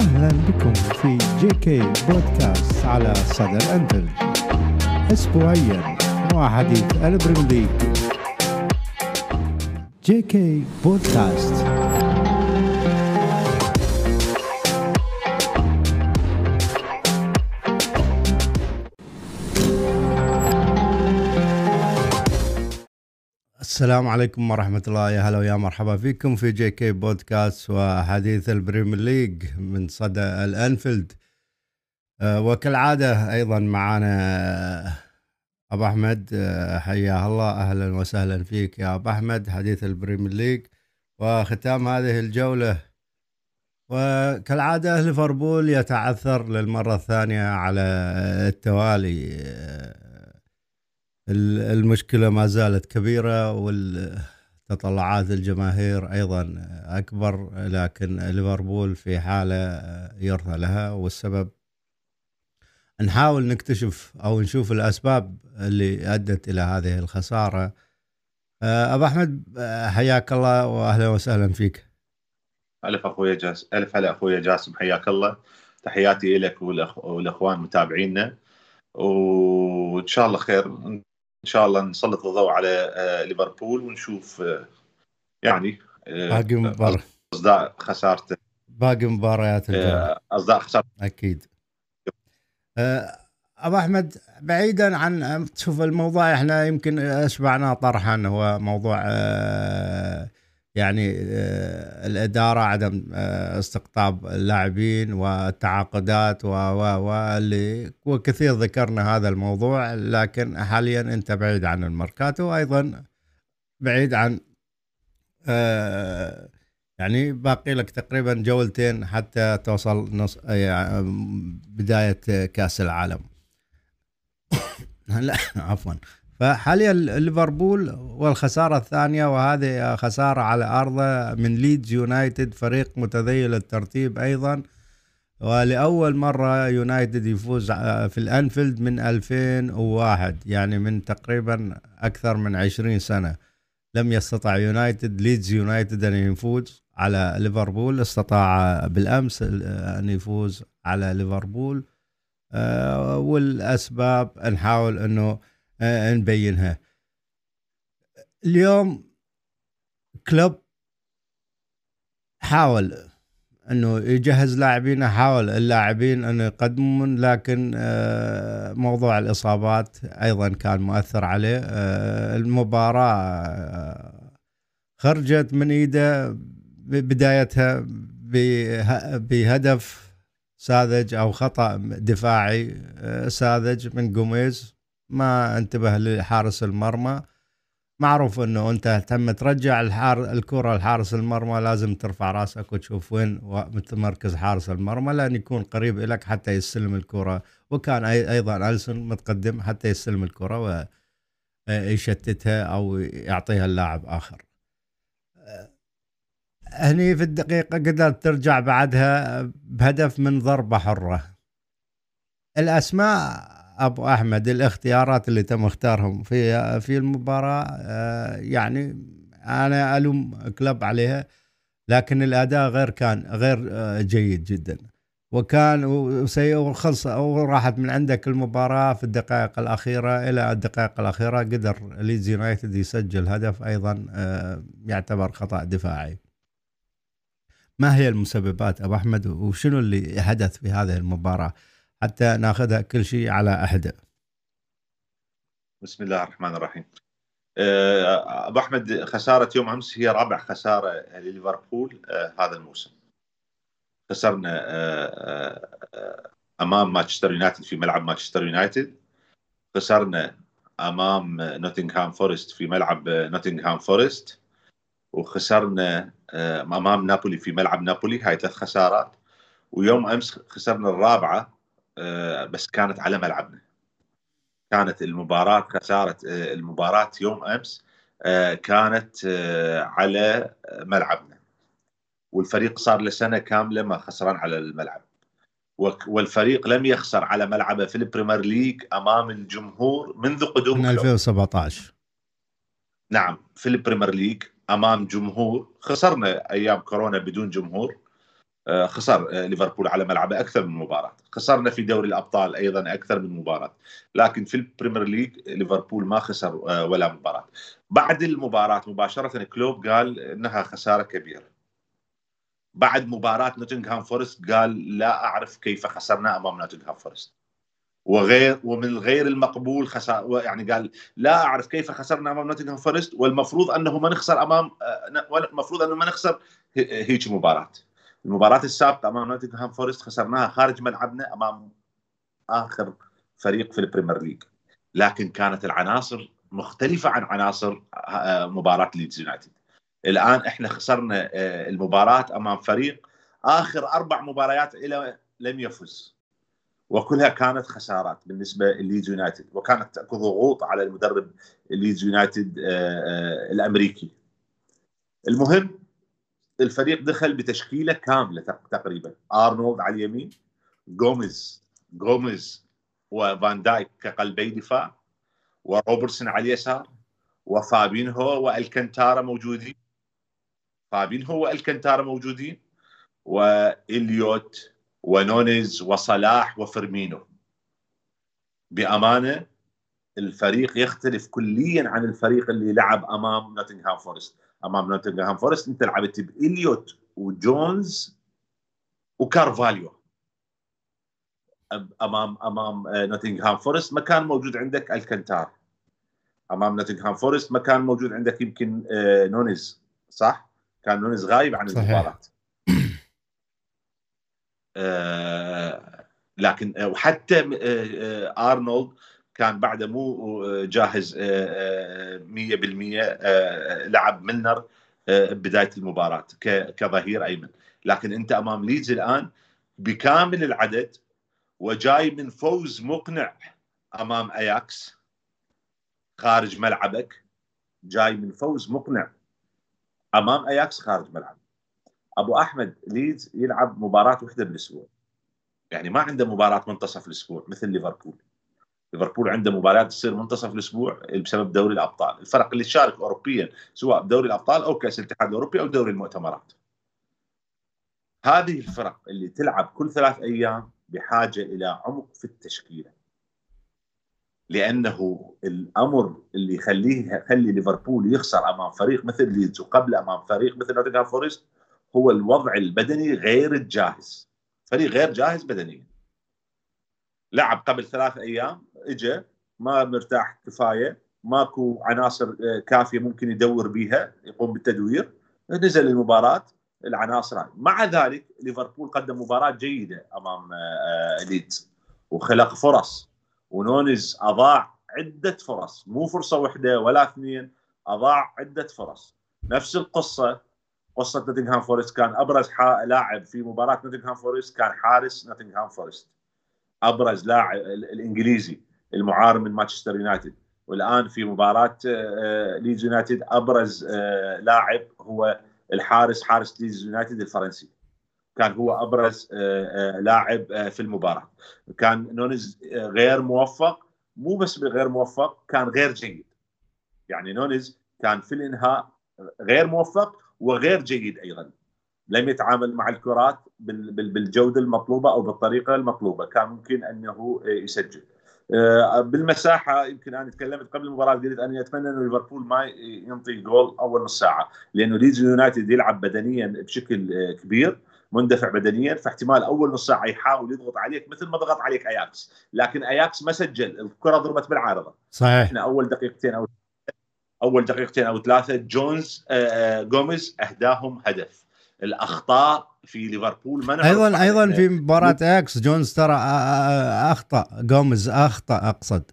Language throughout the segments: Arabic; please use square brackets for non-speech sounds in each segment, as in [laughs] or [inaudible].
أهلا بكم في JK podcast على صدى الأنفيلد أسبوعيا مع حديث البريمير ليج JK podcast السلام عليكم ورحمة الله. يا هلا ويا مرحبا فيكم في JK podcast وحديث البريمير ليج من صدى الأنفيلد. أه وكالعادة أيضا معنا أبو أحمد أه حياه الله. أهلا وسهلا فيك يا أبو أحمد حديث البريمير ليج وختام هذه الجولة. وكالعادة ليفربول يتعثر للمرة الثانية على التوالي. المشكلة ما زالت كبيرة والتطلعات الجماهير أيضا أكبر لكن ليفربول في حالة يرثى لها والسبب نحاول نكتشف أو نشوف الأسباب اللي أدت إلى هذه الخسارة. أبو أحمد حياك الله واهلا وسهلا فيك. ألف أخويا جاسم ألف هلا أخويا جاسم حياك الله. تحياتي لك والأخوان متابعينا. وإن شاء الله خير. إن شاء الله نسلط الضوء على ليفربول ونشوف يعني باقي مباراة. أصداء خسارته باقي مباريات أصداء خسارته أكيد. أبو أحمد بعيدا عن تشوف الموضوع إحنا يمكن أشبعنا طرحا هو موضوع يعني الإدارة عدم استقطاب اللاعبين والتعاقدات و و وكثير ذكرنا هذا الموضوع لكن حاليا أنت بعيد عن الماركاتو وأيضا بعيد عن يعني باقي لك تقريبا جولتين حتى توصل نص بداية كأس العالم. [coughs] لا عفوا. فحاليا ليفربول والخسارة الثانية وهذه خسارة على أرضه من ليدز يونايتد فريق متذيل الترتيب أيضا. ولأول مرة يونايتد يفوز في الأنفيلد من 2001 يعني من تقريبا أكثر من 20 سنة. لم يستطع يونايتد ليدز يونايتد أن يفوز على ليفربول. استطاع بالأمس أن يفوز على ليفربول. والأسباب نحاول أنه نبينها. اليوم كلوب حاول أنه يجهز لاعبين حاول اللاعبين انه يقدمون لكن موضوع الإصابات أيضا كان مؤثر عليه. المباراة خرجت من إيده بدايتها بهدف ساذج أو خطأ دفاعي ساذج من جوميز. ما انتبه لحارس المرمى. معروف انه انت تم ترجع الحار الكرة لحارس المرمى لازم ترفع راسك وتشوف وين متمركز حارس المرمى لأن يكون قريب لك حتى يستلم الكرة. وكان أيضا السون متقدم حتى يستلم الكرة ويشتتها أو يعطيها اللاعب آخر. هني في الدقيقة قدرت ترجع بعدها بهدف من ضربة حرة. الأسماء أبو أحمد الاختيارات اللي تم اختارهم في في المباراة يعني أنا ألوم كلب عليها لكن الأداء غير كان غير جيد جدا. وكان وسيء وخلص وراحت من عندك المباراة في الدقائق الأخيرة إلى الدقائق الأخيرة قدر ليدز يونايتد يسجل هدف أيضا يعتبر خطأ دفاعي. ما هي المسببات أبو أحمد؟ وشنو اللي حدث في هذه المباراة؟ حتى ناخذها كل شيء على احده بسم الله الرحمن الرحيم. أبو أحمد خسارة يوم أمس هي رابع خسارة لليفربول هذا الموسم. خسرنا أمام مانشستر يونايتد في ملعب مانشستر يونايتد. خسرنا أمام نوتنغهام فورست في ملعب نوتنغهام فورست. وخسرنا أمام نابولي في ملعب نابولي. هاي ثلاث خسارات. ويوم أمس خسرنا الرابعة بس كانت على ملعبنا. كانت المباراة خسارة المباراة يوم أمس كانت على ملعبنا. والفريق صار له سنة كاملة ما خسران على الملعب. والفريق لم يخسر على ملعبه في البريمير ليج أمام الجمهور منذ قدوم من 2017 نعم في البريمير ليج أمام جمهور خسرنا أيام كورونا بدون جمهور. آه، خسر آه، ليفربول على ملعبه أكثر من مباراة. خسرنا في دوري الأبطال أيضا أكثر من مباراة. لكن في البريمير ليج ليفربول ما خسر ولا مباراة. بعد المباراة مباشرة كلوب قال إنها خسارة كبيرة. بعد مباراة نوتنغهام فورست قال لا أعرف كيف خسرنا أمام نوتنغهام فورست. وغير ومن غير المقبول خسر يعني قال لا أعرف كيف خسرنا أمام نوتنغهام فورست. والمفروض أنه ما نخسر أمام المفروض أنه ما نخسر هيك مباراة. المباراة السابقة أمام نوتنغهام فورست خسرناها خارج ملعبنا أمام آخر فريق في البريمير ليج. لكن كانت العناصر مختلفة عن عناصر آه، مباراة ليدز يونايتد. الآن إحنا خسرنا آه، المباراة أمام فريق آخر أربع مباريات إلى لم يفز. وكلها كانت خسارات بالنسبة لليدز يونايتد. وكانت ضغوط على المدرب ليدز يونايتد آه، الأمريكي. المهم الفريق دخل بتشكيلة كاملة تقريبا. أرنولد على اليمين جوميز جوميز وفان دايك كقلبي دفاع وروبرتسون على اليسار وفابينهو والكنتارا موجودين. فابينهو والكنتارا موجودين وإليوت ونونيز وصلاح وفيرمينو. بأمانة الفريق يختلف كليا عن الفريق اللي لعب أمام نوتنغهام فورست. أمام نوتنغهام فورست أنت لعبت بإليوت وجونز وكارفاليو. امام أمام نوتنغهام فورست ما كان موجود عندك الكنتارا أمام نوتنغهام فورست ما كان موجود عندك يمكن آه، نونيز صح؟ كان نونيز غايب عن المباراة. آه لكن آه، وحتى آه أرنولد كان بعده مو جاهز 100% لعب ميلنر بداية المباراة كظهير أيمن. لكن أنت أمام ليدز الآن بكامل العدد وجاي من فوز مقنع أمام اياكس خارج ملعبك جاي من فوز مقنع أمام اياكس خارج ملعب أبو أحمد ليدز يلعب مباراة واحدة بالأسبوع. يعني ما عنده مباراة منتصف الأسبوع مثل ليفربول. ليفربول عنده مباريات تصير منتصف الأسبوع بسبب دوري الأبطال. الفرق اللي تشارك اوروبيا سواء بدوري الأبطال أو كأس الاتحاد الأوروبي أو دوري المؤتمرات. هذه الفرق اللي تلعب كل ثلاث أيام بحاجة إلى عمق في التشكيلة. لأنه الأمر اللي يخليه يخلي ليفربول يخسر أمام فريق مثل ليدز وقبل أمام فريق مثل نوتنغهام فورست هو الوضع البدني غير الجاهز. فريق غير جاهز بدنيا. لعب قبل ثلاث أيام اجى ما مرتاح كفاية ماكو عناصر آه، كافية ممكن يدور بها يقوم بالتدوير. نزل المباراة العناصر مع ذلك ليفربول قدم مباراة جيدة أمام آه، ليدز وخلق فرص. ونونز أضاع عدة فرص. مو فرصة واحدة ولا اثنين أضاع عدة فرص. نفس القصة قصة نوتنغهام فورست. كان أبرز لاعب في مباراة نوتنغهام فورست كان حارس نوتنغهام فورست. أبرز لاعب الإنجليزي. المعار من مانشستر يونايتد. والآن في مباراة ليدز يونايتد أبرز آه، لاعب هو الحارس حارس ليدز يونايتد الفرنسي. كان هو أبرز آه، آه، لاعب في المباراة. كان نونز غير موفق مو بس غير موفق كان غير جيد. يعني نونز كان في الإنهاء غير موفق وغير جيد أيضا. لم يتعامل مع الكرات بالجودة المطلوبة أو بالطريقة المطلوبة. كان ممكن أنه يسجل. آه، بالمساحة يمكن أنا تكلمت قبل المباراة قلت أني أتمنى إنه ليفربول ما ينطي جول أول نص ساعة لأنه ليدز يونايتد يلعب بدنيا بشكل آه، كبير مندفع بدنيا فاحتمال أول نص ساعة يحاول يضغط عليك مثل ما ضغط عليك أياكس لكن أياكس ما سجل الكرة ضربت بالعارضة. صحيح. إحنا أول دقيقتين أو أول دقيقتين أو ثلاثة جونز آه، جوميز أهداهم هدف. الأخطاء في ليفربول ما أيضا أيضا في مباراة إكس جونز ترى أخطأ جوميز أخطأ أقصد.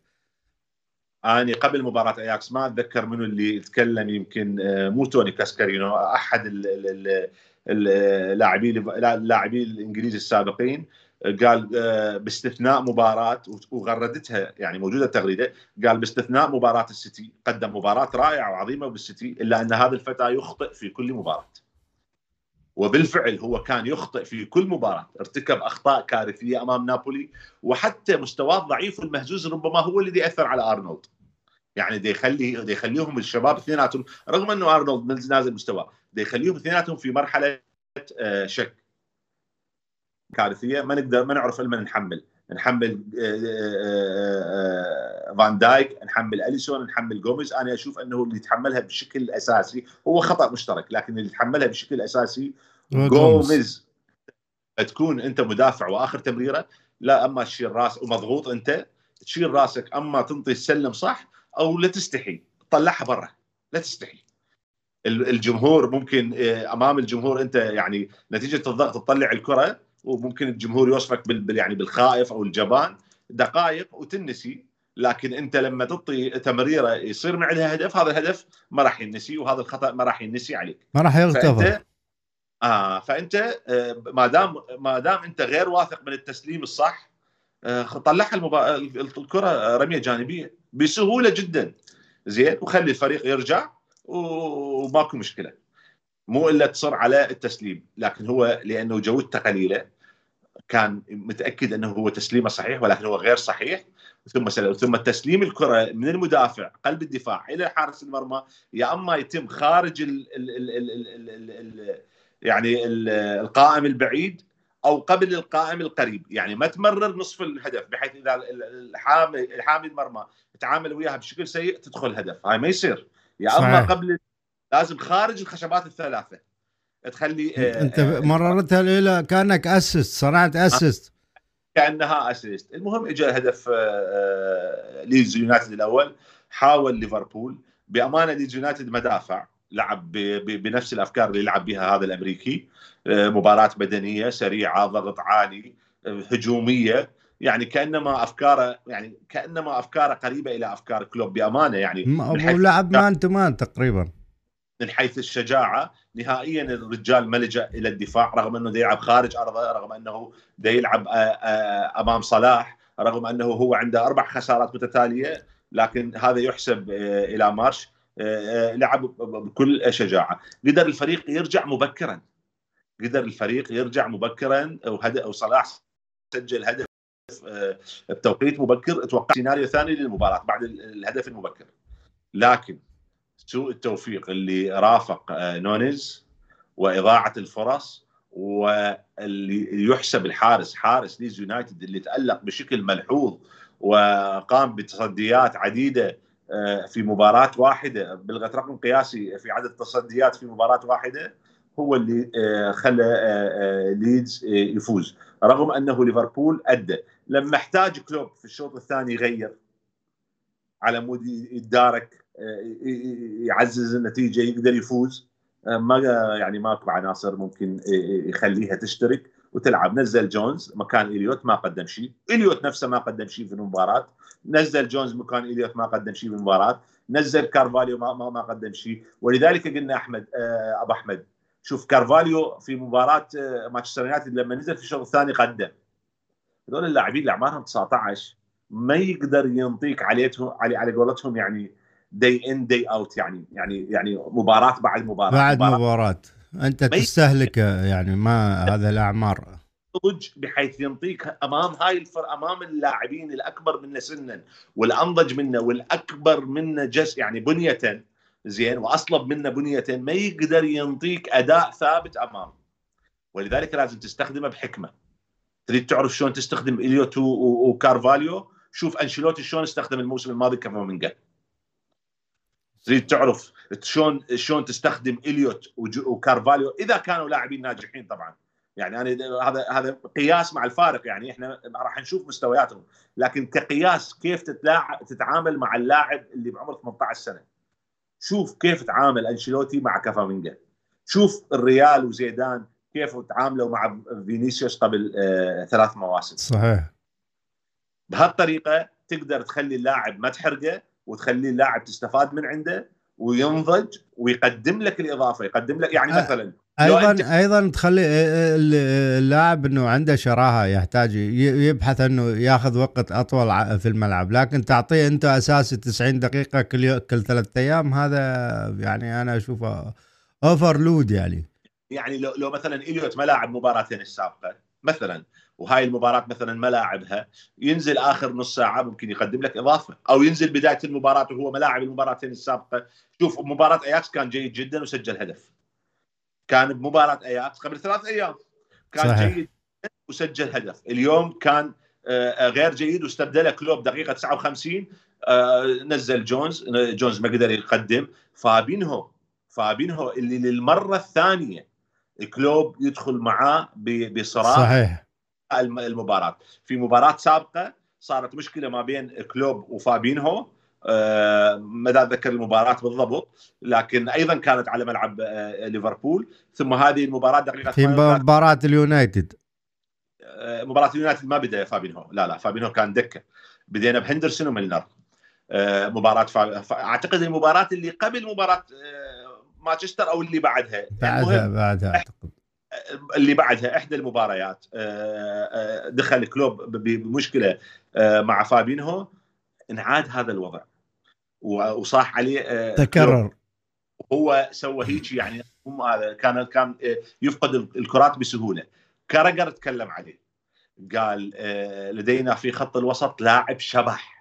اني قبل مباراة اياكس ما أتذكر منو اللي يتكلم يمكن مو توني كاسكارينو أحد اللاعبين اللاعبين الانجليزي السابقين قال باستثناء مباراة وغردتها يعني موجودة التغريدة قال باستثناء مباراة السيتي قدم مباراة رائعة وعظيمة بالسيتي إلا أن هذا الفتى يخطئ في كل مباراة. وبالفعل هو كان يخطئ في كل مباراة ارتكب أخطاء كارثية أمام نابولي وحتى مستواه الضعيف والمهزوز ربما هو الذي أثر على أرنولد. يعني دي يخلي دي يخليهم الشباب اثنيناتهم رغم إنه أرنولد نازل مستواه دي يخليهم اثنيناتهم في مرحلة آه، شك. كارثية ما نقدر ما نعرف لمن نحمل. نحمل فان دايك نحمل أليسون نحمل جوميز. أنا أشوف أنه اللي يتحملها بشكل أساسي هو خطأ مشترك لكن اللي يتحملها بشكل أساسي جوميز. تكون أنت مدافع وآخر تمريرة لا أما تشيل راس ومضغوط أنت تشيل راسك أما تنطي السلم صح أو لا تستحي طلعها برا لا تستحي. الجمهور ممكن أمام الجمهور أنت يعني نتيجة الضغط تطلع الكرة وممكن الجمهور يوصفك بال يعني بالخائف أو الجبان. دقائق وتنسي. لكن أنت لما تعطي تمريرة يصير معها هدف هذا الهدف ما راح ينسي وهذا الخطأ ما راح ينسي عليك. ما راح يغتفر آه فأنت آه ما دام ما دام أنت غير واثق من التسليم الصح آه طلعها المبا... الكرة رمية جانبية بسهولة جدا. زين وخلي الفريق يرجع وماكو مشكلة. مو إلا تصر على التسليم لكن هو لأنه جودته قليلة. كان متأكد أنه هو تسليمه صحيح ولكن هو غير صحيح. ثم ثم تسليم الكرة من المدافع قلب الدفاع إلى حارس المرمى. يا أما يتم خارج ال ال ال ال ال ال ال يعني ال القائم البعيد أو قبل القائم القريب. يعني ما تمرر نصف الهدف بحيث إذا الحامي الحامي المرمى تعامل وياها بشكل سيء تدخل هدف هاي ما يصير. يا أما قبل لازم خارج الخشبات الثلاثة. تخلي آه، إنت آه، مررتها إلى كأنك assist صنعت assist. كأنها assist المهم اجى هدف آه، ليدز يونايتد الأول حاول ليفربول. بأمانة ليدز يونايتد مدافع لعب بنفس الأفكار اللي يلعب بها هذا الأمريكي. مباراة بدنية سريعة ضغط عالي هجومية. يعني كأنما أفكاره يعني كأنما أفكاره قريبة إلى أفكار كلوب بأمانة. يعني لعب man to man تقريبا. من حيث الشجاعة نهائيا الرجال ما لجأ إلى الدفاع رغم إنه دا يلعب خارج أرضه رغم إنه دا يلعب آه، آه، أمام صلاح رغم إنه هو عنده أربع خسارات متتالية لكن هذا يحسب آه، إلى مارش لعب بكل شجاعة. قدر الفريق يرجع مبكرا. قدر الفريق يرجع مبكرا وصلاح سجل هدف بتوقيت مبكر. أتوقع سيناريو ثاني للمباراة بعد الهدف المبكر. لكن سوء التوفيق اللي رافق آه، نونيز وإضاعة الفرص واللي يحسب الحارس حارس ليدز يونايتد اللي تألق بشكل ملحوظ وقام بتصديات عديدة آه، في مباراة واحدة بلغت رقم قياسي في عدد التصديات في مباراة واحدة هو اللي آه، خلى ليدز يفوز. رغم أنه ليفربول أدى. لما احتاج كلوب في الشوط الثاني يغير على مود يتدارك يعزز النتيجة يقدر يفوز. ما يعني ماكو عناصر ممكن يخليها تشترك وتلعب. نزل جونز مكان إليوت ما قدم شيء. إليوت نفسه ما قدم شيء في المباراة. نزل جونز مكان إليوت ما قدم شيء في المباراة. نزل كارفاليو ما ما, ما قدم شيء. ولذلك قلنا أحمد آه، أبو أحمد شوف كارفاليو في مباراة آه، مانشستر يونايتد لما نزل في الشوط الثاني قدم. هذول اللاعبين اللي أعمارهم 19 ما يقدر ينطيك عليتهم على على قولتهم يعني day in day out يعني يعني يعني مباراة بعد مباراة. بعد مباراة, مباراة. أنت تستهلك يعني ما هذا الأعمار. نضج بحيث ينطيك أمام هاي الفر أمام اللاعبين الأكبر منا سنا والأنضج منا والأكبر منا جس يعني بنيه زين وأصلب منا بنيه ما يقدر ينطيك أداء ثابت أمام. ولذلك لازم تستخدمه بحكمة. تريد تعرف شلون تستخدم إليوت وكارفاليو؟ شوف أنشيلوتي شلون استخدم الموسم الماضي كامافينجا. تريد تعرف شلون شلون تستخدم إليوت وكارفاليو إذا كانوا لاعبين ناجحين طبعا. يعني أنا هذا هذا قياس مع الفارق. يعني إحنا راح نشوف مستوياتهم. لكن كقياس كيف تتلاعب تتعامل مع اللاعب اللي بعمر 18 سنة. شوف كيف تعامل أنشيلوتي مع كامافينجا. شوف الريال وزيدان كيف تعاملوا مع فينيسيوس قبل آه ثلاث مواسم. صحيح. بهالطريقة تقدر تخلي اللاعب ما تحرقه وتخليه اللاعب تستفاد من عنده وينضج ويقدم لك الإضافة يقدم لك يعني مثلا أيضا أيضا تخلي اللاعب إنه عنده شراهة يحتاج يبحث إنه ياخذ وقت أطول في الملعب لكن تعطيه أنت أساسي 90 دقيقة كل كل ثلاث أيام هذا يعني أنا أشوفه overload يعني. يعني لو لو مثلا إليوت ما لاعب مباراتين السابقة مثلا وهاي المباراة مثلا ما لاعبها ينزل آخر نص ساعة ممكن يقدم لك إضافة أو ينزل بداية المباراة وهو ما لاعب المباراتين السابقة. شوف مباراة أياكس كان جيد جدا وسجل هدف. كان بمباراة أياكس قبل ثلاث أيام كان صحيح. جيد وسجل هدف. اليوم كان آه، غير جيد واستبدله كلوب دقيقة 59 نزل جونز جونز ما قدر يقدم. فابينهو فابينهو اللي للمرة الثانية كلوب يدخل معاه بصراع صحيح. المباراة. في مباراة سابقة صارت مشكلة ما بين كلوب وفابينهو. آه، ما أتذكر المباراة بالضبط لكن أيضا كانت على ملعب آه، ليفربول. ثم هذه المباراة دقيقة في مباراة اليونايتد. آه، مباراة اليونايتد ما بدأ فابينهو. لا لا فابينهو كان دكة. بدينا بهندرسون وميلنر. مباراة فا... أعتقد المباراة اللي قبل مباراة مانشستر أو اللي بعدها. بعدها بعدها أعتقد. اللي بعدها إحدى المباريات دخل كلوب بمشكلة مع فابينهو انعاد هذا الوضع. وصاح عليه آه، تكرر. هو سوى هيك يعني هم هذا كان كان آه، يفقد الكرات بسهولة. كارجر تكلم عليه. قال آه، لدينا في خط الوسط لاعب شبح.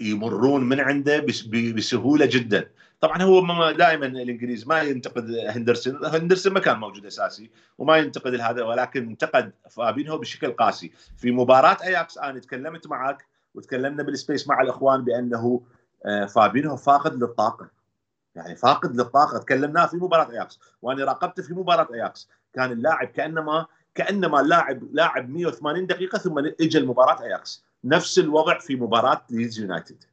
يمرون من عنده بسهولة جدا. طبعا هو دائما الإنجليز ما ينتقد هندرسون. هندرسون ما كان موجود أساسي وما ينتقد هذا ولكن انتقد فابينهو بشكل قاسي. في مباراة أياكس أنا تكلمت معك وتكلمنا بال space مع الإخوان بأنه آه، فابينهو فاقد للطاقة. يعني فاقد للطاقة. تكلمناه في مباراة أياكس وأنا راقبته في مباراة أياكس. كان اللاعب كانما كأنما لاعب لاعب 180 دقيقة ثم اجى المباراة أياكس. نفس الوضع في مباراة ليدز يونايتد.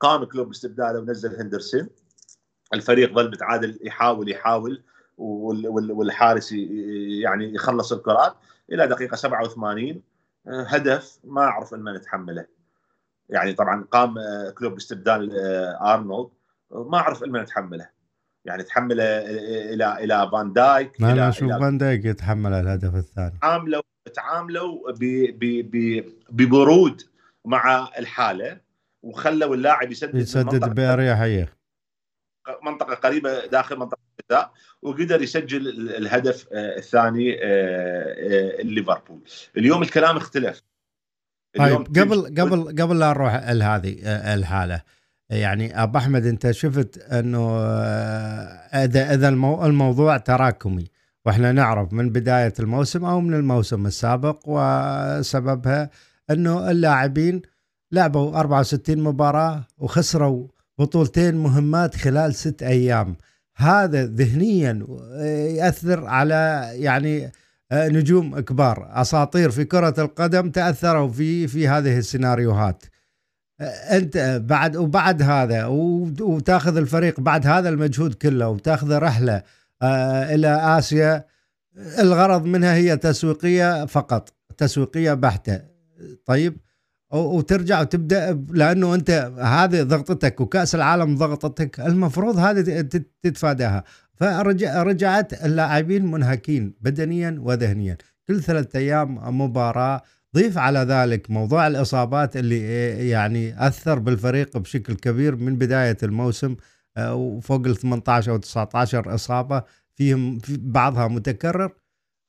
قام كلوب باستبداله ونزل هندرسون. الفريق ظل متعادل يحاول يحاول والحارس يعني يخلص الكرات إلى دقيقة 87 آه، هدف ما أعرف من نتحمله. يعني طبعا قام آه، كلوب باستبدال آه، أرنولد. ما أعرف من يتحمله يعني تحمله إلى إلى فان دايك ما أنا أشوف فان دايك يتحمل الهدف الثاني. تعاملوا تعاملوا ببرود مع الحالة وخلوا اللاعب يسدد يسدد بأريحية. منطقة قريبة داخل منطقة الجزاء وقدر يسجل الهدف الثاني ليفربول. اليوم الكلام اختلف. طيب قبل قبل قبل لا نروح لهذه الحاله يعني أبو أحمد أنت شفت أنه آه، اذا إذا الموضوع تراكمي وإحنا نعرف من بداية الموسم أو من الموسم السابق وسببها أنه اللاعبين لعبوا 64 مباراة وخسروا بطولتين مهمات خلال ست أيام. هذا ذهنيا يأثر على يعني آه، نجوم كبار. أساطير في كرة القدم تأثروا في في هذه السيناريوهات. آه، أنت بعد وبعد هذا وتأخذ الفريق بعد هذا المجهود كله وتأخذ رحلة آه، إلى آسيا. الغرض منها هي تسويقية فقط تسويقية بحتة. طيب وترجع وتبدأ لأنه أنت هذه ضغطتك وكأس العالم ضغطتك المفروض هذه تتفاداها. فرجعت اللاعبين منهكين بدنيا وذهنيا. كل ثلاثة أيام مباراة ضيف على ذلك موضوع الإصابات اللي يعني أثر بالفريق بشكل كبير من بداية الموسم آه، وفوق ال 18 أو 19 إصابة فيهم في بعضها متكرر.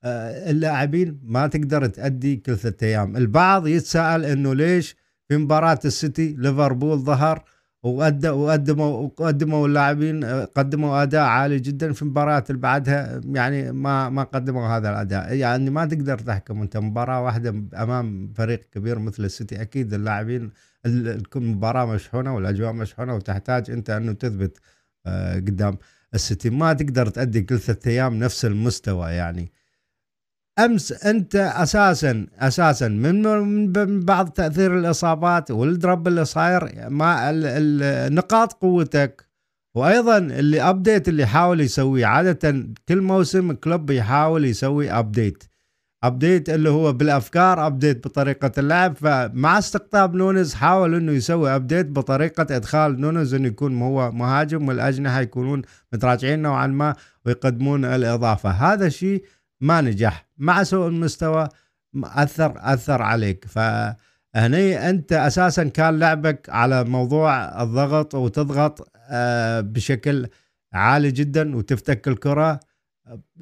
اللاعبين ما تقدر تأدي كل ثلاثة أيام. البعض يتساءل إنه ليش في مباراة السيتي ليفربول ظهر وقدموا وقدموا اللاعبين قدموا أداء عالي جدا في المباريات اللي بعدها. يعني ما ما قدموا هذا الأداء. يعني ما تقدر تحكم أنت مباراة واحدة أمام فريق كبير مثل السيتي. أكيد اللاعبين المباراه مشحونة والأجواء مشحونة وتحتاج أنت أنه تثبت آه، قدام السيتي. ما تقدر تأدي كل ثلاث أيام نفس المستوى يعني. أمس أنت أساسا أساسا من بعض تأثير الإصابات وال drop اللي صاير ما نقاط قوتك وأيضا اللي update اللي حاول يسويه. عادة كل موسم كلوب يحاول يسوي update update اللي هو بالأفكار update بطريقة اللعب. فمع استقطاب نونز حاول إنه يسوي update بطريقة إدخال نونز إنه يكون هو مهاجم والأجنحة يكونون متراجعين نوعا ما ويقدمون الإضافة. هذا الشيء ما نجح مع سوء المستوى أثر أثر عليك. فهني أنت أساسا كان لعبك على موضوع الضغط وتضغط آه، بشكل عالي جدا وتفتك الكرة.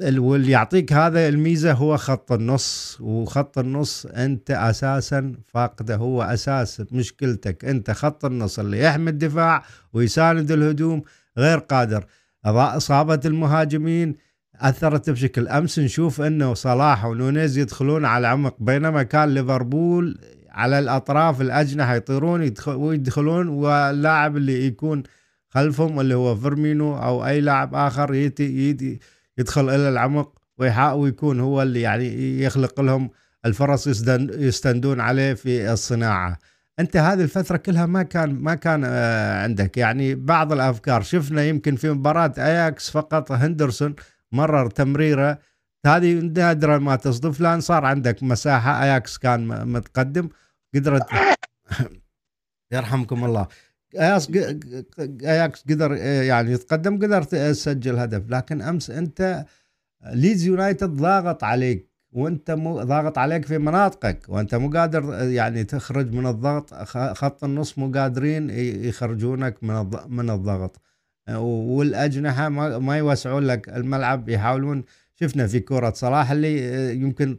واللي يعطيك هذا الميزة هو خط النص وخط النص أنت أساسا فاقده هو أساس مشكلتك. أنت خط النص اللي يحمي الدفاع ويساند الهجوم غير قادر. إصابة المهاجمين أثرت بشكل أمس. نشوف إنه صلاح ونونيز يدخلون على العمق بينما كان ليفربول على الأطراف الأجنحة يطيرون ويدخلون واللاعب اللي يكون خلفهم اللي هو فيرمينو أو أي لاعب آخر يتي يدخل إلى العمق ويكون هو اللي يعني يخلق لهم الفرص يستندون عليه في الصناعة. أنت هذه الفترة كلها ما كان ما كان آه، عندك. يعني بعض الأفكار. شفنا يمكن في مباراة أياكس فقط هندرسون مرر تمريره. هذه نادرا ما تصدف. لأن صار عندك مساحة. اياكس كان متقدم. قدرت [laughs] يرحمكم الله. اياكس قدر يعني يتقدم قدر تسجل هدف. لكن أمس أنت ليدز يونايتد ضاغط عليك وأنت مو ضاغط عليك في مناطقك وأنت مو قادر يعني تخرج من الضغط خط النص مو قادرين يخرجونك من من الضغط. والأجنحة ما يوسعون لك الملعب يحاولون شفنا في كرة صلاح اللي يمكن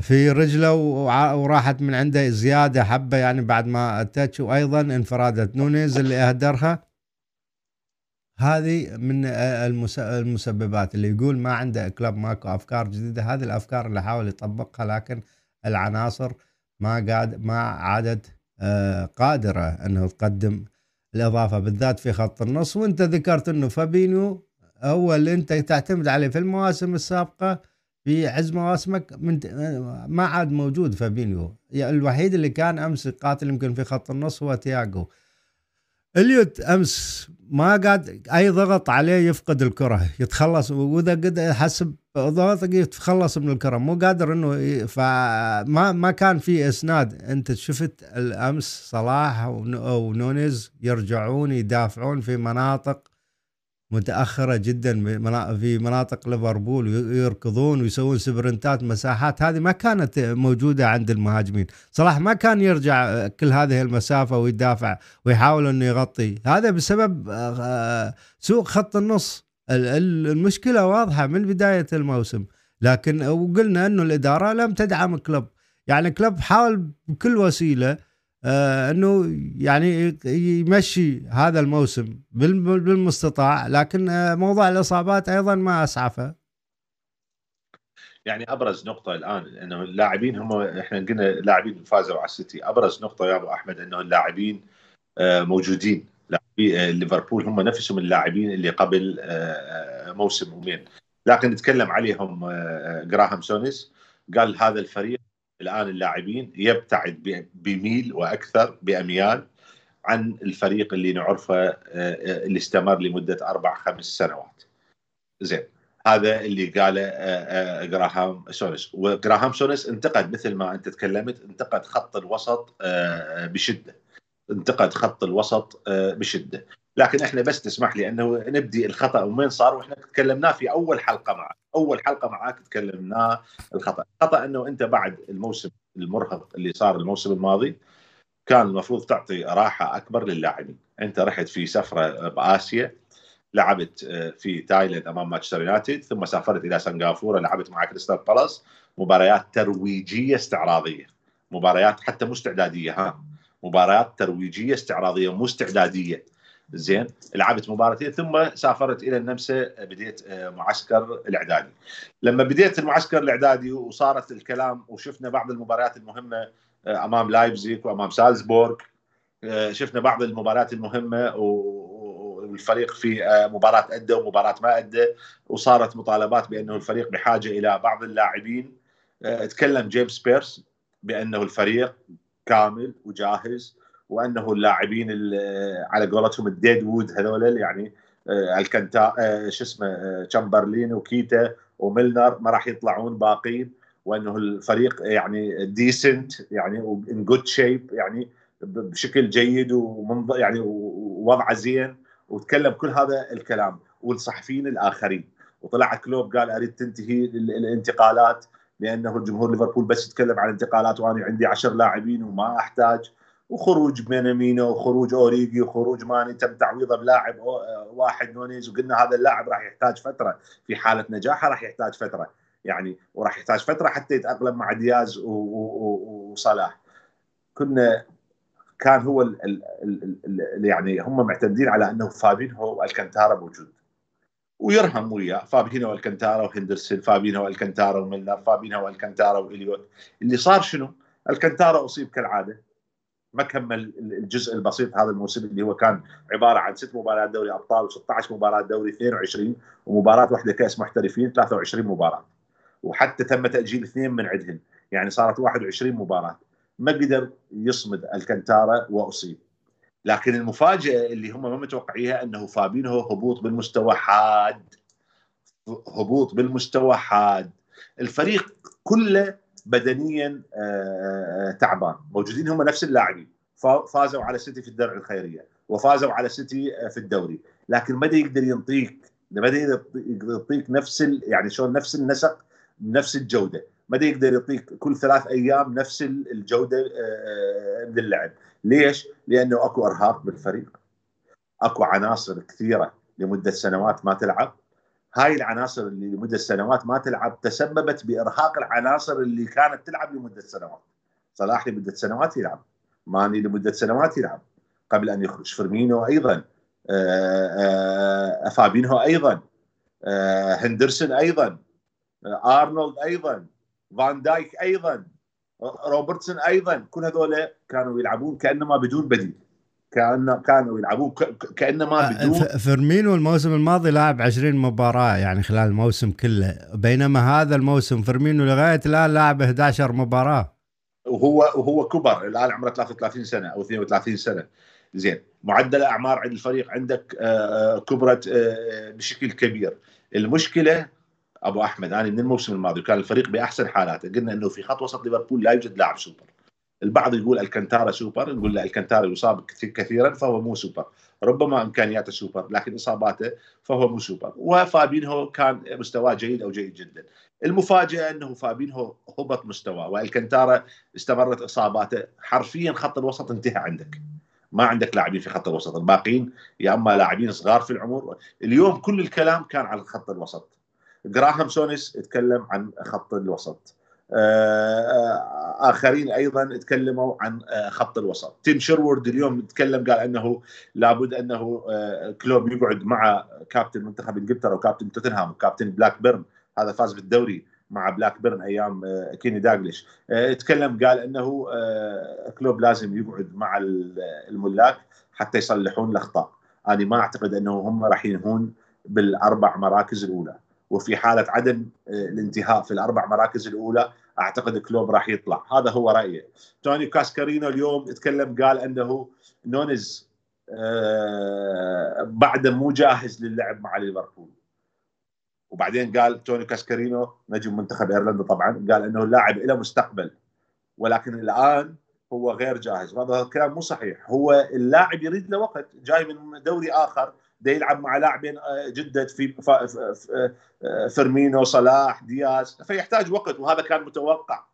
في رجله وراحت من عنده زيادة حبة يعني بعد ما تاتش وأيضا انفرادة نونيز اللي أهدرها. هذه من المسببات اللي يقول ما عنده كلب ماكو أفكار جديدة. هذه الأفكار اللي حاول يطبقها لكن العناصر ما قاد ما عادت آه، قادرة إنه تقدم الإضافة بالذات في خط النص وأنت ذكرت إنه فابينيو هو اللي أنت تعتمد عليه في المواسم السابقة في عز مواسمك من ما عاد موجود فابينيو. يعني الوحيد اللي كان أمس قاتل يمكن في خط النص هو تياجو إليوت أمس ما قاد أي ضغط عليه يفقد الكره يتخلص. وإذا قد حسب ضغط يتخلص من الكره. مو قادر إنه فما ما كان في إسناد. أنت شفت الأمس صلاح ونونيز يرجعون يدافعون في مناطق متأخرة جدا في مناطق ليفربول يركضون ويسوون سبرنتات مساحات. هذه ما كانت موجودة عند المهاجمين. صلاح ما كان يرجع كل هذه المسافة ويدافع ويحاول إنه يغطي. هذا بسبب آه، سوء خط النص. المشكلة واضحة من بداية الموسم. لكن وقلنا إنه الإدارة لم تدعم كلوب. يعني كلوب حاول بكل وسيلة آه إنه يعني يمشي هذا الموسم بالمستطاع لكن آه موضوع الإصابات أيضا ما أسعفه. يعني أبرز نقطة الآن إنه اللاعبين هم إحنا قلنا لاعبين فازوا على السيتي. أبرز نقطة يا أبو أحمد إنه اللاعبين آه موجودين. لاعبي آه، ليفربول هم نفسهم اللاعبين اللي قبل آه، آه، موسم ومين. لكن نتكلم عليهم جراهام سونيس. قال هذا الفريق الآن اللاعبين يبتعد بميل وأكثر بأميال عن الفريق اللي نعرفه آه، آه، اللي استمر لمدة أربع خمس سنوات. زين. هذا اللي قاله آه، جراهام سونس. وجراهام سونس انتقد مثل ما أنت تكلمت انتقد خط الوسط بشدة. انتقد خط الوسط بشدة. لكن إحنا بس تسمح لي إنه نبدي الخطأ وين صار؟ وإحنا تكلمناه في أول حلقة معك. أول حلقة معك تكلمناه الخطأ. الخطأ إنه أنت بعد الموسم المرهق اللي صار الموسم الماضي كان المفروض تعطي راحة أكبر للاعبين. أنت رحت في سفرة بآسيا لعبت آه، في تايلاند أمام مانشستر يونايتد ثم سافرت إلى سنغافورة لعبت مع كريستال بالاس. مباريات ترويجية استعراضية. مباريات حتى مو استعداديه ها. مباريات ترويجية استعراضية مو استعداديه زين لعبت مباراتين ثم سافرت إلى النمسا بديت آه، معسكر الإعدادي. لما بديت المعسكر الإعدادي وصارت الكلام وشفنا بعض المباريات المهمة آه، أمام لايبزيك وأمام سالزبورغ آه، شفنا بعض المباريات المهمة والفريق في مباراة أدى ومباراة ما أدى وصارت مطالبات بأنه الفريق بحاجة إلى بعض اللاعبين. تكلم جيمس بيرس بأنه الفريق كامل وجاهز. وأنه اللاعبين على قولتهم ال dead wood هذول يعني آه، الكنتا آه، شو اسمه تشامبرلين آه، وكيتا وميلنر ما راح يطلعون باقين وأنه الفريق يعني decent يعني in good shape يعني بشكل جيد ومنظ يعني ووضعه زين. وتكلم كل هذا الكلام والصحفيين الآخرين. وطلع كلوب قال أريد تنتهي الانتقالات لأنه جمهور ليفربول بس يتكلم عن انتقالات وأنا عندي عشر لاعبين وما أحتاج. وخروج مينامينو وخروج أوريجي وخروج ماني تم تعويضة بلاعب واحد نونيز وقلنا هذا اللاعب راح يحتاج فترة. في حالة نجاحه راح يحتاج فترة. يعني وراح يحتاج فترة حتى يتأقلم مع دياز وصلاح. كنا كان هو ال ال ال يعني هم معتمدين على أنه فابينهو والكنتارا موجود. ويرهم وياه. فابينو والكنتارا وهندرسون فابينو والكنتارا وميلر فابينو والكنتارا وإليوت. اللي صار شنو؟ الكنتارا أصيب كالعادة. ما كمل الجزء البسيط هذا الموسم اللي هو كان عبارة عن ست مباريات دوري أبطال و16 مباراه دوري 22 ومباراة واحدة كأس محترفين 23 مباراة. وحتى تم تأجيل اثنين من عندهم. يعني صارت 21 مباراة. ما قدر يصمد الكنتارا واصيب لكن المفاجأة اللي هم ما متوقعيها أنه فابينو هبوط بالمستوى حاد. هبوط بالمستوى حاد. الفريق كله بدنيا آه، آه، تعبان. موجودين هم نفس اللاعبين. فازوا على سيتي في الدرع الخيرية وفازوا على سيتي آه، في الدوري. لكن ما يقدر ينطيك ما يقدر يعطيك نفس يعني شلون نفس النسق نفس الجودة. ما يقدر يعطيك كل ثلاث أيام نفس الجودة من اللعب ليش؟ لأنه أكو إرهاق بالفريق. أكو عناصر كثيرة لمدة سنوات ما تلعب. هاي العناصر اللي لمدة سنوات ما تلعب تسببت بإرهاق العناصر اللي كانت تلعب لمدة سنوات. صلاح لمدة سنوات يلعب ماني لمدة سنوات يلعب قبل أن يخرج فيرمينو أيضا آه، أيضا آه، هندرسون أيضا آه، أرنولد أيضا فان دايك أيضا روبرتسون أيضا كل هذول كانوا يلعبون كأنما بدون بديل. كانه كانوا يلعبون كانما بدون. فيرمينو الموسم الماضي لعب 20 مباراة يعني خلال الموسم كله بينما هذا الموسم فيرمينو لغاية الآن لاعب 11 مباراة. وهو وهو كبر الآن عمره 33 سنة أو 32 سنة. زين معدل أعمار عند الفريق عندك آه، آه، كبرت آه، بشكل كبير. المشكلة أبو أحمد أنا من الموسم الماضي وكان الفريق بأحسن حالاته قلنا إنه في خط وسط ليفربول لا يوجد لاعب سوبر. البعض يقول الكنتارا سوبر نقول لا الكنتارا يصاب كثيرا فهو مو سوبر. ربما إمكانياته سوبر لكن إصاباته فهو مو سوبر. وفابينهو كان مستواه جيد أو جيد جدا. المفاجأة أنه فابينهو هبط مستواه والكنتارا استمرت إصاباته حرفيا خط الوسط انتهى عندك. ما عندك لاعبين في خط الوسط الباقيين يا أما لاعبين صغار في العمر. اليوم كل الكلام كان على خط الوسط. جراهام سونيس تكلم عن خط الوسط. آخرين أيضا تكلموا عن آه، خط الوسط. تيم شيروود اليوم تكلم قال إنه لابد إنه آه، كلوب يقعد مع كابتن منتخب إنجلترا وكابتن توتنهام وكابتن بلاكبيرن. هذا فاز بالدوري مع بلاكبيرن أيام كيني دالغليش. تكلم قال إنه كلوب لازم يقعد مع الملاك حتى يصلحون الأخطاء. أنا ما أعتقد إنه هم راح ينهون بالأربع مراكز الأولى. وفي حالة عدم آه، الانتهاء في الأربع مراكز الأولى أعتقد كلوب راح يطلع. هذا هو رأيي. توني كاسكارينو اليوم تكلم قال أنه نونز آه، بعد مو جاهز للعب مع ليفربول. وبعدين قال توني كاسكارينو نجم منتخب إيرلندا طبعا قال أنه اللاعب له مستقبل ولكن الآن هو غير جاهز. هذا الكلام مو صحيح. هو اللاعب يريد له وقت جاي من دوري آخر ده يلعب مع لاعبين آه، جدد في آه، فيرمينو صلاح دياز فيحتاج وقت وهذا كان متوقع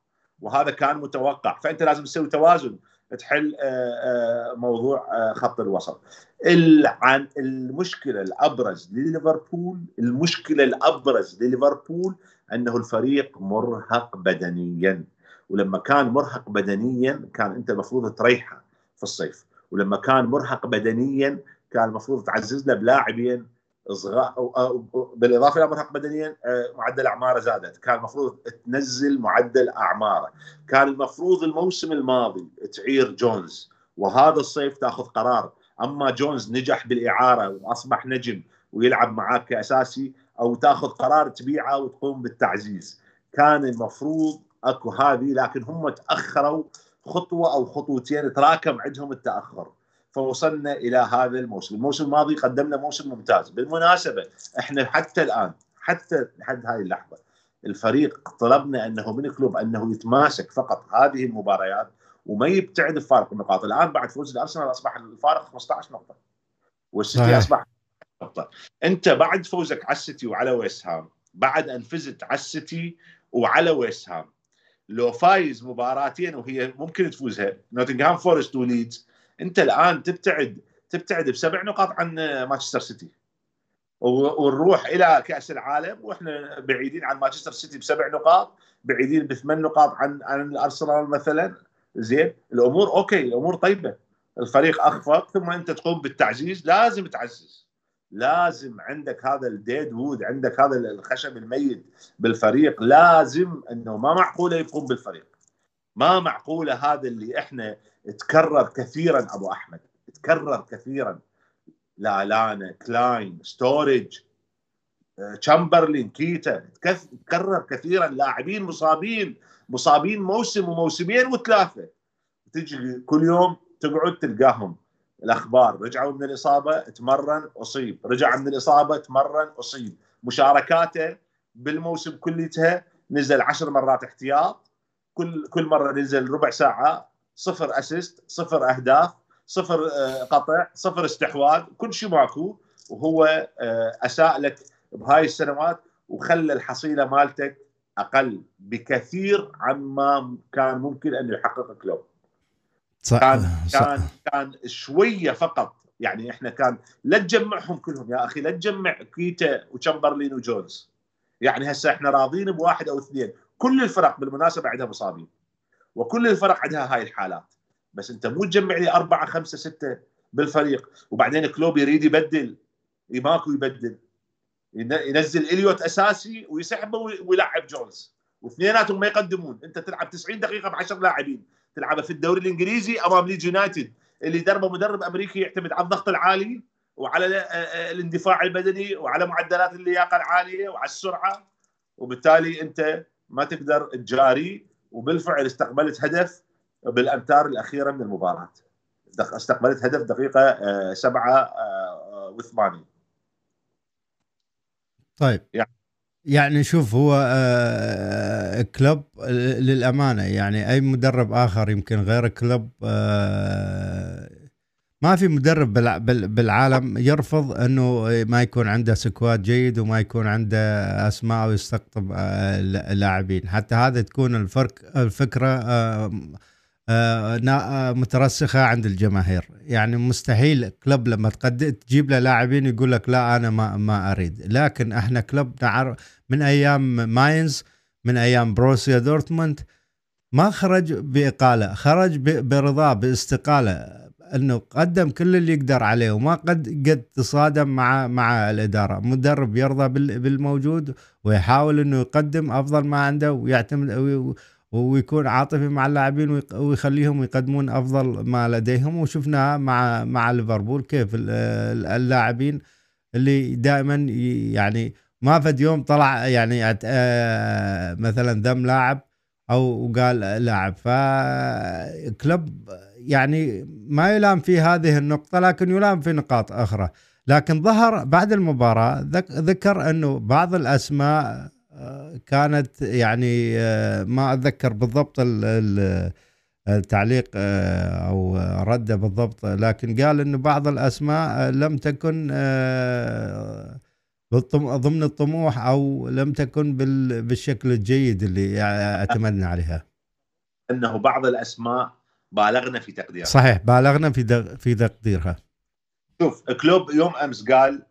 وهذا كان متوقع. فأنت لازم تسوي توازن تحل آه، موضوع خط الوسط. عن المشكلة الأبرز لليفربول المشكلة الأبرز لليفربول أنه الفريق مرهق بدنيا. ولما كان مرهق بدنيا كان أنت المفروض تريحه في الصيف. ولما كان مرهق بدنيا كان المفروض تعزز له بلاعبين صغار بالإضافة إلى مرهق بدنيا آه، معدل أعماره زادت، كان المفروض تنزل معدل أعماره، كان المفروض الموسم الماضي تعير جونز. وهذا الصيف تأخذ قرار، أما جونز نجح بالإعارة وأصبح نجم ويلعب معاك كأساسي أو تأخذ قرار تبيعه وتقوم بالتعزيز، كان المفروض أكو هذه لكن هم تأخروا خطوة أو خطوتين تراكم عندهم التأخر. فوصلنا إلى هذا الموسم، الموسم الماضي قدمنا موسم ممتاز، بالمناسبة إحنا حتى الآن حتى لحد هذه اللحظة الفريق طلبنا أنه من كلوب أنه يتماسك فقط هذه المباريات وما يبتعد بفارق النقاط، الآن بعد فوز الأرسنال أصبح الفارق 15 نقطة. والسيتي أصبح نقطة، أنت بعد فوزك على السيتي وعلى ويست هام، بعد أن فزت على السيتي وعلى ويست هام لو فايز مباراتين وهي ممكن تفوزها نوتنغهام فورست وليدز انت الان تبتعد تبتعد بسبع نقاط عن مانشستر سيتي. ونروح إلى كأس العالم وإحنا بعيدين عن مانشستر سيتي بسبع نقاط بعيدين بثمان نقاط عن عن الأرسنال مثلا. زين الأمور okay الأمور طيبة. الفريق أخفق ثم أنت تقوم بالتعزيز. لازم تعزز. لازم عندك هذا ال dead wood عندك هذا الخشب الميت بالفريق. لازم إنه ما معقولة يقوم بالفريق. ما معقولة هذا اللي إحنا تكرر كثيرا أبو أحمد تكرر كثيرا. لالانا كلاين ستوريدج تشامبرلين كيتا تكرر كثيرا. لاعبين مصابين مصابين موسم وموسمين وثلاثة. تجي كل يوم تقعد تلقاهم. الأخبار رجعوا من الإصابة تمرن أصيب. رجع من الإصابة تمرن أصيب. مشاركاته بالموسم كليتها نزل عشر مرات احتياط. كل كل مرة نزل ربع ساعة. صفر اسيست صفر أهداف صفر آه، قطع صفر استحواذ كل شيء ماكو. وهو آه، أساء لك بهاي السنوات وخلى الحصيلة مالتك أقل بكثير عما كان ممكن انه يحقق كلوب صح كان صح. كان كان شوية فقط. يعني إحنا كان لا تجمعهم كلهم يا أخي لا تجمع كيتا وتشامبرلين وجونز. يعني هسه إحنا راضين بواحد أو اثنين. كل الفرق بالمناسبة عندها مصابين. وكل الفرق عندها هاي الحالات. بس انت مو تجمع لي أربعة خمسة ستة بالفريق وبعدين كلوب يريد يبدل ماكو يبدل ينزل إليوت أساسي ويسحبه ويلعب جونز. واثنيناتهم ما يقدمون. انت تلعب 90 دقيقة ب 10 لاعبين. تلعبها في الدوري الإنجليزي أمام ليدز يونايتد اللي دربه مدرب أمريكي يعتمد على الضغط العالي وعلى الاندفاع البدني وعلى معدلات اللياقة العالية وعلى السرعة. وبالتالي انت ما تقدر تجاري وبالفعل استقبلت هدف بالأمتار الأخيرة من المباراة. استقبلت هدف دقيقة آه، سبعة آه، وثمانين. طيب. يعني يعني شوف هو آه كلوب للأمانة يعني أي مدرب آخر يمكن غير كلوب آه ما في مدرب بالعالم يرفض إنه ما يكون عنده سكواد جيد وما يكون عنده أسماء ويستقطب آه لاعبين. حتى هذا تكون الفرق الفكرة آه آه، آه، مترسخة عند الجماهير. يعني مستحيل كلب لما تجيب له لاعبين يقول لك لا أنا ما ما أريد. لكن إحنا كلب من أيام ماينز من أيام بروسيا دورتموند ما خرج بإقالة خرج برضاه باستقالة. انه قدم كل اللي يقدر عليه وما قد قد تصادم مع مع الاداره مدرب يرضى بالموجود ويحاول انه يقدم افضل ما عنده ويعتمد ويكون عاطفي مع اللاعبين ويخليهم يقدمون افضل ما لديهم. وشفناها مع مع ليفربول كيف اللاعبين اللي دائما يعني ما فد يوم طلع يعني مثلا ذم لاعب أو قال لاعب فكلب يعني ما يلام في هذه النقطة لكن يلام في نقاط أخرى. لكن ظهر بعد المباراة ذكر إنه بعض الأسماء كانت يعني آه، ما أتذكر بالضبط التعليق آه، أو رده بالضبط لكن قال إنه بعض الأسماء لم تكن آه، ضمن الطموح أو لم تكن بالشكل الجيد اللي اعتمدنا عليها. إنه بعض الأسماء بالغنا في تقديرها. صحيح بالغنا في في تقديرها. شوف كلوب يوم أمس قال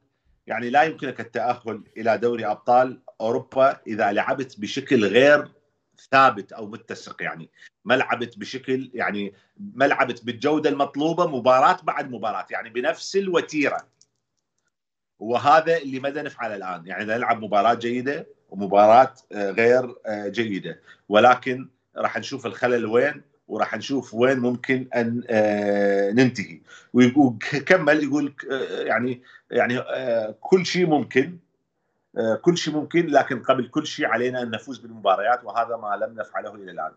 يعني لا يمكنك التأهل إلى دوري أبطال أوروبا إذا لعبت بشكل غير ثابت أو متسق. يعني ما لعبت بشكل يعني ما لعبت بالجودة المطلوبة مباراة بعد مباراة يعني بنفس الوتيرة. وهذا اللي مدى نفعله الآن. يعني نلعب مباراة جيدة ومباراة آه، غير آه، جيدة. ولكن راح نشوف الخلل وين؟ وراح نشوف وين ممكن أن آه، ننتهي. وكمل يقول يعني يعني كل شيء ممكن آه، كل شيء ممكن لكن قبل كل شيء علينا أن نفوز بالمباريات وهذا ما لم نفعله إلى الآن.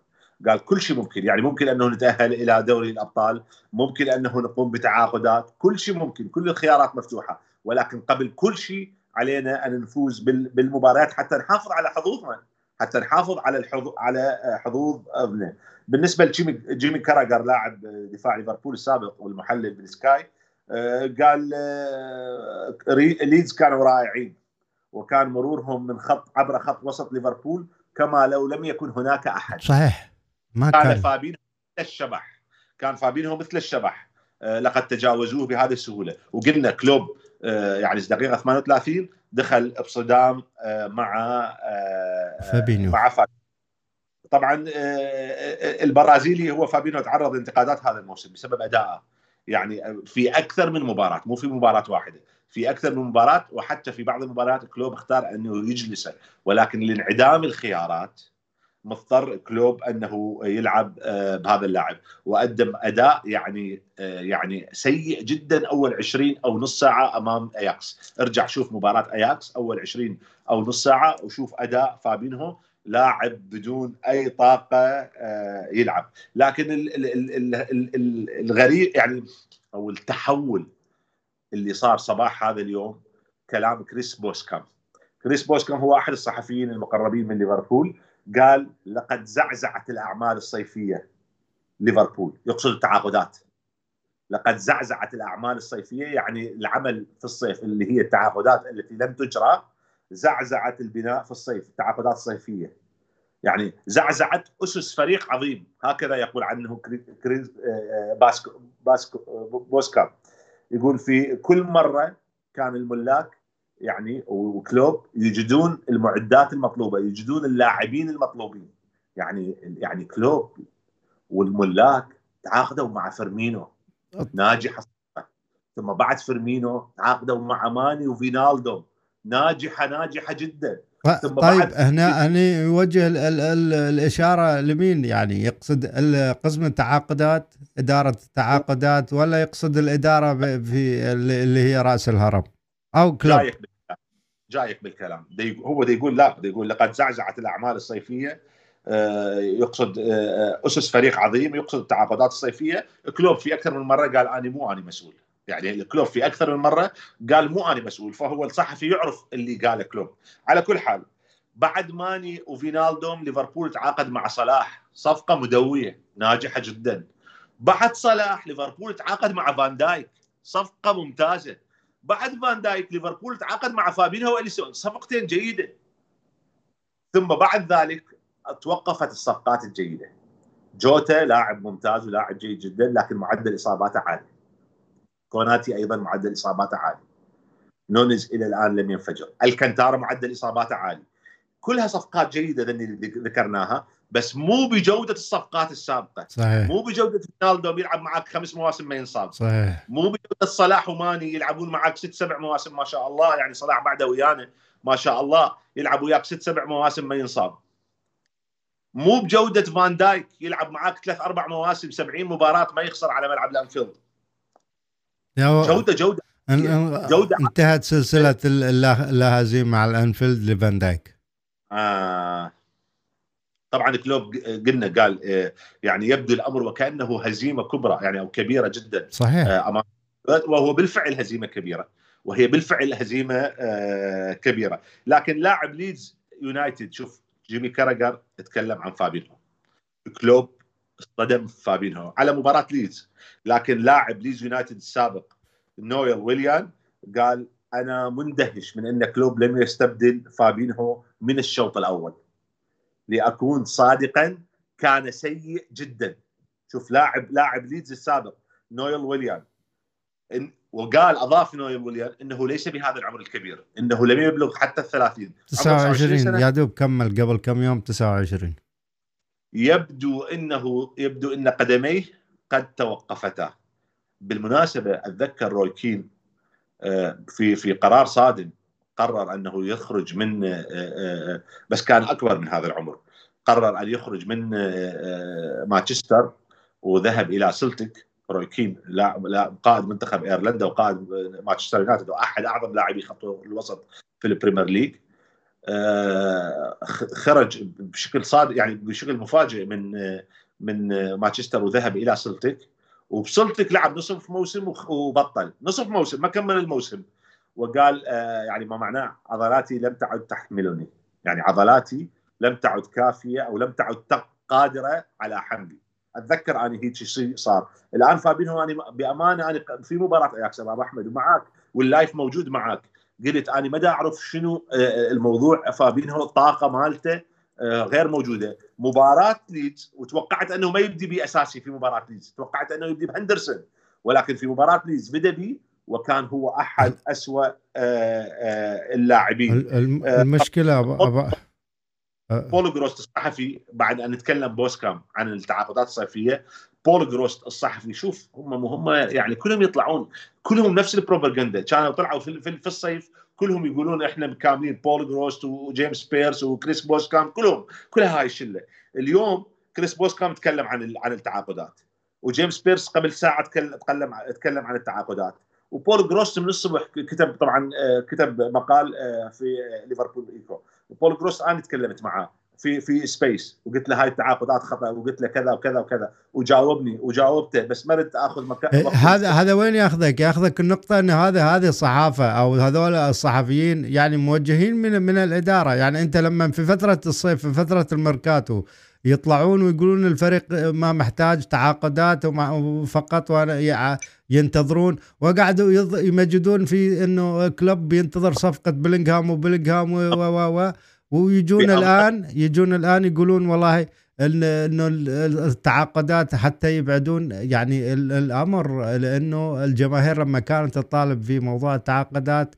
قال كل شيء ممكن. يعني ممكن أنه نتأهل إلى دوري الأبطال، ممكن أنه نقوم بتعاقدات، كل شيء ممكن، كل الخيارات مفتوحة، ولكن قبل كل شيء علينا أن نفوز بالمباريات حتى نحافظ على حظوظنا، حتى نحافظ على الحظوظ على حظوظ ابنه. بالنسبة لجيمي جيمي كاراجر لاعب دفاع ليفربول السابق والمحلل بالسكاي آه، قال آه، ليدز كانوا رائعين وكان مرورهم من خط عبر خط وسط ليفربول كما لو لم يكن هناك أحد. صحيح. ما كان, كان. فابينو مثل الشبح. كان فابينو مثل الشبح. آه لقد تجاوزوه بهذه السهولة. وقلنا كلوب آه يعني دقيقة 38 دخل بصدام آه مع آه فابينو مع فابينو طبعا آه، آه، البرازيلي هو فابينو تعرض لانتقادات هذا الموسم بسبب ادائه يعني في أكثر من مباراة مو في مباراة واحدة في أكثر من مباراة وحتى في بعض المباريات كلوب اختار أنه يجلسه ولكن لانعدام الخيارات مضطر كلوب أنه يلعب آه، بهذا اللاعب. وقدم أداء يعني آه، يعني سيء جدا أول 20 أو نص ساعة أمام أياكس. ارجع شوف مباراة أياكس أول 20 أو نص ساعة وشوف أداء فابينهو لاعب بدون أي طاقة آه، يلعب. لكن الغريب يعني أو التحول اللي صار صباح هذا اليوم كلام كريس بوسكام. كريس بوسكام هو أحد الصحفيين المقربين من ليفربول. قال لقد زعزعت الأعمال الصيفية ليفربول. يقصد التعاقدات. لقد زعزعت الأعمال الصيفية يعني العمل في الصيف اللي هي التعاقدات التي لم تجرى زعزعت البناء في الصيف التعاقدات الصيفية. يعني زعزعت أسس فريق عظيم. هكذا يقول عنه كريس آه، باسكو باسكو بوسكا يقول في كل مرة كان الملاك يعني وكلوب يجدون المعدات المطلوبة يجدون اللاعبين المطلوبين. يعني يعني كلوب والملاك تعاقدوا مع فيرمينو. ناجحه ثم بعد فيرمينو تعاقدوا مع ماني وفينالدوم. ناجحة ناجحة جدا. طيب هنا هنا يوجه ال ال ال الإشارة لمين؟ يعني يقصد قسم التعاقدات إدارة التعاقدات ولا يقصد الإدارة في اللي هي رأس الهرم؟ أو كلوب جايك بالكلام. جايك بالكلام. دي هو دي يقول لا دي يقول لقد زعزعت الأعمال الصيفية. آه، يقصد آه، أسس فريق عظيم يقصد التعاقدات الصيفية. كلوب في أكثر من مرة قال أنا مو أنا مسؤول. يعني كلوب في أكثر من مرة قال مو أنا مسؤول فهو الصحفي يعرف اللي قاله كلوب. على كل حال بعد ماني وفينالدوم ليفربول تعاقد مع صلاح. صفقة مدوية ناجحة جدا. بعد صلاح ليفربول تعاقد مع فان دايك. صفقة ممتازة. بعد فان دايك ليفربول تعاقد مع فابينهو وإليسون. صفقتين جيدة. ثم بعد ذلك توقفت الصفقات الجيدة. جوتا لاعب ممتاز ولاعب جيد جدا لكن معدل إصاباته عالي. كوناتي أيضا معدل إصاباته عالي. نونز إلى الآن لم ينفجر. الكنتارا معدل إصاباته عالي. كلها صفقات جيدة اللي ذكرناها. بس مو بجودة الصفقات السابقة. صحيح. مو بجودة رونالدو بيلعب معك خمس مواسم ما ينصاب. صحيح. مو بجودة صلاح وماني يلعبون معك ست سبع مواسم ما شاء الله. يعني صلاح بعده ويانا ما شاء الله يلعب وياك ست سبع مواسم ما ينصاب. مو بجودة فان دايك يلعب معك ثلاث أربع مواسم 70 مباراة ما يخسر على ملعب الأنفيلد. جودة جودة. جودة. انتهت سلسلة اللا هزيمه مع الأنفيلد لفان دايك. آه. طبعا كلوب قلنا قال آه، يعني يبدو الأمر وكأنه هزيمة كبرى يعني أو كبيرة جدا. صحيح. آه، امام وهو بالفعل هزيمة كبيرة وهي بالفعل هزيمة آه، كبيرة. لكن لاعب ليدز يونايتد شوف جيمي كاراجر تكلم عن فابينهو. كلوب اصطدم فابينهو على مباراة ليدز. لكن لاعب ليدز يونايتد السابق نويل ويلان قال أنا مندهش من إن كلوب لم يستبدل فابينهو من الشوط الأول. لأكون صادقا كان سيء جدا. شوف لاعب لاعب ليدز السابق نويل ويلان. إن وقال أضاف نويل ويليان إنه ليس بهذا العمر الكبير إنه لم يبلغ حتى ال 30 29 يا دوب كمل. قبل كم يوم 29 يبدو إنه يبدو إن قدميه قد توقفتا بالمناسبة أتذكر روي كين آه، في في قرار صادم. قرر أنه يخرج من آه، آه، بس كان أكبر من هذا العمر. قرر أن يخرج من مانشستر وذهب إلى سلتك روي كين لا قائد منتخب إيرلندا وقائد مانشستر يونايتد وأحد أعظم لاعبي خط الوسط في البريمير ليج. خرج بشكل صادق يعني بشكل مفاجئ من من مانشستر وذهب إلى سلتك وبسلتك لعب نصف موسم وبطل. نصف موسم ما كمل الموسم. وقال آه يعني ما معناه عضلاتي لم تعد تحملني. يعني عضلاتي لم تعد كافية أو لم تعد قادرة على حملي. أتذكر اني هيك شيء صار. الآن فابينهو أنا بأمانة أنا في مباراه اياكس ابو أحمد ومعاك وال live موجود معاك. قلت أنا ما أعرف شنو آه، الموضوع فابينهو الطاقه مالته آه، غير موجودة. مباراة ليدز وتوقعت أنه ما يبدي باساسي في مباراة ليدز. توقعت أنه يبدي بهندرسون. ولكن في مباراة ليدز بدأ بي وكان هو أحد أسوأ آه، آه، اللاعبين. المشكلة أبا بولو جروست الصحفي بعد أن نتكلم بوسكام عن التعاقدات الصيفية بول جورست الصحفي شوف هم هم يعني كلهم يطلعون كلهم نفس البروباغندا. كانوا طلعوا في, في, الصيف كلهم يقولون إحنا كاملين بول جورست وجيمس بيرس وكريس بوسكام كلهم كلها هاي الشلة. اليوم كريس بوسكام تكلم عن عن التعاقدات وجيمس بيرس قبل ساعة تكلم تكلم عن التعاقدات. وبول جورست من الصبح كتب طبعا آه، كتب مقال آه، في ليفربول إيكو. بول جورست أنا تكلمت معاه في في space وقلت له هاي التعاقدات خطأ وقلت له كذا وكذا وكذا وجاوبني وجاوبته بس ما ردت آخذ مكان إيه، هذا هذا وين ياخذك؟ ياخذك النقطة إن هذا هذه الصحافه أو هذول الصحفيين يعني موجهين من من الإدارة. يعني أنت لما في فترة الصيف في فترة الميركاتو يطلعون ويقولون الفريق ما محتاج تعاقدات فقط ينتظرون وقعدوا يمجدون في إنه كلوب ينتظر صفقة بلينغهام وبلينغهام و و ويجون الآن يجون الآن يقولون والله إنه التعاقدات حتى يبعدون يعني الأمر لأنه الجماهير لما كانت تطالب في موضوع التعاقدات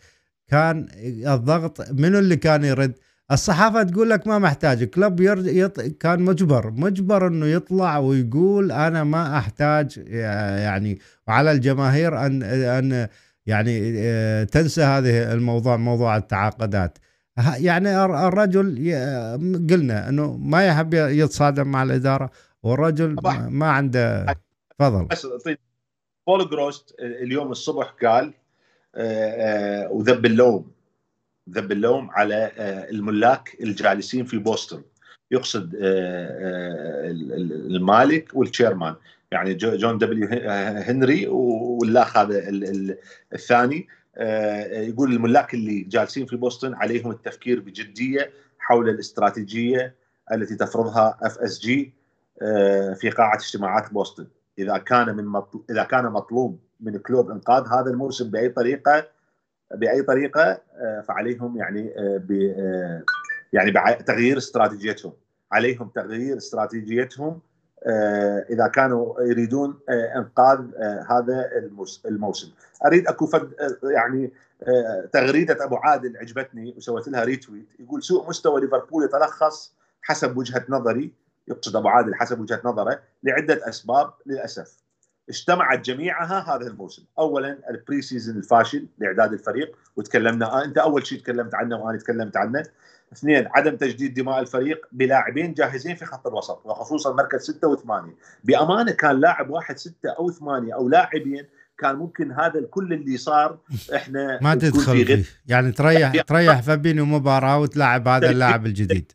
كان الضغط منو اللي كان يرد؟ الصحافة تقول لك ما محتاج. كلوب يط... كان مجبر. مجبر إنه يطلع ويقول أنا ما أحتاج يعني وعلى الجماهير أن أن يعني آه، تنسى هذه الموضوع موضوع التعاقدات. يعني الرجل قلنا إنه ما يحب يتصادم مع الإدارة والرجل ما عنده تفضل بس بول جورست اليوم الصبح قال آه، آه، وذب اللوم. ذب اللوم على آه، الملاك الجالسين في بوسطن. يقصد المالك وال chairman يعني جون دبليو هنري والاخ هذا الثاني آه، يقول الملاك اللي جالسين في بوسطن عليهم التفكير بجدية حول الاستراتيجية التي تفرضها FSG في قاعة اجتماعات بوسطن. إذا كان من إذا كان مطلوب من كلوب إنقاذ هذا الموسم بأي طريقة بأي طريقة آه، فعليهم يعني آه، يعني تغيير استراتيجيتهم. عليهم تغيير استراتيجيتهم آه، إذا كانوا يريدون آه، إنقاذ آه، هذا الموسم. أريد أكو يعني تغريدة أبو عادل عجبتني وسويت لها retweet يقول سوء مستوى ليفربول يتلخص حسب وجهة نظري يقصد أبو عادل حسب وجهة نظره لعدة أسباب للأسف. اجتمعت جميعها هذا الموسم. اولا ال pre-season الفاشل لإعداد الفريق وتكلمنا أنت أول شيء تكلمت عنه وأنا تكلمت عنه. اثنين عدم تجديد دماء الفريق بلاعبين جاهزين في خط الوسط وخصوصا مركز ستة وثمانية. بأمانة كان لاعب واحد ستة أو ثمانية أو لاعبين كان ممكن هذا الكل اللي صار إحنا [laughs] ما تدخل فيه. يعني تريح [laughs] تريح فابينو مباراة وتلاعب هذا اللاعب الجديد.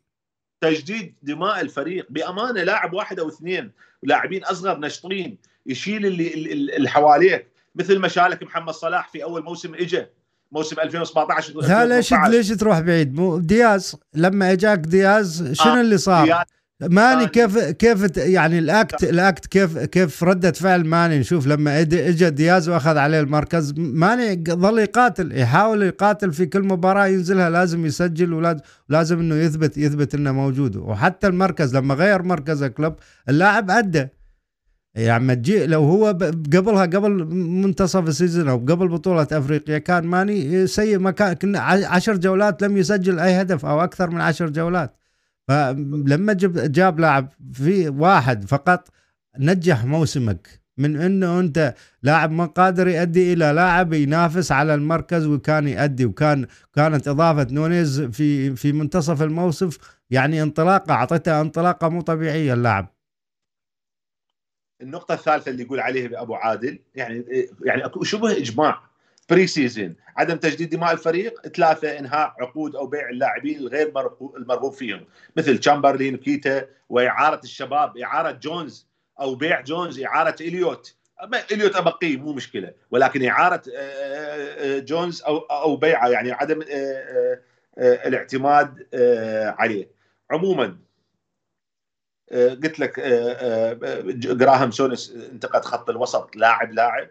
تجديد دماء الفريق. بأمانة لاعب واحد أو اثنين لاعبين أصغر نشطين يشيل اللي اللي حواليك مثل ما شالك محمد صلاح في أول موسم اجى موسم 2017 لا ليش ليش تروح بعيد؟ مو دياز لما إجاك دياز شنو آه اللي صار؟ ماني كيف كيف يعني ال act ال act كيف كيف ردة فعل ماني؟ نشوف لما اجى دياز وأخذ عليه المركز ماني ظل يقاتل يحاول يقاتل في كل مباراة ينزلها لازم يسجل ولازم إنه يثبت يثبت إنه موجود. وحتى المركز لما غير مركز الكلوب اللاعب أدى. يعني ما تجي لو هو قبلها قبل منتصف ال season أو قبل بطولة أفريقيا كان ماني سيء ما كان كنا عشر جولات لم يسجل أي هدف أو أكثر من عشر جولات. فلما جاب جاب لاعب في واحد فقط نجح موسمك من إنه أنت لاعب ما قادر يؤدي إلى لاعب ينافس على المركز وكان يؤدي وكان كانت إضافة نونيز في في منتصف الموسم يعني انطلاقة اعطته انطلاقة مو طبيعية اللاعب. النقطة الثالثة اللي يقول عليها أبو عادل يعني يعني أكو شبه إجماع. pre-season عدم تجديد دماء الفريق ثلاثة إنهاء عقود أو بيع اللاعبين الغير المرغوب فيهم. مثل تشامبرلين كيتا وإعارة الشباب إعارة جونز أو بيع جونز إعارة إليوت إليوت أبقيه مو مشكلة. ولكن إعارة آه، آه، آه، جونز أو أو بيعه يعني عدم الاعتماد عليه. عموما آه، قلت لك آه، آه، جراهام سونيس انتقد خط الوسط لاعب لاعب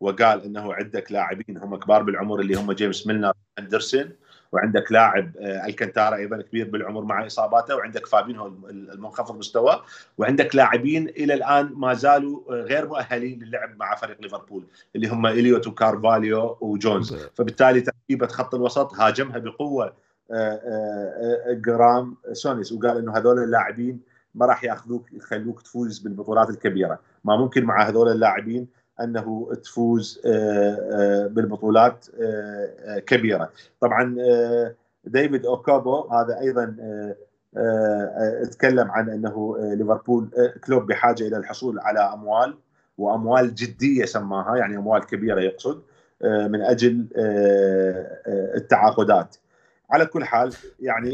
وقال إنه عندك لاعبين هم كبار بالعمر اللي هم جيمس ميلنر هندرسون وعندك لاعب الكنتارا أيضا كبير بالعمر مع إصاباته وعندك فابينهو المنخفض مستوى وعندك لاعبين إلى الآن ما زالوا غير مؤهلين للعب مع فريق ليفربول اللي هم إليوت وكارفاليو وجونز. فبالتالي تركيبه خط الوسط هاجمها بقوة جرام سونيس وقال إنه هذول اللاعبين ما راح ياخذوك يخلوك تفوز بالبطولات الكبيرة. ما ممكن مع هذول اللاعبين أنه تفوز بالبطولات كبيرة. طبعا ديفيد أوكابو هذا أيضا تكلم عن أنه ليفربول كلوب بحاجة إلى الحصول على أموال وأموال جدية سماها يعني أموال كبيرة يقصد من أجل التعاقدات. على كل حال يعني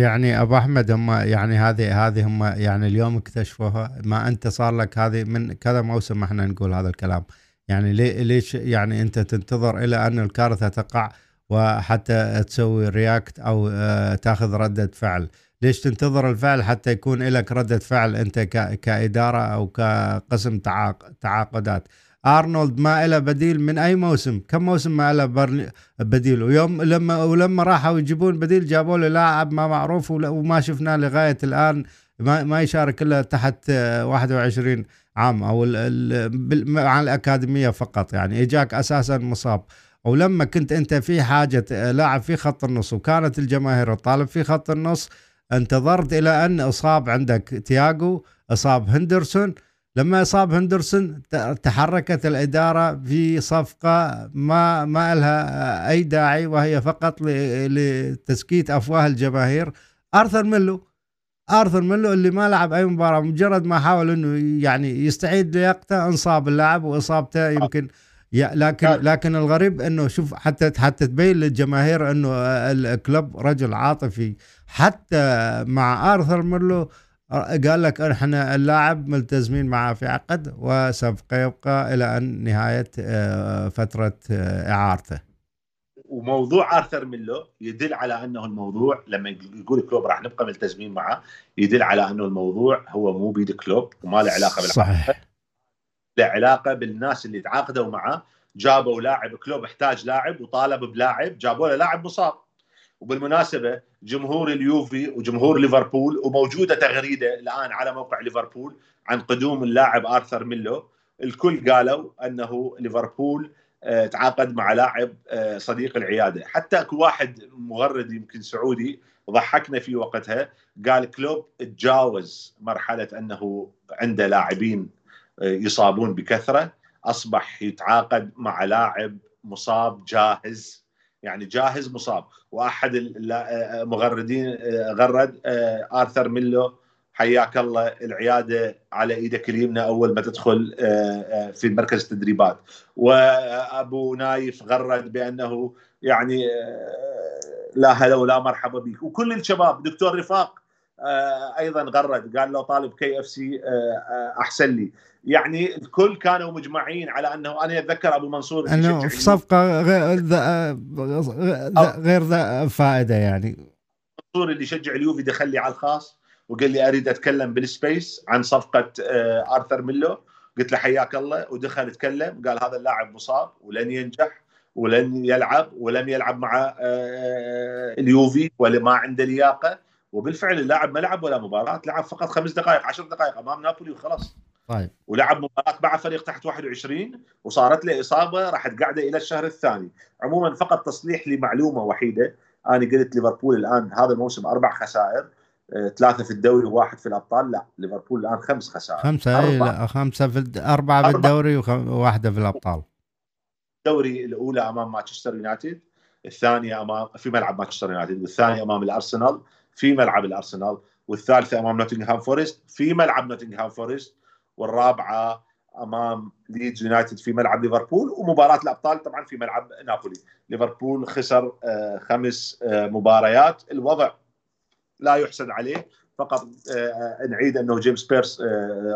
يعني أبو أحمد هم يعني هذه هذه هم يعني اليوم اكتشفوها. ما أنت صار لك هذه من كذا موسم إحنا نقول هذا الكلام. يعني ليش يعني أنت تنتظر إلى أن الكارثة تقع وحتى تسوي رياكت أو آه، تأخذ ردة فعل؟ ليش تنتظر الفعل حتى يكون لك ردة فعل أنت كإدارة أو كقسم تعاقدات؟ أرنولد ما له بديل من أي موسم. كم موسم ما له بديل؟ ويوم لما ولما راحوا يجيبون بديل جابوا له لاعب ما معروف وما شفناه لغاية الآن. ما ما يشارك إلا تحت 21 عام أو مع الأكاديمية فقط. يعني إجاك أساسا مصاب. ولما كنت أنت في حاجة لاعب في خط النص وكانت الجماهير تطالب في خط النص انتظرت إلى أن أصاب عندك تياجو أصاب هندرسون لما إصاب هندرسون تحركت الإدارة في صفقة ما ما لها أي داعي وهي فقط لتسكيت أفواه الجماهير. أرثر ميلو أرثر ميلو اللي ما لعب أي مباراة مجرد ما حاول إنه يعني يستعيد لياقته انصاب اللاعب وإصابته يمكن لكن لكن الغريب إنه شوف حتى حتى تبين للجماهير إنه الكلوب رجل عاطفي. حتى مع أرثر ميلو قال لك إحنا اللاعب ملتزمين معه في عقد وسوف يبقى إلى أن نهاية آه، فترة آه، إعارته. وموضوع آرثر ميلو يدل على أنه الموضوع لما يقول كلوب راح نبقى ملتزمين معه يدل على أنه الموضوع هو مو بيد كلوب وما له علاقة بالعقد. صحيح. له علاقة بالناس اللي تعاقدوا معه جابوا لاعب كلوب احتاج لاعب وطالب بلاعب جابوا له لاعب مصاب. وبالمناسبة جمهور اليوفي وجمهور ليفربول وموجودة تغريدة الآن على موقع ليفربول عن قدوم اللاعب آرثر ميلو. الكل قالوا أنه ليفربول آه، تعاقد مع لاعب آه، صديق العيادة. حتى اكو واحد مغرد يمكن سعودي ضحكنا في وقتها. قال كلوب تجاوز مرحلة أنه عنده لاعبين آه، يصابون بكثرة أصبح يتعاقد مع لاعب مصاب جاهز يعني جاهز مصاب. واحد المغردين غرد آرثر ميلو. حياك الله العيادة على إيدك اليمنى أول ما تدخل في مركز التدريبات. وأبو نايف غرد بأنه يعني لا هلا ولا مرحبا بك. وكل الشباب دكتور رفاق أيضا غرد قال له طالب KFC أحسن لي. يعني الكل كانوا مجمعين على أنه أنا أتذكر أبو منصور أنه في صفقة غير ذا غير ذا فائدة يعني. منصور اللي يشجع اليوفي دخل لي على الخاص وقال لي أريد أتكلم بال space عن صفقة آه، آرثر ميلو. قلت له حياك الله. ودخل يتكلم. قال هذا اللاعب مصاب ولن ينجح ولن يلعب ولم يلعب مع آه، اليوفي ولا ما عنده لياقة. وبالفعل اللاعب ما لعب ولا مباراة. لعب فقط خمس دقائق عشر دقائق. أمام نابولي وخلاص. طيب. ولعب مباراة مع فريق تحت 21 وصارت له إصابة راحت قاعدة إلى الشهر الثاني. عموما فقط تصليح لمعلومة وحيدة. أنا قلت ليفربول الآن هذا الموسم أربع خسائر آه، ثلاثة في الدوري وواحد في الأبطال. لا ليفربول الآن خمس خسائر. خمسة أي لا خمسة في أربعة في الدوري وواحدة في الأبطال. الدوري الأولى أمام مانشستر يونايتد الثانية أمام في ملعب مانشستر يونايتد والثانية أمام الأرسنال في ملعب الأرسنال والثالثة أمام نوتنغهام فورست في ملعب نوتنغهام فورست. والرابعة أمام ليدز يونايتد في ملعب ليفربول ومباراة الأبطال طبعا في ملعب نابولي. ليفربول خسر آه، خمس آه، مباريات. الوضع لا يحسد عليه. فقط آه، نعيد أنه جيمس بيرس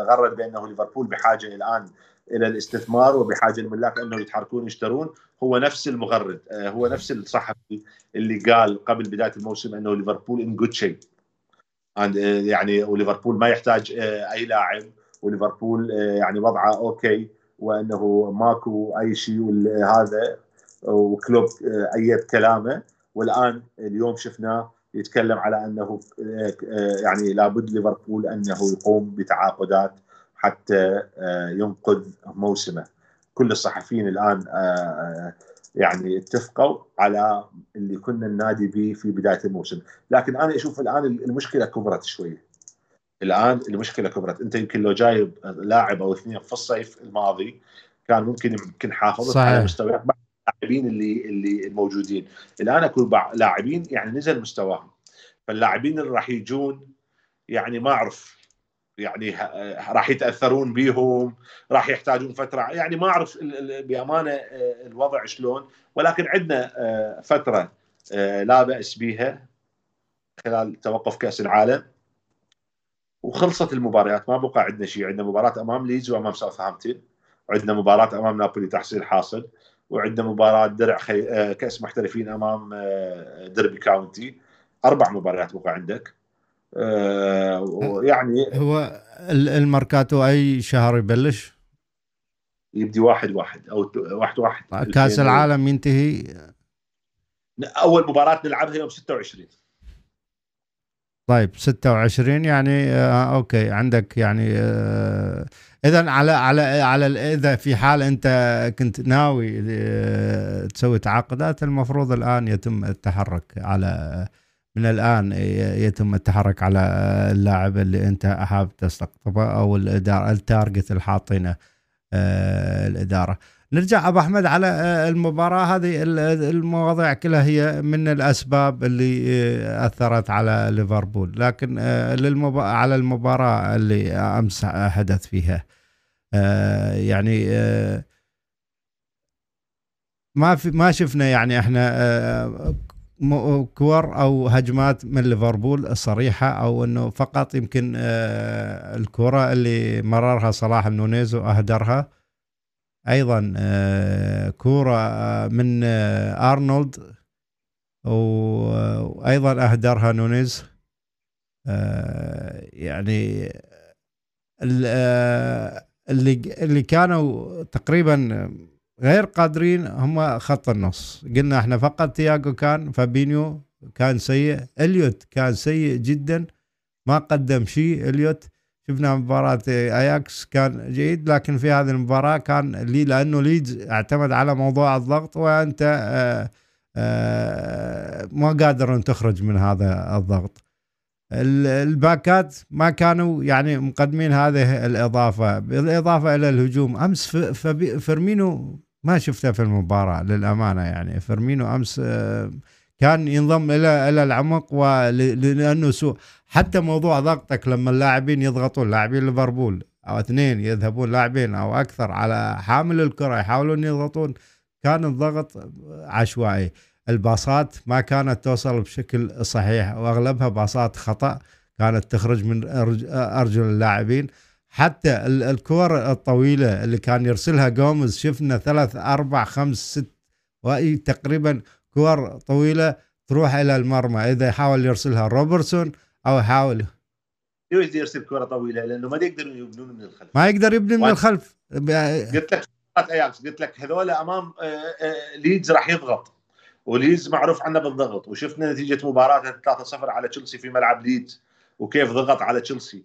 غرد بأنه ليفربول بحاجة الآن إلى الاستثمار وبحاجة الملاك أنه يتحركون يشترون. هو نفس المغرد هو نفس الصحفي اللي قال قبل بداية الموسم أنه ليفربول in good shape يعني وليفربول ما يحتاج أي لاعب. وليفربول آه، يعني وضعه okay وأنه ماكو أي شيء هذا وكلوب آه، ايد كلامه. والآن اليوم شفناه يتكلم على أنه آه، يعني لابد ليفربول أنه يقوم بتعاقدات حتى ينقذ موسمه. كل الصحفيين الآن يعني اتفقوا على اللي كنا النادي به في بداية الموسم. لكن أنا أشوف الآن المشكلة كبرت شوية الآن المشكلة كبرت. أنت يمكن لو جايب لاعب أو اثنين في الصيف الماضي كان ممكن يمكن حافظت على مستويات بعض اللاعبين اللي اللي الموجودين الآن أكو لاعبين يعني نزل مستواهم. فاللاعبين اللي راح يجون يعني ما أعرف. يعني راح يتأثرون بهم راح يحتاجون فترة. يعني ما أعرف بأمانة آه، الوضع شلون. ولكن عندنا آه، فترة آه، لا بأس بها خلال توقف كأس العالم. وخلصت المباريات ما بقى عندنا شيء. عندنا مباراة أمام ليدز وأمام ساوثهامبتون وعندنا مباراة أمام نابولي تحصيل حاصل وعندنا مباراة درع خي... كأس محترفين أمام دربي كاونتي. أربع مباريات بقى عندك. آه، يعني هو الميركاتو أي شهر يبلش؟ يبدي واحد واحد أو واحد واحد. كأس العالم ينتهي؟ أول مباراة نلعبها يوم 26 طيب 26 يعني آه okay عندك يعني آه اذا على على على إذا في حال أنت كنت ناوي آه تسوي تعاقدات المفروض الآن يتم التحرك على من الآن يتم التحرك على اللاعب اللي أنت حابب تستقطبه أو الإدارة التارجت اللي حاطينه آه، الإدارة. نرجع أبو أحمد على آه، المباراة. هذه المواضيع كلها هي من الأسباب اللي آه، أثرت على ليفربول. لكن على المباراة اللي أمس حدث فيها. يعني ما في ما شفنا يعني إحنا كور أو هجمات من ليفربول صريحة أو إنه فقط يمكن آه، الكرة اللي مررها صلاح نونيز واهدرها أيضا آه، كورة آه، من أرنولد وأيضا أهدرها نونيز. يعني اللي اللي كانوا تقريبا غير قادرين هم خط النص. قلنا إحنا فقط تياجو كان فابينيو كان سيء إليوت كان سيء جدا ما قدم شيء إليوت. شفنا مباراة اياكس كان جيد لكن في هذه المباراة كان لي لأنه ليدز اعتمد على موضوع الضغط وأنت آه آه ما قادر ان تخرج من هذا الضغط. الباكات ما كانوا يعني مقدمين هذه الإضافة. بالإضافة إلى الهجوم أمس فيرمينو ما شفته في المباراة للأمانة يعني. فيرمينو أمس آه، كان ينضم إلى إلى العمق ولأنه سوء. حتى موضوع ضغطك لما اللاعبين يضغطون لاعبين ليفربول أو اثنين يذهبون لاعبين أو أكثر على حامل الكرة يحاولون يضغطون كان الضغط عشوائي. الباصات ما كانت توصل بشكل صحيح وأغلبها باصات خطأ كانت تخرج من أرجل اللاعبين. حتى الكور الطويلة اللي كان يرسلها جومز شفنا ثلاث أربع خمس ست تقريبا كور طويلة تروح إلى المرمى. إذا يحاول يرسلها روبرتسون أو يحاول ليش يرسل كرة طويلة؟ لأنه ما يقدرون يبنون من الخلف. ما يقدر يبني من الخلف. قلت لك أياكس. قلت لك هذول أمام آه، آه، ليدز راح يضغط. وليدز معروف عنه بالضغط. وشفنا نتيجة مباراة 3-0 على تشيلسي في ملعب ليدز. وكيف ضغط على تشيلسي.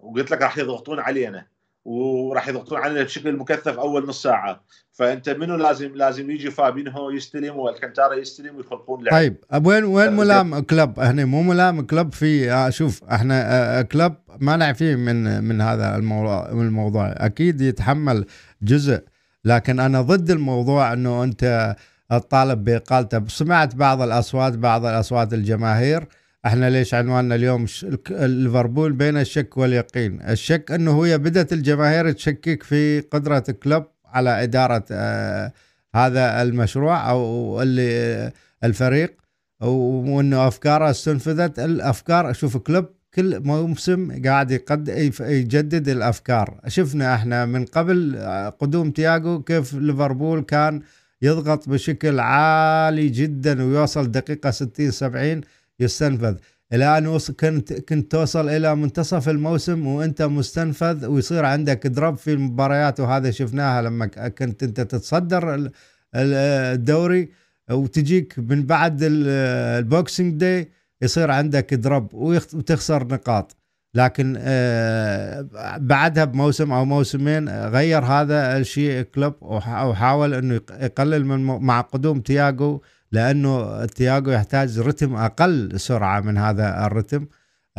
وقلت لك راح يضغطون علينا. وراح يضغطون علينا بشكل مكثف أول نص ساعة. فأنت منو لازم لازم يجي فابينهو يستلم وألكانتارا يستلم ويخلقون لعب. طيب وين وين ملام كلوب؟ هنا مو ملام كلوب في آه، شوف إحنا آه، كلوب ما نعفيه من من هذا الموضوع من الموضوع. أكيد يتحمل جزء لكن أنا ضد الموضوع إنه أنت تطالب بإقالته. سمعت بعض الاصوات بعض الأصوات الجماهير إحنا ليش عنواننا اليوم ليفربول بين الشك واليقين؟ الشك انه هي بدأت الجماهير تشكك في قدرة كلوب على إدارة آه هذا المشروع أو اللي الفريق وإنه أفكاره استنفذت. الأفكار شوف كلوب كل موسم قاعد يقد يجدد الأفكار. شفنا إحنا من قبل آه، قدوم تياجو كيف ليفربول كان يضغط بشكل عالي جدا ويوصل دقيقة 60 70 يستنفذ. إلى ان كنت كنت توصل إلى منتصف الموسم وأنت مستنفذ ويصير عندك دروب في المباريات وهذا شفناها لما كنت أنت تتصدر الدوري وتجيك من بعد ال Boxing Day يصير عندك drop وتخسر نقاط. لكن آه، بعدها بموسم أو موسمين غير هذا الشيء كلوب وحاول إنه يقلل من مع قدوم تياجو لأنه تياجو يحتاج رتم أقل سرعة من هذا الرتم.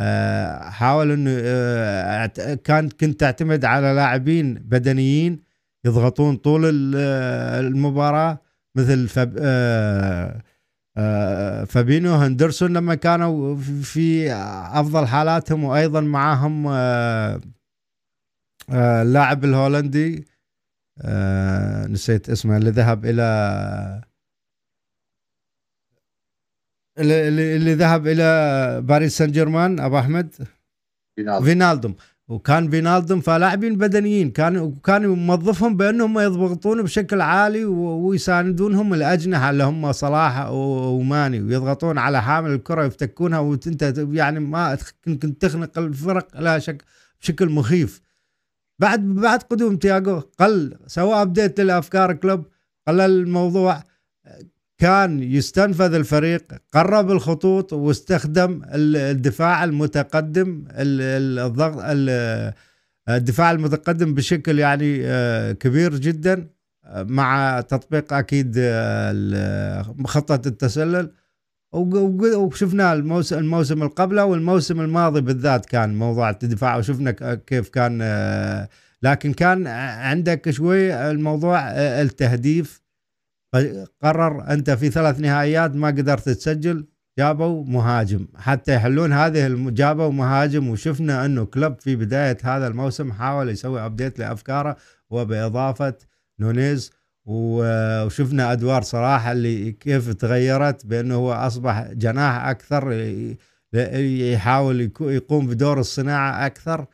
آه، حاول إنه آه، كان كنت تعتمد على لاعبين بدنيين يضغطون طول المباراة مثل فب فابينو هندرسون لما كانوا في أفضل حالاتهم وأيضا معاهم اللاعب الهولندي نسيت اسمه اللي ذهب إلى اللي, اللي ذهب إلى باريس سان جيرمان أبو أحمد؟ فينالدوم, فينالدوم. وكان فينالدوم فلاعبين بدنيين. كان كان موظفهم بأنهم يضغطون بشكل عالي ويساندونهم الأجنحة اللي هم صلاح وماني ويضغطون على حامل الكرة يفتكونها وانت يعني ما كنت تخنق الفرق لا شك بشكل مخيف. بعد بعد قدوم تياجو قل سوى update للأفكار كلوب قلل الموضوع كان يستنفذ الفريق قرب الخطوط واستخدم الدفاع المتقدم الضغط الدفاع المتقدم بشكل يعني آه، كبير جدا مع تطبيق أكيد آه، خطة التسلل. وشفنا الموسم الموسم القبله والموسم الماضي بالذات كان موضوع الدفاع وشفنا كيف كان آه، لكن كان عندك شوي الموضوع التهديف قرر أنت في ثلاث نهائيات ما قدرت تسجل جابوا مهاجم. حتى يحلون هذه جابوا مهاجم وشفنا أنه كلوب في بداية هذا الموسم حاول يسوي update لأفكاره وبإضافة نونيز. وشفنا أدوار صراحة اللي كيف تغيرت بأنه هو أصبح جناح أكثر يحاول يقوم بدور الصناعة أكثر.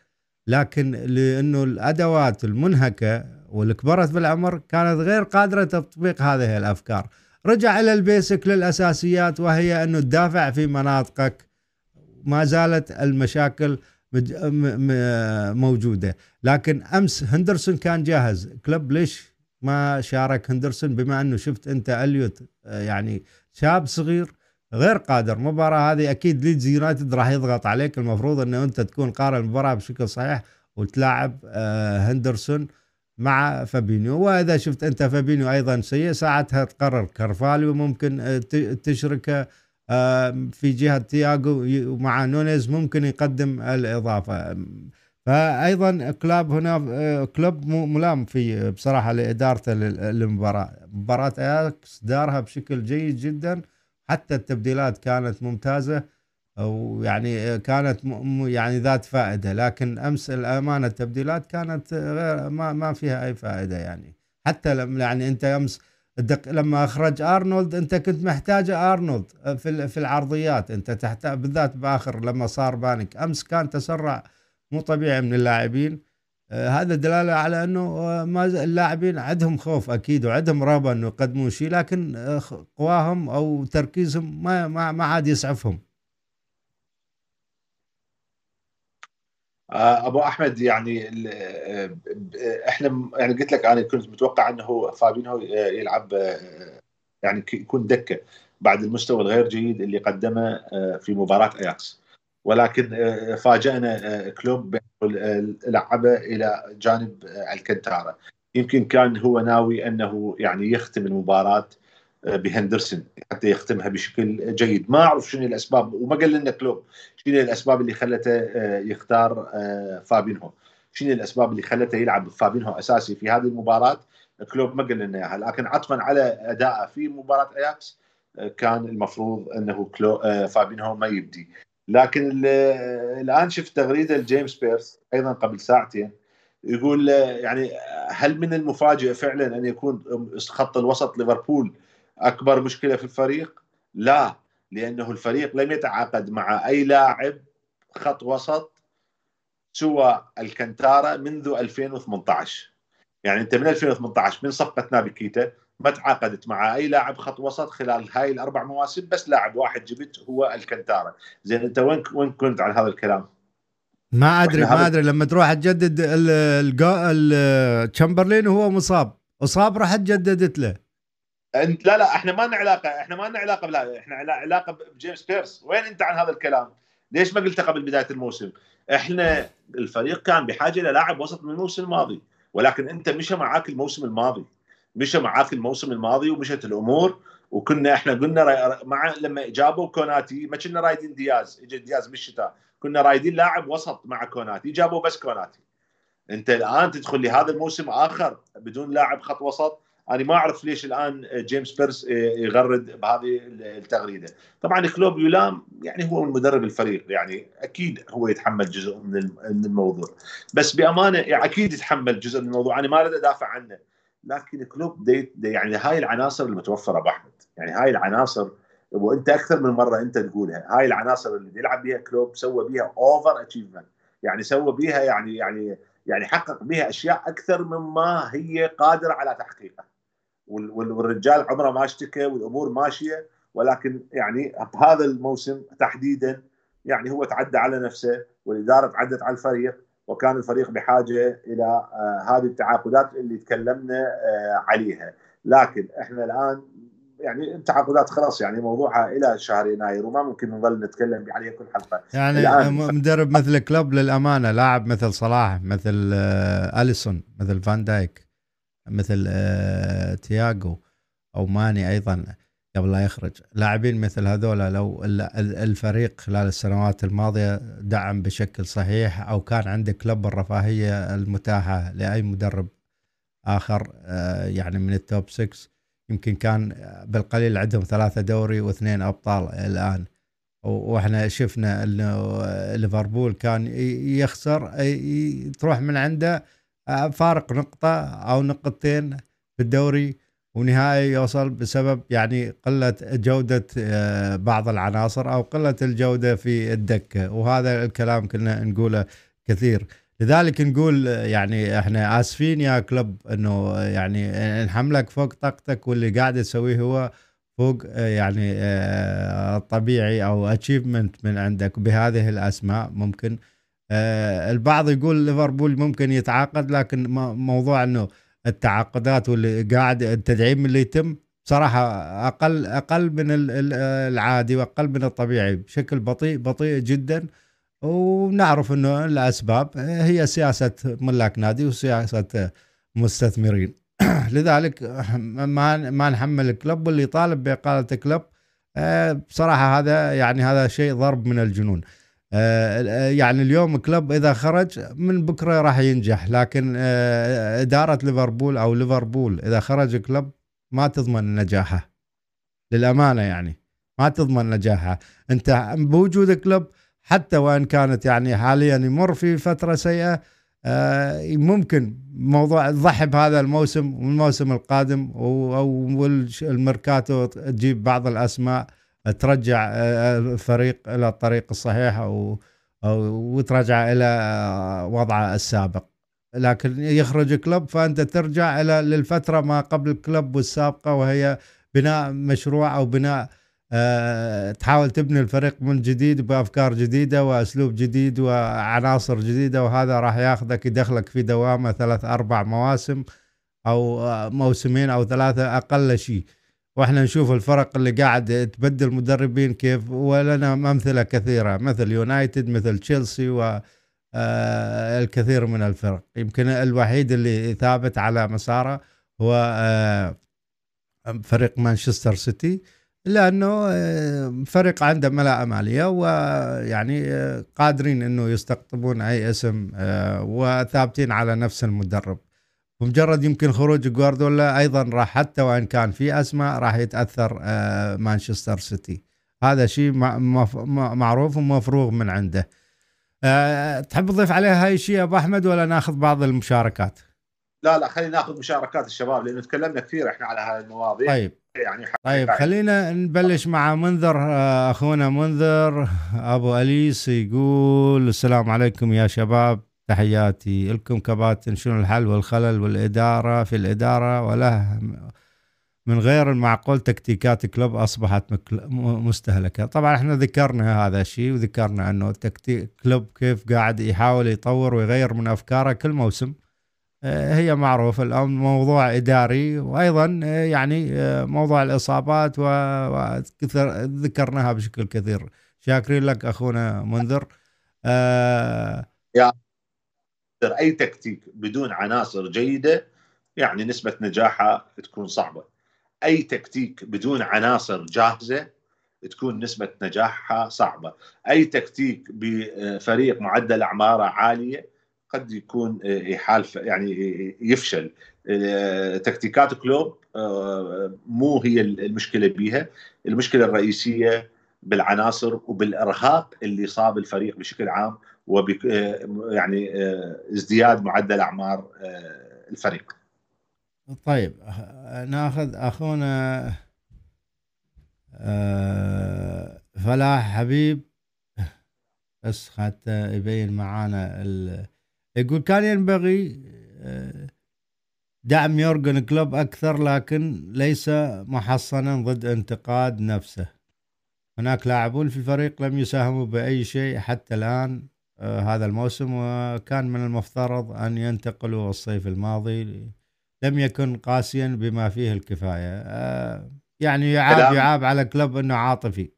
لكن لأنه الأدوات المنهكة واللي كبرت بالعمر كانت غير قادرة تطبيق هذه الأفكار. رجع إلى ال basic للأساسيات وهي أنه تدافع في مناطقك. ما زالت المشاكل موجودة. لكن أمس هندرسون كان جاهز. كلوب ليش ما شارك هندرسون؟ بما أنه شفت أنت أليوت يعني شاب صغير غير قادر. المباراة هذه أكيد ليدز يونايتد راح يضغط عليك. المفروض أنه أنت تكون قارئ المباراة بشكل صحيح وتلاعب آه، هندرسون. مع فابينيو. وإذا شفت أنت فابينيو أيضا سيء ساعتها تقرر كارفاليو ممكن آه، تشركه آه، في جهة تياجو ومع نونيز ممكن يقدم الإضافة. فايضا كلوب هنا آه، كلوب ملام في بصراحة لإدارته للمباراة. مباراة أياكس دارها بشكل جيد جدا حتى التبديلات كانت ممتازة. ويعني كانت يعني ذات فائدة لكن أمس الأمانة التبديلات كانت غير ما ما فيها أي فائدة يعني. حتى لما يعني أنت أمس لما أخرج أرنولد أنت كنت محتاج أرنولد في في العرضيات. أنت تحتاج بالذات بآخر لما صار بانك أمس كان تسرع مو طبيعي من اللاعبين. آه هذا دلالة على أنه آه، ما اللاعبين عندهم خوف أكيد وعندهم رغبة أنه يقدمون شيء لكن آه، قواهم أو تركيزهم ما ما, ما عاد يسعفهم آه، أبو أحمد يعني آه، إحنا يعني قلت لك أنا كنت متوقع إنه فابينو يلعب آه، يعني يكون دكة بعد المستوى الغير جيد اللي قدمه في مباراة أياكس. ولكن فاجأنا كلوب لعبه إلى جانب الكنتارا يمكن كان هو ناوي أنه يعني يختم المباراة بهندرسون حتى يختمها بشكل جيد. ما أعرف شنو الأسباب وما قال لنا كلوب شنو الأسباب اللي خلته آه، يختار آه، فابينهو. شنو الأسباب اللي خلته يلعب فابينهو أساسي في هذه المباراة؟ كلوب ما قال لنا إياها. لكن عطفا على أداءه في مباراة أياكس آه، كان المفروض إنه كلو فابينهو ما يبدي. لكن الآن شفت تغريدة لجيمس بيرس أيضا قبل ساعتين يقول يعني هل من المفاجئ فعلا أن يكون خط الوسط ليفربول أكبر مشكلة في الفريق؟ لا لأنه الفريق لم يتعاقد مع أي لاعب خط وسط سوى الكنتارا منذ 2018 يعني أنت من 2018 من صفقة نابي كيتا ما تعاقدت مع أي لاعب خط وسط خلال هاي الأربع مواسم بس لاعب واحد جبت هو الكنتارا زين أنت وين وين كنت على هذا الكلام؟ ما أدري ما أدري. لما تروح تجدد التشامبرلين وهو مصاب. أصاب راح تجددت له. انت لا لا إحنا ما لنا علاقه إحنا ما لنا علاقة بلا إحنا علاقة بجيمس بيرس. وين انت عن هذا الكلام؟ ليش ما قلته قبل بداية الموسم؟ إحنا الفريق كان بحاجة إلى لاعب وسط من الموسم الماضي ولكن انت مشى معاك الموسم الماضي. مشى معاك الموسم الماضي ومشت الأمور وكنا إحنا قلنا مع لما جابوا كوناتي ما كنا رايدين دياز. اجى دياز بالشتاء كنا رايدين لاعب وسط مع كوناتي جابوا بس كوناتي. انت الآن تدخل لهذا الموسم آخر بدون لاعب خط وسط أنا ما أعرف ليش الآن جيمس بيرس يغرد بهذه التغريدة. طبعا كلوب يلام يعني هو مدرب الفريق يعني أكيد هو يتحمل جزء من الموضوع. بس بأمانة يعني أكيد يتحمل جزء من الموضوع أنا ما أريد أدافع عنه. لكن كلوب دي دي يعني هاي العناصر المتوفره أبو أحمد. يعني هاي العناصر وأنت أكثر من مرة أنت تقولها هاي العناصر اللي بيلعب بها كلوب سوى بها over achievement يعني سوى بها يعني يعني يعني حقق بها أشياء أكثر مما هي قادرة على تحقيقها. والرجال عمره ما اشتكى والامور ماشيه ولكن يعني بهذا الموسم تحديدا يعني هو تعدى على نفسه والإدارة تعدت على الفريق وكان الفريق بحاجة إلى آه، هذه التعاقدات اللي تكلمنا آه، عليها. لكن إحنا الآن يعني التعاقدات خلاص يعني موضوعها إلى شهر يناير وما ممكن نظل نتكلم عليها كل حلقة. يعني مدرب مثل كلوب للأمانة لاعب مثل صلاح مثل آه، أليسون مثل فان دايك. مثل تياغو أو ماني أيضا قبل لا يخرج. لاعبين مثل هذول لو الفريق خلال السنوات الماضية دعم بشكل صحيح أو كان عنده كلوب الرفاهية المتاحة لأي مدرب آخر آه، يعني من ال top 6 يمكن كان بالقليل عندهم ثلاثة دوري واثنين أبطال الآن. وإحنا شفنا إنه ليفربول كان يخسر تروح من عنده آه، فارق نقطة أو نقطتين في الدوري ونهائي يوصل بسبب يعني قلة جودة آه، بعض العناصر أو قلة الجودة في الدكة وهذا الكلام كنا نقوله كثير. لذلك نقول يعني إحنا آسفين يا كلب إنه يعني نحملك فوق طاقتك واللي قاعد تسويه هو فوق آه، يعني آه، الطبيعي أو اتشيفمنت من عندك. بهذه الأسماء ممكن البعض يقول ليفربول ممكن يتعاقد لكن موضوع إنه التعاقدات واللي قاعد التدعيم اللي يتم صراحة أقل أقل من العادي وأقل من الطبيعي بشكل بطيء بطيء جدا. ونعرف أنه الأسباب هي سياسة ملاك نادي وسياسة مستثمرين. [clears throat] لذلك ما ما نحمل الكلب واللي يطالب بإقالة الكلب بصراحة هذا يعني هذا شيء ضرب من الجنون. آه، يعني اليوم كلوب إذا خرج من بكرة راح ينجح لكن آه، إدارة ليفربول أو ليفربول إذا خرج كلوب ما تضمن نجاحه. للأمانة يعني ما تضمن نجاحه. أنت بوجود كلوب حتى وإن كانت يعني حاليا يمر في فترة سيئة آه، ممكن موضوع تضحي بهذا الموسم والموسم القادم أو الميركاتو تجيب بعض الأسماء. ترجع الفريق آه، إلى الطريق الصحيح أو أو وترجع إلى آه، وضعه السابق. لكن يخرج كلوب فأنت ترجع إلى للفترة ما قبل الكلوب والسابقة وهي بناء مشروع أو بناء أه تحاول تبني الفريق من جديد بأفكار جديدة وأسلوب جديد وعناصر جديدة وهذا راح ياخذك يدخلك في دوامة ثلاث أربع مواسم أو موسمين أو ثلاثة أقل شيء. وإحنا نشوف الفرق اللي قاعد تبدل مدربين كيف ولنا أمثلة كثيرة مثل يونايتد مثل تشيلسي و آه، الكثير من الفرق. يمكن الوحيد اللي ثابت على مساره هو آه، فريق مانشستر سيتي لأنه آه، فريق عنده ملاءة مالية ويعني قادرين إنه يستقطبون أي اسم وثابتين على نفس المدرب. بمجرد يمكن خروج جوارديولا أيضا راح حتى وإن كان في اسماء راح يتأثر آه، مانشستر سيتي. هذا شيء معروف ومفروغ من عنده. أه تحب تضيف عليها هاي الشيء أبو أحمد ولا ناخذ بعض المشاركات؟ لا لا خلينا ناخذ مشاركات الشباب لأنه تكلمنا كثير إحنا على هاي المواضيع. طيب. يعني طيب خلينا نبلش مع منذر آه، أخونا منذر أبو أليس يقول السلام عليكم يا شباب. تحياتي. لكم كباتن شنو الحل والخلل والإدارة؟ في الإدارة وله من غير المعقول تكتيكات كلوب أصبحت مستهلكة. طبعا إحنا ذكرنا هذا الشيء وذكرنا أنه تكتيك كلوب كيف قاعد يحاول يطور ويغير من أفكاره كل موسم. آه، هي معروفة الآن موضوع إداري وأيضا آه، يعني آه، موضوع الإصابات وكثر ذكرناها بشكل كثير. شاكرين لك أخونا منذر. يا أي تكتيك بدون عناصر جيدة يعني نسبة نجاحها تكون صعبة. أي تكتيك بدون عناصر جاهزة تكون نسبة نجاحها صعبة، أي تكتيك بفريق معدل أعماره عالية قد يكون يحال يعني يفشل. تكتيكات كلوب مو هي المشكلة بها المشكلة الرئيسية بالعناصر وبالإرهاق اللي صاب الفريق بشكل عام وب يعني ازدياد معدل أعمار الفريق. طيب ناخذ أخونا آه، فلاح حبيب. بس حتى يبين معانا يقول كان ينبغي آه، دعم يورجن كلوب أكثر لكن ليس محصنا ضد انتقاد نفسه. هناك لاعبون في الفريق لم يساهموا بأي شيء حتى الآن. آه هذا الموسم وكان من المفترض أن ينتقلوا الصيف الماضي لم يكن قاسيا بما فيه الكفاية. آه يعني يعاب يعاب على كلوب أنه عاطفي.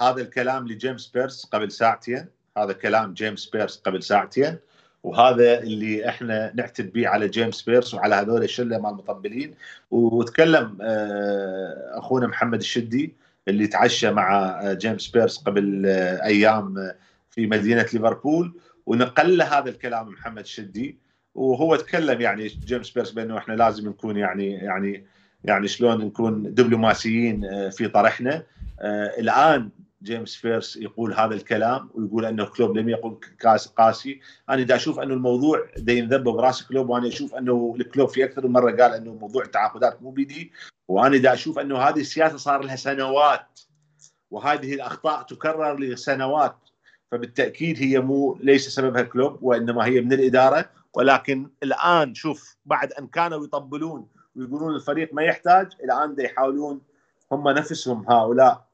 هذا الكلام لجيمس بيرس قبل ساعتين. هذا كلام جيمس بيرس قبل ساعتين. وهذا اللي إحنا نعتد به على جيمس بيرس وعلى هذول الشلة مال المطبلين وتكلم آه، أخونا محمد الشدي اللي تعشى مع آه، جيمس بيرس قبل آه، أيام في مدينة ليفربول ونقل هذا الكلام محمد الشدي وهو تكلم يعني جيمس بيرس بأنه إحنا لازم نكون يعني يعني يعني شلون نكون دبلوماسيين في طرحنا. الآن جيمس بيرس يقول هذا الكلام ويقول أنه كلوب لم يقل قاسي. أنا دا أشوف أنه الموضوع دا ينذب برأس كلوب وأنا أشوف أنه الكلوب في أكثر من مرة قال أنه موضوع التعاقدات مو بيدي وأنا دا أشوف أنه هذه السياسة صار لها سنوات وهذه الأخطاء تكرر لسنوات. فبالتأكيد هي مو ليس سببها كلوب وإنما هي من الإدارة. ولكن الآن شوف بعد أن كانوا يطبلون ويقولون الفريق ما يحتاج الآن دا يحاولون هم نفسهم هؤلاء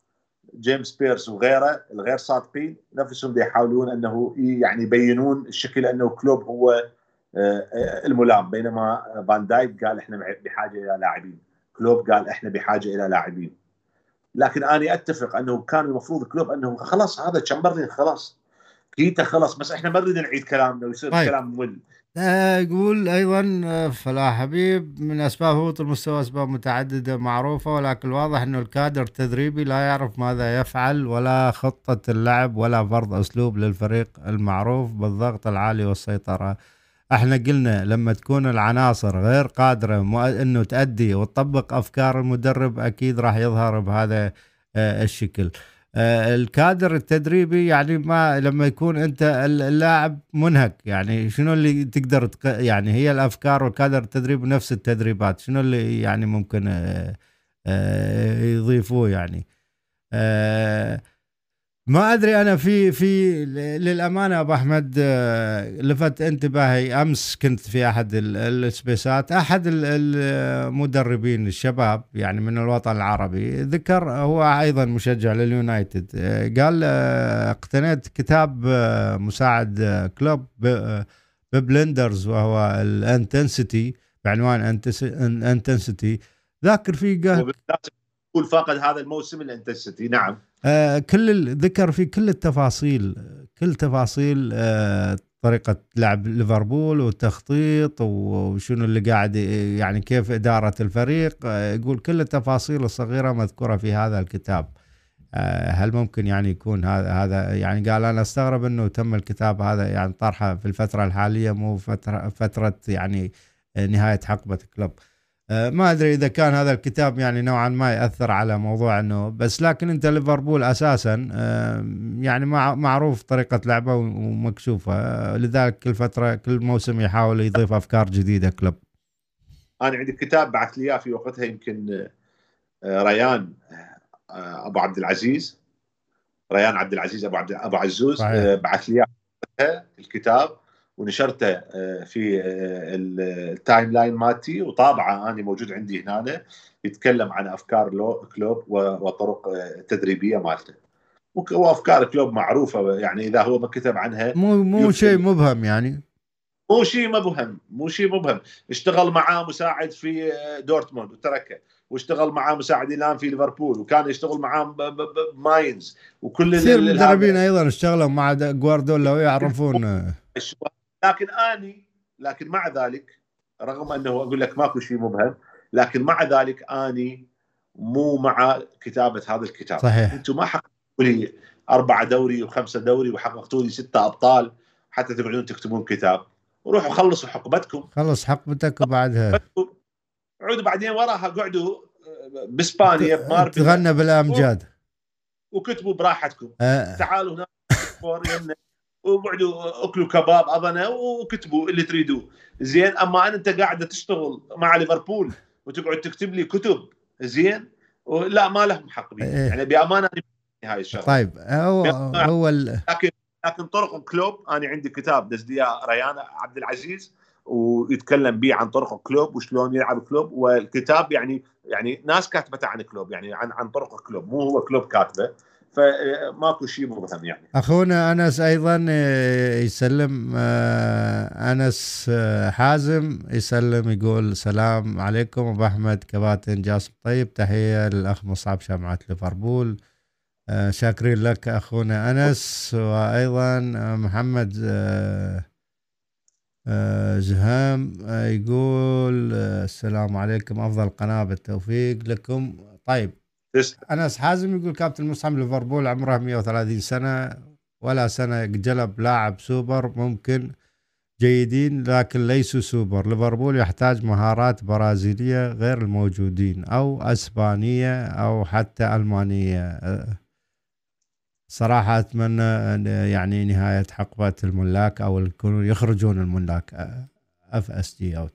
جيمس بيرس وغيره الغير صادقين نفسهم يحاولون أنه يعني يبينون الشكل أنه كلوب هو آه، آه، الملام. بينما فان دايك قال إحنا بحاجة إلى لاعبين. كلوب قال إحنا بحاجة إلى لاعبين. لكن أنا أتفق أنه كان المفروض كلوب أنه خلاص هذا تشامبرلين خلاص كيتا خلاص بس إحنا ما نريد نعيد كلامنا ويصير طيب. كلام ممل يقول أيضا آه، فلا حبيب من أسباب هبوط المستوى أسباب متعددة معروفة ولكن الواضح أنه الكادر التدريبي لا يعرف ماذا يفعل ولا خطة اللعب ولا فرض أسلوب للفريق المعروف بالضغط العالي والسيطرة. إحنا قلنا لما تكون العناصر غير قادرة انه تؤدي وتطبق افكار المدرب أكيد راح يظهر بهذا آه، الشكل. آه، الكادر التدريبي يعني ما لما يكون انت اللاعب منهك يعني شنو اللي تقدر تق... يعني هي الافكار والكادر التدريبي نفس التدريبات شنو اللي يعني ممكن آه، يضيفوه يعني ما أدري أنا في في للأمانة أبو أحمد آه، لفت انتباهي أمس كنت في أحد ال spaces ات أحد المدربين الشباب يعني من الوطن العربي. ذكر هو أيضا مشجع لليونايتد آه، قال آه، اقتنيت كتاب مساعد كلوب بيب ليندرز وهو ال intensity بعنوان intensity. ذاكر فيه قال يقول فاقد هذا الموسم ال intensity نعم. آه كل ذكر في كل التفاصيل كل تفاصيل آه طريقة لعب ليفربول والتخطيط وشنو اللي قاعد يعني كيف إدارة الفريق آه يقول كل التفاصيل الصغيرة مذكورة في هذا الكتاب. آه هل ممكن يعني يكون هذا هذا يعني قال أنا أستغرب أنه تم الكتاب هذا يعني طرحه في الفترة الحالية مو فترة فترة يعني نهاية حقبة كلوب. آه، ما أدري إذا كان هذا الكتاب يعني نوعا ما يأثر على موضوع إنه بس لكن أنت ليفربول أساسا آه، يعني معروف طريقة لعبه ومكشوفة. آه، لذلك كل فترة كل موسم يحاول يضيف أفكار جديدة كلوب أنا عندي كتاب بعث لي إياه في وقتها يمكن ريان أبو عبد العزيز. ريان عبد العزيز أبو عبد أبو عزوز بعث لي إياه الكتاب. ونشرته آه، في آه، ال timeline مالتي وطابعه أنا موجود عندي هنا يتكلم عن أفكار كلوب وطرق التدريبيه آه، مالته. وأفكار كلوب معروفة يعني إذا هو ما كتب عنها مو مو شيء مبهم يعني. مو شيء مبهم مو شيء مبهم. اشتغل معاه مساعد في دورتموند وتركه. واشتغل معاه مساعد الآن في ليفربول وكان يشتغل معاه بماينز وكل كثير المدربين أيضا اشتغلوا مع جوارديولا ويعرفون. لكن آني لكن مع ذلك رغم أنه أقول لك ماكو شيء مبهم لكن مع ذلك آني مو مع كتابة هذا الكتاب. صحيح. أنتم ما حققتوا لي أربعة دوري وخمسة دوري وحققتوا لي ستة أبطال حتى تقعدون تكتبون كتاب. وروحوا خلصوا حقبتكم. خلص حقبتك وبعدها. عودوا بعدين وراها قعدوا بإسبانيا بماربيلا تغنى بالأمجاد. وكتبوا براحتكم. آه. تعالوا هنا. [laughs] وقعدوا أكلوا كباب اظنه وكتبوا اللي تريدوه. زين أما أنت قاعدة تشتغل مع ليفربول وتقعد تكتب لي كتب زين؟ لا ما لهم حق بي. إيه. يعني بأمانة هاي الشغلة. طيب هو هو ال... لكن لكن طرق كلوب أنا عندي كتاب دز لي إياه ريان عبد العزيز ويتكلم به عن طرق كلوب وشلون يلعب كلوب. والكتاب يعني يعني ناس كاتبته عن كلوب يعني عن عن طرق كلوب مو هو كلوب كاتبه. فماكو شيء مبهم يعني. أخونا أنس أيضا آه، يسلم آه، أنس آه، حازم يسلم يقول سلام عليكم. أبو أحمد كباتن جاسم طيب تحية للأخ مصعب شمعة ليفربول. شاكرين لك أخونا أنس. وأيضا محمد آه، يقول السلام عليكم. أفضل قناة بالتوفيق لكم. طيب تسلم أنس حازم يقول كابتن مصعب ليفربول عمره 130 سنة ولا سنة جلب لاعب سوبر ممكن جيدين لكن ليسوا سوبر. ليفربول يحتاج مهارات برازيلية غير الموجودين أو أسبانية أو حتى ألمانية. صراحة أتمنى أن يعني نهاية حقبة الملاك أو يكونوا يخرجون الملاك. FSG out.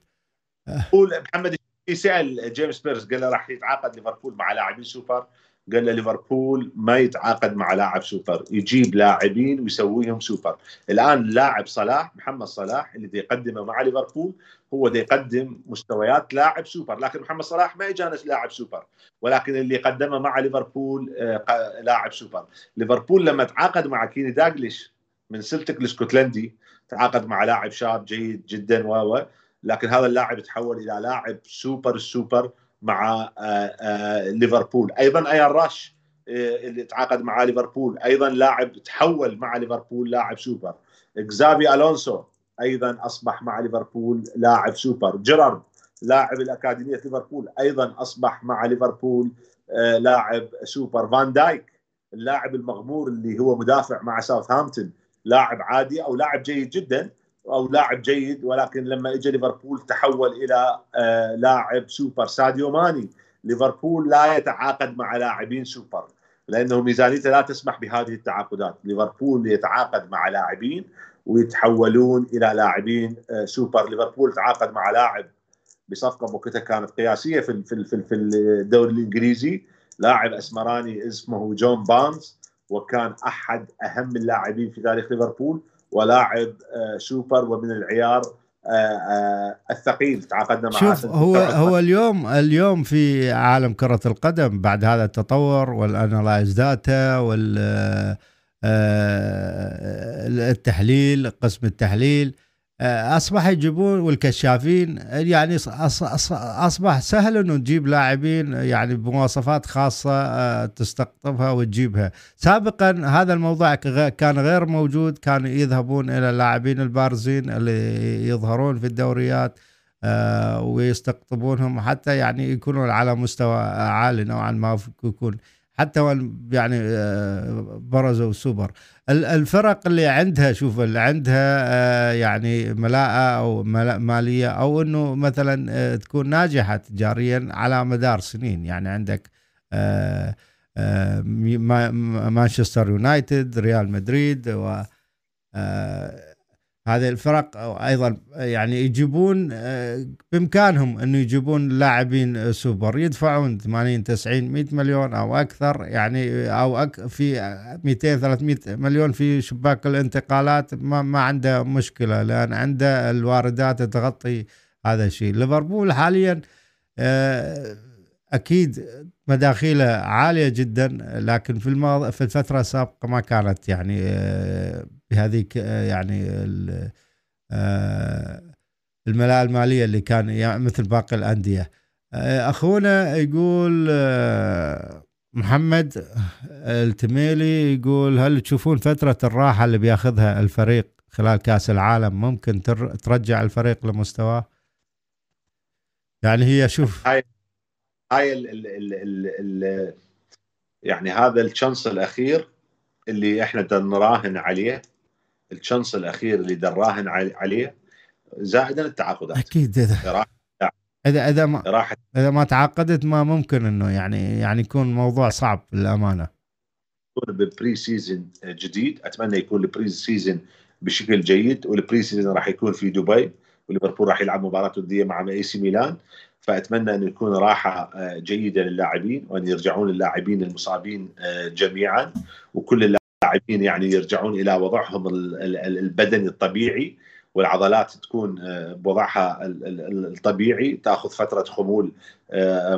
قول محمد سال جيمس بيرس قال له راح يتعاقد ليفربول مع لاعبين سوبر؟ قال له ليفربول ما يتعاقد مع لاعب سوبر يجيب لاعبين ويسويهم سوبر. الآن لاعب صلاح محمد صلاح اللي دي يقدمه مع ليفربول هو دي يقدم مستويات لاعب سوبر لكن محمد صلاح ما يجانس لاعب سوبر ولكن اللي قدمه مع ليفربول آه، لاعب سوبر. ليفربول لما تعاقد مع كيني داغليش من سلتك الاسكتلندي تعاقد مع لاعب شاب جيد جدا و لكن هذا اللاعب تحول إلى لاعب super ال super مع آه، آه، ليفربول. أيضا أيان راش آه، اللي تعاقد مع ليفربول. أيضا لاعب تحول مع ليفربول لاعب سوبر. إكزافي ألونسو أيضا أصبح مع ليفربول لاعب سوبر. جيرارد لاعب الأكاديمية ليفربول أيضا أصبح مع ليفربول لاعب سوبر. فان دايك اللاعب المغمور اللي هو مدافع مع ساوثهامبتون لاعب عادي أو لاعب جيد جدا أو لاعب جيد ولكن لما اجى ليفربول تحول إلى آه، لاعب سوبر. ساديو ماني ليفربول لا يتعاقد مع لاعبين سوبر لأنه ميزانيته لا تسمح بهذه التعاقدات. ليفربول يتعاقد مع لاعبين ويتحولون إلى لاعبين آه، سوبر. ليفربول تعاقد مع لاعب بصفقة وقتها كانت قياسية في في, في الدوري الإنجليزي. لاعب أسمراني اسمه جون بارنز وكان أحد أهم اللاعبين في تاريخ ليفربول. ولاعب آه، سوبر ومن العيار آه، آه، الثقيل. تعاقدنا معه شوف هو هو اليوم اليوم في عالم كرة القدم بعد هذا التطور وال analyze data وال آه، التحليل قسم التحليل. آه، أصبح يجيبون والكشافين يعني أصبح سهل إنه تجيب لاعبين يعني بمواصفات خاصة آه، تستقطبها وتجيبها. سابقا هذا الموضوع كان غير موجود كانوا يذهبون إلى اللاعبين البارزين اللي يظهرون في الدوريات آه، ويستقطبونهم حتى يعني يكونون على مستوى عالي نوعا ما يكون حتى وإن يعني آه، برزوا سوبر. الفرق اللي عندها شوف اللي عندها آه، يعني ملاءة ملا- مالية أو إنه مثلا آه، تكون ناجحة تجاريا على مدار سنين. يعني عندك آه، مانشستر يونايتد ريال مدريد و هذه الفرق أيضا يعني يجيبون آه، بإمكانهم إنه يجيبون لاعبين سوبر يدفعون 80 90 100 مليون أو أكثر يعني أو أك في 200 300 مليون في شباك الانتقالات ما, ما عنده مشكلة لأن عنده الواردات تغطي هذا الشيء. ليفربول حاليا آه، أكيد مداخيله عالية جدا لكن في الماضي في الفترة السابقة ما كانت يعني آه، يعني آه، الملاءة المالية اللي كان يعني مثل باقي الأندية. آه، أخونا يقول آه، محمد التميلي يقول هل تشوفون فترة الراحة اللي بياخذها الفريق خلال كأس العالم ممكن تر- ترجع الفريق لمستواه؟ يعني هي شوف. هاي هاي ال ال ال ال ال يعني هذا ال chance الأخير اللي إحنا نراهن عليه. ال chance الأخير اللي دنراهن عليه زائدا التعاقدات. أكيد. اذا إذا اذا ما راحت إذا ما تعاقدت ما ممكن إنه يعني يعني يكون موضوع صعب للأمانة. يكون ب pre-season جديد. أتمنى يكون ال pre-season بشكل جيد وال pre-season راح يكون في دبي وليفربول راح يلعب مباراة وديه مع إيه سي ميلان. فأتمنى ان يكون راحة جيدة للاعبين وأن يرجعون اللاعبين المصابين آه، جميعا وكل اللاعبين يعني يرجعون إلى وضعهم البدني الطبيعي والعضلات تكون آه، بوضعها الطبيعي تأخذ فترة خمول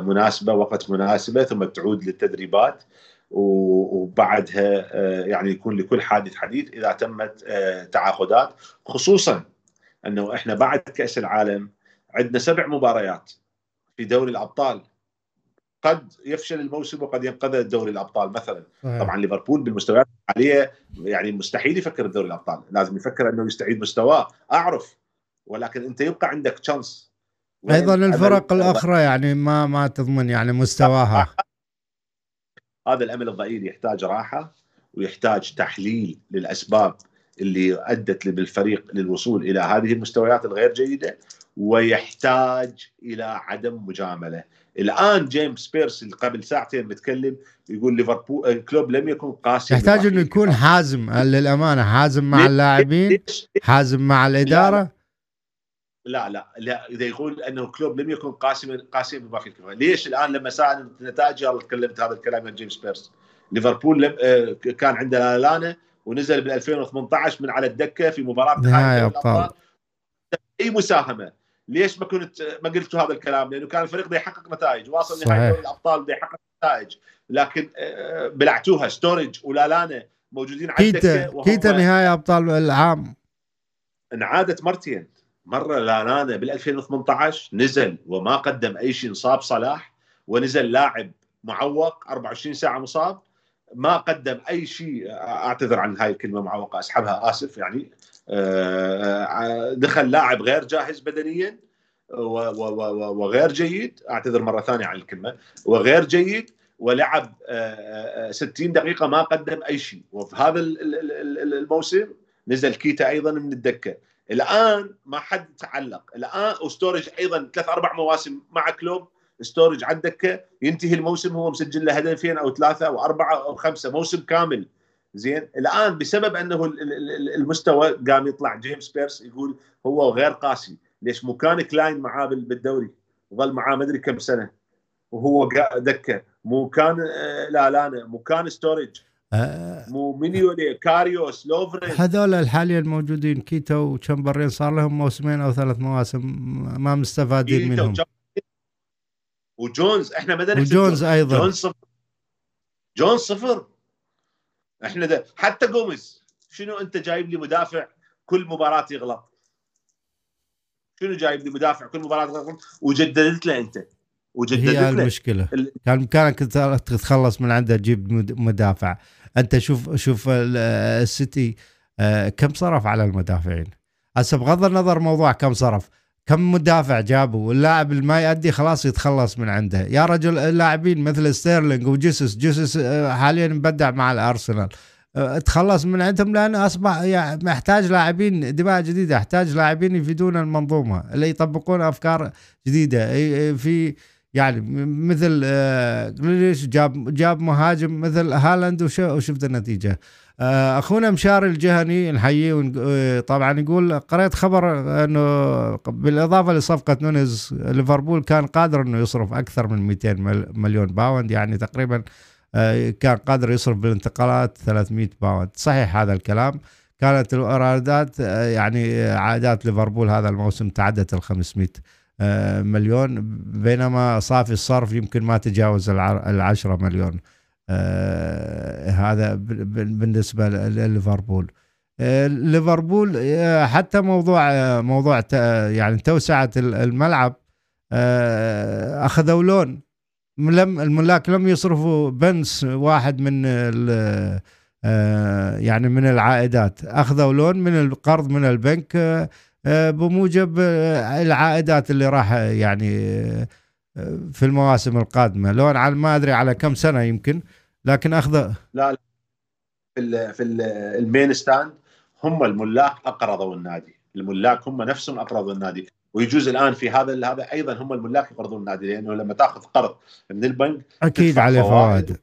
مناسبة وقت مناسبة ثم تعود للتدريبات وبعدها يعني يكون لكل حادث حديث إذا تمت تعاقدات. خصوصا أنه إحنا بعد كأس العالم عندنا سبع مباريات في دوري الأبطال. قد يفشل الموسم وقد ينقذ دوري الأبطال مثلا. صحيح. طبعا ليفربول بالمستويات الحالية يعني مستحيل يفكر بدوري الأبطال لازم يفكر إنه يستعيد مستواه. أعرف ولكن أنت يبقى عندك تشانس أيضا الفرق الأخرى يعني ما ما تضمن يعني مستواها. هذا الأمل الضئيل يحتاج راحة ويحتاج تحليل للأسباب اللي أدت بالفريق للوصول إلى هذه المستويات الغير جيدة ويحتاج إلى عدم مجاملة. الآن جيمس بيرس اللي قبل ساعتين متكلم يقول ليفربول آه، كلوب لم يكن قاسي يحتاج إنه يكون حازم للأمانة حازم مع اللاعبين حازم مع الإدارة. لا لا. لا إذا يقول إنه كلوب لم يكن قاسما قاسيا بما فيه الكفايه، ليش الآن لما سال النتائج يلا تكلمت هذا الكلام عن جيمس بيرس. ليفربول لم آه، كان عنده لالانا ونزل بال 2018 من على الدكة في مباراة نهائي أبطال. أي مساهمة؟ ليش ما كنت ما قلت هذا الكلام؟ لأنه كان الفريق بده يحقق نتائج. واصل نهائي دوري الأبطال بده يحقق نتائج. لكن آه، بلعتوها. ستورج ولالانا موجودين على الدكة كيتا نهائي أبطال العام. انعادت مرتين. مرة لالانا بال 2018 نزل وما قدم أي شيء انصاب صلاح ونزل لاعب معوق 24 ساعة مصاب. ما قدم أي شيء أعتذر عن هاي الكلمة معوقة أسحبها آسف يعني. آه، دخل لاعب غير جاهز بدنيا وغير جيد أعتذر مرة ثانية عن الكلمة وغير جيد ولعب 60 آه، آه، دقيقة ما قدم أي شيء. وفي هذا الموسم نزل كيتا أيضا من الدكة. الآن ما حد تعلق. الآن وستورج أيضا ثلاث أربع مواسم مع كلوب. ستورج على الدكه ينتهي الموسم هو مسجل له هدفين أو ثلاثة أو أربعة أو خمسة. موسم كامل زين. الآن بسبب أنه المستوى قام يطلع جيمس بيرس يقول هو غير قاسي. ليش؟ مو كان كلاين معاه بالدوري ظل معاه ما أدري كم سنة وهو دكة. مو كان آه، لا لا مو كان ستورج آه. مو مينيولي كاريوس لوفرين هذول الحاليا الموجودين كيتا وتشامبرلين صار لهم موسمين أو ثلاث مواسم ما مستفادين منهم. وجونز إحنا ما وجونز أيضا. جونز صفر. جونز صفر. إحنا ده حتى جوميز شنو انت جايب لي مدافع كل مباراة يغلط؟ شنو جايب لي مدافع كل مباراة يغلط؟ وجددت له انت. وجددت هي له. المشكلة. كان بإمكانك تتخلص من عنده تجيب مدافع. أنت شوف شوف السيتي آه، كم صرف على المدافعين؟ هسه بغض النظر موضوع كم صرف كم مدافع جابوا واللاعب اللي ما يأدي خلاص يتخلص من عنده. يا رجل اللاعبين مثل ستيرلينج وجيسوس جيسوس آه، حاليا مبدع مع الأرسنال. آه، تخلص من عندهم لأنه أصبح محتاج لاعبين دماء جديده يحتاج لاعبين يفيدون المنظومة اللي يطبقون أفكار جديدة. في يعني مثل آه، جاب جاب مهاجم مثل هالاند وشفت النتيجة؟ أخونا مشاري الجهني نحييه آه، طبعا يقول قريت خبر إنه بالإضافة لصفقة نونيز ليفربول كان قادر إنه يصرف أكثر من 200 مليون pound يعني تقريبا آه، كان قادر يصرف بالانتقالات 300 pound. صحيح هذا الكلام. كانت الإيرادات يعني عائدات ليفربول هذا الموسم تعدت ال 500 مليون بينما صافي الصرف يمكن ما تجاوز ال 10 مليون. آه هذا بالنسبة لليفربول. آه ليفربول آه حتى موضوع آه موضوع يعني توسعة الملعب أخذوا لون. لم الملاك لم يصرفوا بنس واحد من يعني من العائدات. أخذوا لون من القرض من البنك بموجب العائدات اللي راح يعني في المواسم القادمة. لو على ما أدري على كم سنة يمكن. لكن اخذ لا في ال في ال main stand هم الملاك أقرضوا النادي. الملاك هم نفسهم أقرضوا النادي. ويجوز الآن في هذا هذا أيضا هم الملاك يقرضون النادي لأنه لما تأخذ قرض من البنك أكيد عليه فوائد.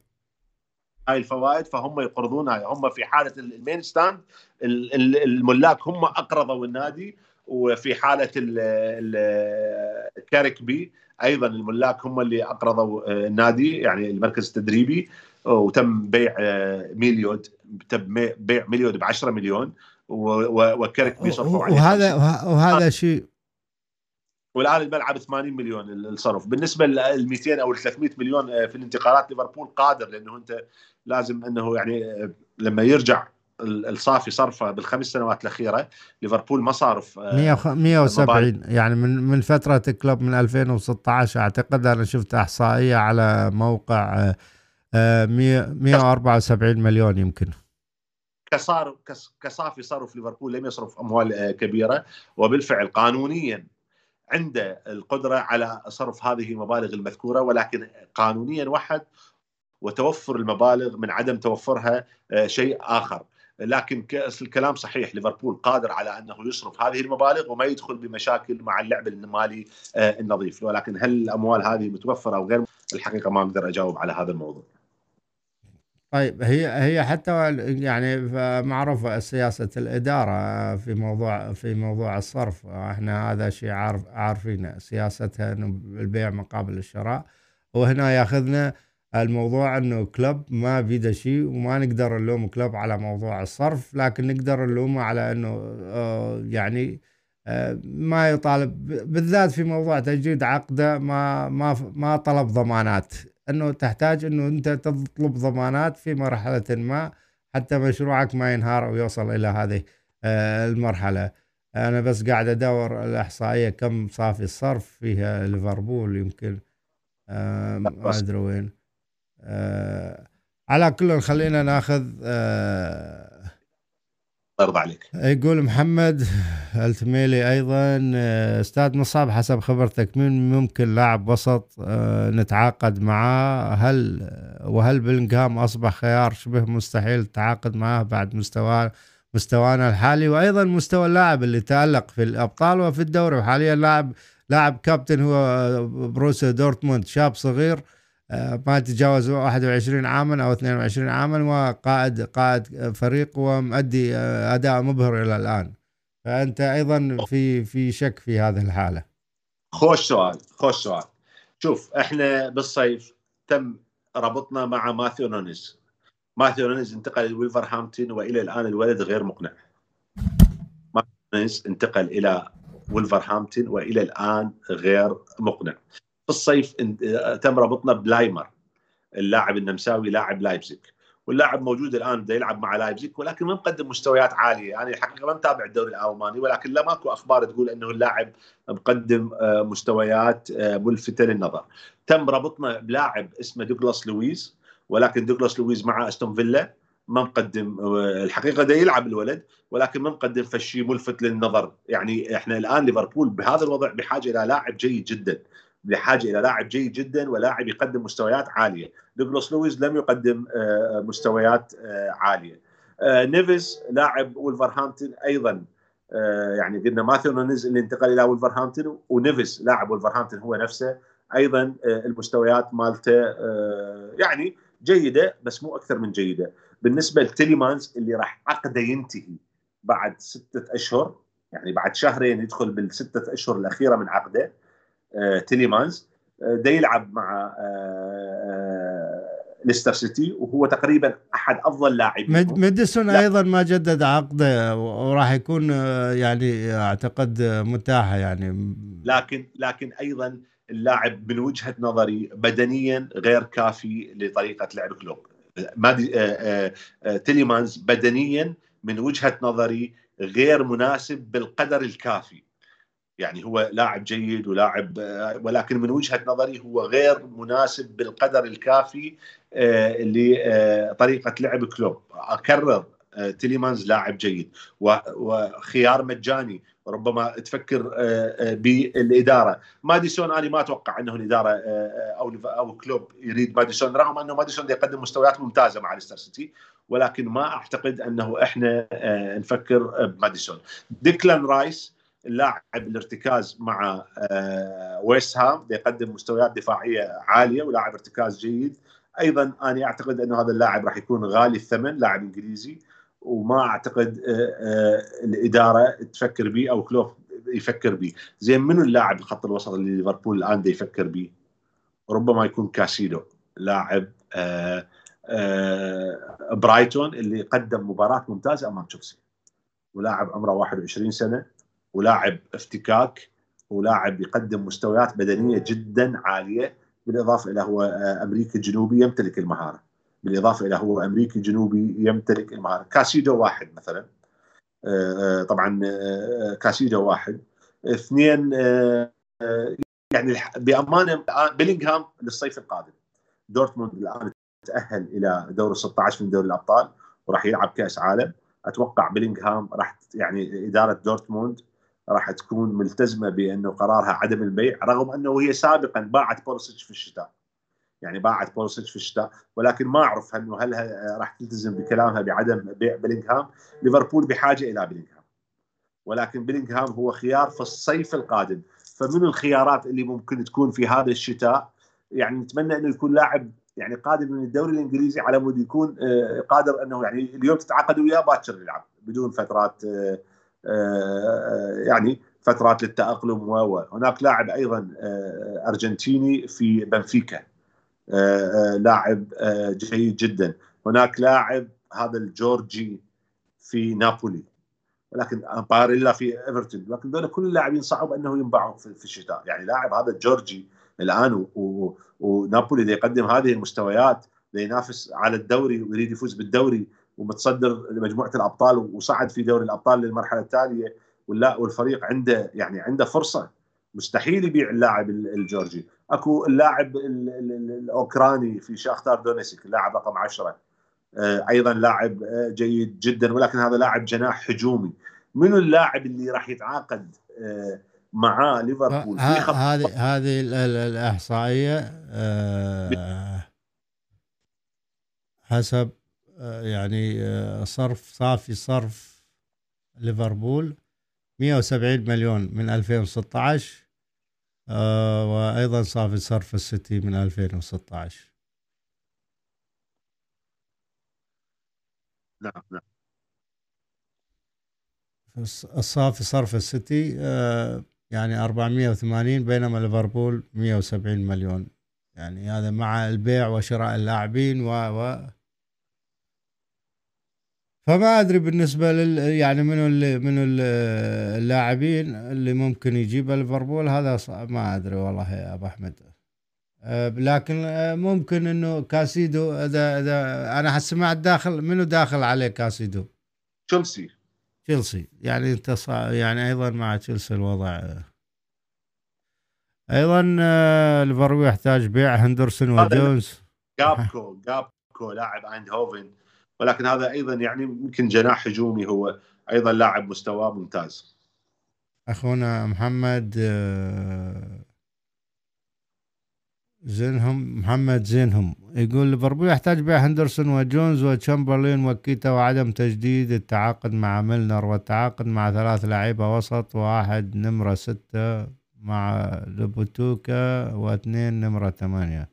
هاي الفوائد فهم يقرضون هاي هم في حالة ال main stand الملاك هم أقرضوا النادي وفي حالة الكيركبي أيضا الملاك هم اللي أقرضوا آه، النادي يعني المركز التدريبي. وتم بيع آه، ميلوود تم بيع ميلوود ب 10 مليون وكيركبي صرفوا عليه وهذا وهذا شيء والآن الملعب 80 مليون الصرف. بالنسبة لل 200 أو ال 300 مليون آه، في الانتقالات ليفربول قادر لأنه أنت لازم أنه يعني لما يرجع الصافي صرفه بالخمس سنوات الأخيرة ليفربول مصارف 170 يعني من من فترة كلوب من 2016 أعتقد أنا شفت إحصائية على موقع 174 مليون يمكن. كصار كصافي صرف ليفربول لم يصرف أموال آه، كبيرة وبالفعل قانونيا عنده القدرة على صرف هذه المبالغ المذكورة ولكن قانونيا وحد وتوفر المبالغ من عدم توفرها آه، شيء آخر. لكن الكلام صحيح ليفربول قادر على أنه يصرف هذه المبالغ وما يدخل بمشاكل مع اللعب المالي آه، النظيف. ولكن هل الأموال هذه متوفرة أو غير؟ الحقيقة ما أقدر أجاوب على هذا الموضوع. طيب هي هي حتى يعني معروفة سياسة الإدارة في موضوع في موضوع الصرف. إحنا هذا شيء عارف عارفين سياستها إنه البيع مقابل الشراء. وهنا ياخذنا الموضوع إنه كلوب ما بيده شيء وما نقدر نلوم كلوب على موضوع الصرف لكن نقدر نلومه على إنه آه، يعني آه، ما يطالب بالذات في موضوع تجديد عقده ما ما ما طلب ضمانات. إنه تحتاج إنه أنت تطلب ضمانات في مرحلة ما حتى مشروعك ما ينهار أو يوصل إلى هذه آه، المرحلة. أنا بس قاعد أدور الإحصائية كم صافي الصرف فيها ليفربول يمكن ما أدري وين. آه، على كل خلينا ناخذ آه يرضى عليك. يقول محمد. التميلي أيضا. آه، أستاذ مصعب حسب خبرتك مين ممكن لاعب وسط آه، نتعاقد معاه؟ هل وهل بلينغهام أصبح خيار؟ شبه مستحيل التعاقد معه بعد مستوى مستوانا الحالي وأيضا مستوى اللاعب اللي تألق في الأبطال وفي الدوري. وحاليا لاعب لاعب كابتن هو بروسيا دورتموند شاب صغير. آه، ما تجاوز 21 عاما أو 22 عاما وقائد قائد فريق ومؤدي آه، أداء مبهر إلى الآن. فأنت أيضا في في شك في هذه الحالة. خوش سؤال خوش سؤال. شوف إحنا بالصيف تم ربطنا مع ماتيوس نونيز. ماتيوس نونيز انتقل لولفرهامبتون وإلى الآن الولد غير مقنع. ماتيوس نونيز انتقل إلى ولفرهامبتون وإلى الآن غير مقنع. في الصيف تم ربطنا بلايمر اللاعب النمساوي لاعب لايبزيج واللاعب موجود الآن بده يلعب مع لايبزيج ولكن ما مقدم مستويات عالية. يعني الحقيقة ما متابع الدوري الألماني ولكن لا ماكو أخبار تقول إنه اللاعب مقدم آه، مستويات آه، ملفتة للنظر. تم ربطنا بلاعب اسمه دوغلاس لويز ولكن دوغلاس لويز مع أستون فيلا. ما مقدم آه، الحقيقة ده يلعب الولد ولكن ما مقدم فد شي ملفت للنظر. يعني إحنا الآن ليفربول بهذا الوضع بحاجة إلى لاعب جيد جدا. بحاجه إلى لاعب جيد جدا ولاعب يقدم مستويات عالية. دوغلاس لويز لم يقدم آه، مستويات آه، عالية. آه، نيفيز لاعب ولفرهامبتون أيضا يعني قلنا ماتيوس نونيز اللي انتقل إلى ولفرهامبتون ونيفيز لاعب ولفرهامبتون هو نفسه. أيضا المستويات مالته يعني جيدة بس مو أكثر من جيدة. بالنسبة لتيليمانز اللي راح عقده ينتهي بعد ستة أشهر يعني بعد شهرين يدخل بالستة أشهر الأخيرة من عقده تيليمانز. آه، ده يلعب مع آه، ليستر سيتي وهو تقريبا أحد أفضل لاعبين. ماديسون أيضا ما جدد عقده وراح يكون يعني أعتقد متاحه يعني. لكن لكن أيضا اللاعب من وجهة نظري بدنيا غير كافي لطريقة لعب كلوب. تيليمانز بدنيا من وجهة نظري غير مناسب بالقدر الكافي. يعني هو لاعب جيد ولاعب ولكن من وجهة نظري هو غير مناسب بالقدر الكافي آه، لطريقه لعب كلوب. أكرر آه، تيليمانز لاعب جيد. وخيار مجاني ربما تفكر آه، بالإدارة. ماديسون أنا ما أتوقع أنه الإدارة أو أو كلوب يريد ماديسون رغم أنه ماديسون يقدم مستويات ممتازة مع ليستر سيتي ولكن ما أعتقد أنه إحنا نفكر بماديسون. ديكلان رايس اللاعب الارتكاز مع ويست هام يقدم مستويات دفاعية عالية ولاعب ارتكاز جيد. أيضا أنا أعتقد إنه هذا اللاعب راح يكون غالي الثمن لاعب إنجليزي. وما أعتقد آه، آه، الإدارة تفكر به أو كلوب يفكر به زين منو اللاعب الخط الوسط اللي ليفربول الآن دا يفكر به ربما يكون كاسيدو لاعب آه، برايتون اللي قدم مباراة ممتازة أمام تشيلسي. ولاعب عمره 21 سنة. ولاعب افتكاك ولاعب يقدم مستويات بدنية جدا عالية بالإضافة إلى هو آه، أمريكي جنوبي يمتلك المهارة. بالإضافة إلى هو أمريكي جنوبي يمتلك المهارة. كايسيدو واحد مثلا. آه، آه، طبعا كايسيدو واحد. اثنين يعني بأمانة بيلينغهام للصيف القادم. دورتموند الآن تأهل إلى دور 16 من دوري الأبطال وراح يلعب كأس عالم. أتوقع بيلينغهام راح يعني إدارة دورتموند راح تكون ملتزمة بانه قرارها عدم البيع رغم أنه هي سابقا باعت بوليسيتش في الشتاء. يعني باعت بوليسيتش في الشتاء ولكن ما أعرف انه هل راح تلتزم بكلامها بعدم بيع بيلينغهام. ليفربول بحاجة إلى بيلينغهام. ولكن بيلينغهام هو خيار في الصيف القادم. فمن الخيارات اللي ممكن تكون في هذا الشتاء؟ يعني نتمنى أنه يكون لاعب يعني قادم من الدوري الإنجليزي على مود يكون آه، قادر أنه يعني اليوم تتعاقد وياه باكر يلعب بدون فترات آه، يعني فترات للتأقلم وهناك لاعب أيضا آه، أرجنتيني في بنفيكا آه، لاعب جيد جدا. هناك لاعب هذا الجورجي في نابولي لكن باريلا في إيفرتون. لكن دول كل اللاعبين صعب أنه ينباعوا في الشتاء. يعني لاعب هذا الجورجي الآن ونابولي يقدم هذه المستويات ينافس على الدوري ويريد يفوز بالدوري ومتصدر لمجموعة الأبطال وصعد في دوري الأبطال للمرحلة التالية ولا والفريق عنده يعني عنده فرصة مستحيل يبيع اللاعب الجورجي. أكو اللاعب الأوكراني في شاختار دونيسك اللاعب رقم 10 آه، أيضا لاعب آه، جيد جدا ولكن هذا لاعب جناح هجومي. منو اللاعب اللي راح يتعاقد آه، مع ليفربول؟ هذه هذه الإحصائية حسب يعني آه، صرف صافي صرف ليفربول 170 مليون من 2016 آه، وأيضا صافي صرف السيتي من 2016 نعم نعم. الصافي صرف السيتي آه، يعني 480 بينما ليفربول 170 مليون. يعني هذا مع البيع وشراء اللاعبين و, و فما أدري بالنسبة لل يعني منو اللي منو اللاعبين اللي ممكن يجيبه ليفربول هذا ما أدري والله يا أبو أحمد. أه، لكن أه، ممكن إنه كاسيدو إذا إذا أنا سمعت داخل منو داخل عليه كاسيدو؟ تشيلسي. تشيلسي. يعني أنت صع... يعني أيضا مع تشيلسي الوضع. أيضا أه، ليفربول يحتاج بيع هندرسون وجونز. جاكبو جاكبو لاعب آيندهوفن ولكن هذا أيضا يعني يمكن جناح هجومي هو أيضا لاعب مستواه ممتاز. أخونا محمد آه، زينهم محمد زينهم يقول ليفربول يحتاج بيع هندرسون وجونز وتشامبرلين وكيتا وعدم تجديد التعاقد مع ميلنر والتعاقد مع ثلاث لعيبة وسط واحد نمرة ستة مع لوبوتكا واثنين نمرة ثمانية.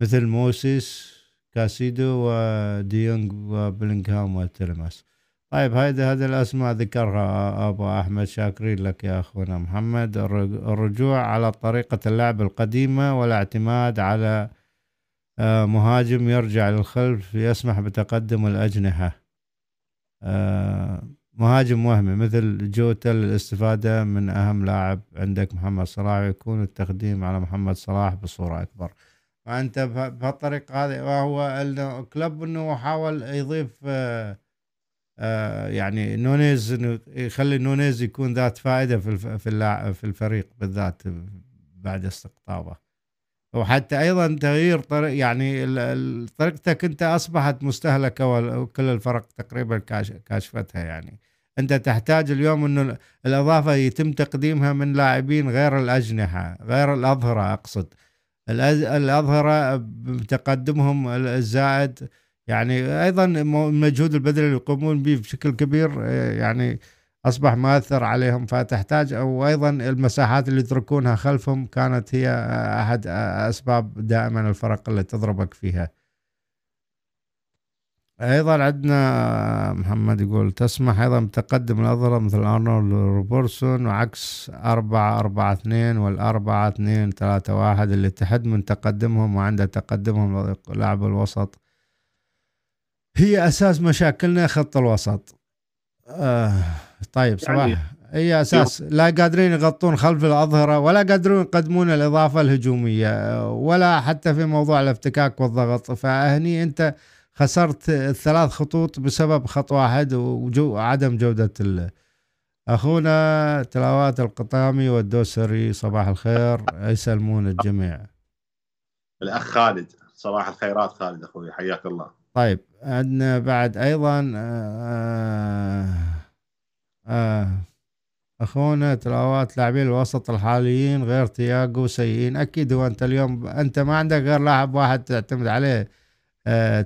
مثل موسيس كاسيدو وديونج وبلينغهام وتلمس طيب هذه هذه الأسماء ذكرها أبو أحمد. شاكرين لك يا أخونا محمد. الرجوع على طريقة اللعب القديمة والاعتماد على آه، مهاجم يرجع للخلف يسمح بتقدم الأجنحة. آه، مهاجم وهمي مثل جوتا للاستفاده من أهم لاعب عندك محمد صلاح ويكون التقديم على محمد صلاح بصورة أكبر. فأنت بهالطريقه هذه وهو كلوب إنه حاول يضيف آه، آه، يعني نونيز إنه يخلي نونيز يكون ذات فائدة في في في الفريق بالذات بعد استقطابه. وحتى أيضا تغيير طريق يعني طريقتك أنت أصبحت مستهلكة وكل الفرق تقريبا كاشفتها يعني. أنت تحتاج اليوم إنه الإضافة يتم تقديمها من لاعبين غير الأجنحة غير الأظهرة أقصد. الأظهرة بتقدمهم الزائد يعني أيضا المجهود البدني اللي يقومون به بشكل كبير يعني أصبح مؤثر عليهم فتحتاج أو أيضا المساحات اللي يتركونها خلفهم كانت هي أحد أسباب دائما الفرق اللي تضربك فيها. أيضا عندنا محمد يقول تسمح أيضا بتقدم الأظهرة مثل أرنولد روبرتسون وعكس أربعة أربعة اثنين والأربعة اثنين ثلاثة واحد اللي تحد من تقدمهم وعند تقدمهم لاعب الوسط. هي أساس مشاكلنا خط الوسط. آه طيب صباح. يعني هي أساس لا قادرين يغطون خلف الأظهرة ولا قادرون يقدمون الإضافة الهجومية ولا حتى في موضوع الافتكاك والضغط. فهني أنت خسرت الثلاث خطوط بسبب خط واحد وعدم جودة ال أخونا. تلاوات القطامي والدوسري صباح الخير. يسلمون الجميع. الأخ خالد صباح الخيرات خالد أخوي حياك الله. طيب عندنا بعد أيضا آه آه أخونا تلاوات لاعبين الوسط الحاليين غير تياجو سيئين. أكيد هو أنت اليوم أنت ما عندك غير لاعب واحد تعتمد عليه. آه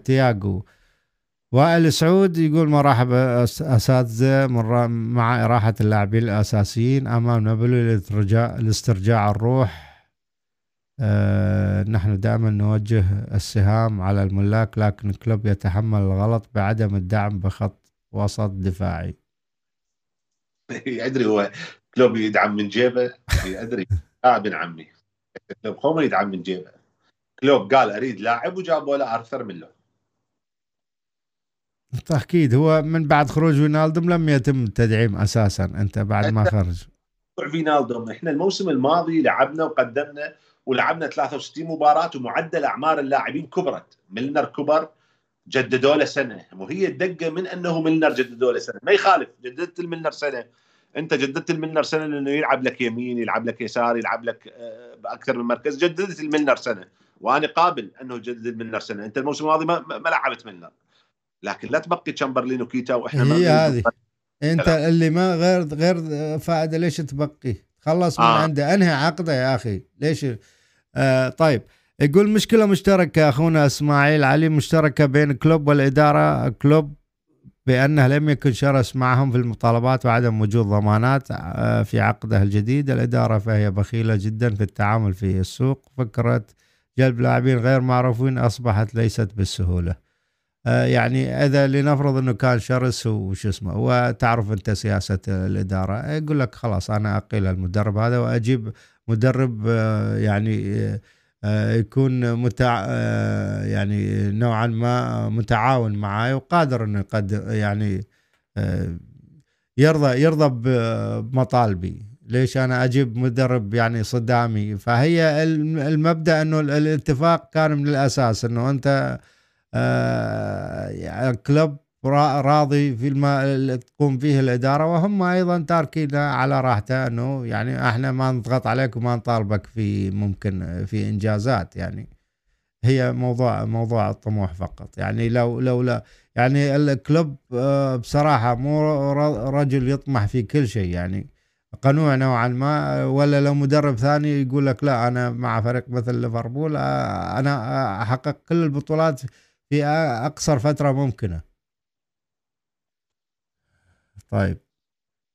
تياجو وائل سعود يقول مرحب أساتذة مع إراحة اللاعبين الأساسيين أمام نابولي لاسترجاع الروح. آه نحن دائما نوجه السهام على الملاك لكن كلوب يتحمل الغلط بعدم الدعم بخط وسط دفاعي. [laughs] ادري هو كلوب يدعم من جيبه؟ ادري آه ابن عمي. كلوب يدعم من جيبه. كلوب قال أريد لاعب وجابوا له أرثر ميلو تأكيد هو من بعد خروج فينالدوم لم يتم التدعيم أساسا. أنت بعد ما خرج. فينالدوم. إحنا الموسم الماضي لعبنا وقدمنا ولعبنا 63 مباراة ومعدل أعمار اللاعبين كبرت. ميلنر كبر جددوا له سنة. وهي الدقة من أنه ميلنر جددوا له سنة. ما يخالف جددت الميلنر سنة. أنت جددت الميلنر سنة لأنه يلعب لك يمين يلعب لك يسار يلعب لك آه، بأكثر من مركز. جددت الميلنر سنة. وأنا قابل أنه جدد الميلنر سنه أنت الموسم الماضي ما, ما لعبت ميلنر لكن لا تبقي تشامبرلين وكيتا وإحنا هي هذه. أنت اللي ما غير غير فائدة ليش تبقي؟ خلص من آه. عنده أنهي عقده يا أخي؟ ليش؟ آه طيب. يقول مشكلة مشتركة أخونا إسماعيل علي مشتركة بين كلوب والإدارة. كلوب بأنه لم يكن شرس معهم في المطالبات وعدم وجود ضمانات آه، في عقده الجديد. الإدارة فهي بخيلة جدا في التعامل في السوق. فكرة جلب لاعبين غير معروفين أصبحت ليست بالسهولة. آه، يعني إذا لنفرض أنه كان شرس وش اسمه وتعرف أنت سياسة الإدارة يقول لك خلاص أنا أقيل المدرب هذا وأجيب مدرب آه، يعني آه، يكون متع يعني نوعا ما متعاون معي وقادر إنه قد يعني يرضى يرضى بمطالبي. ليش أنا أجيب مدرب يعني صدامي؟ فهي المبدأ إنه الاتفاق كان من الأساس إنه أنت كلوب راضي في اللي تقوم فيه الإدارة وهم أيضا تاركين على راحته إنه يعني إحنا ما نضغط عليك وما نطالبك في ممكن في إنجازات. يعني هي موضوع موضوع الطموح فقط. يعني لو لو لا يعني الكلوب آه، بصراحة مو رجل يطمح في كل شيء. يعني قنوع نوعا ما ولا لو مدرب ثاني يقول لك لا أنا مع فريق مثل ليفربول آه، أنا أحقق كل البطولات في أقصر فترة ممكنة. طيب.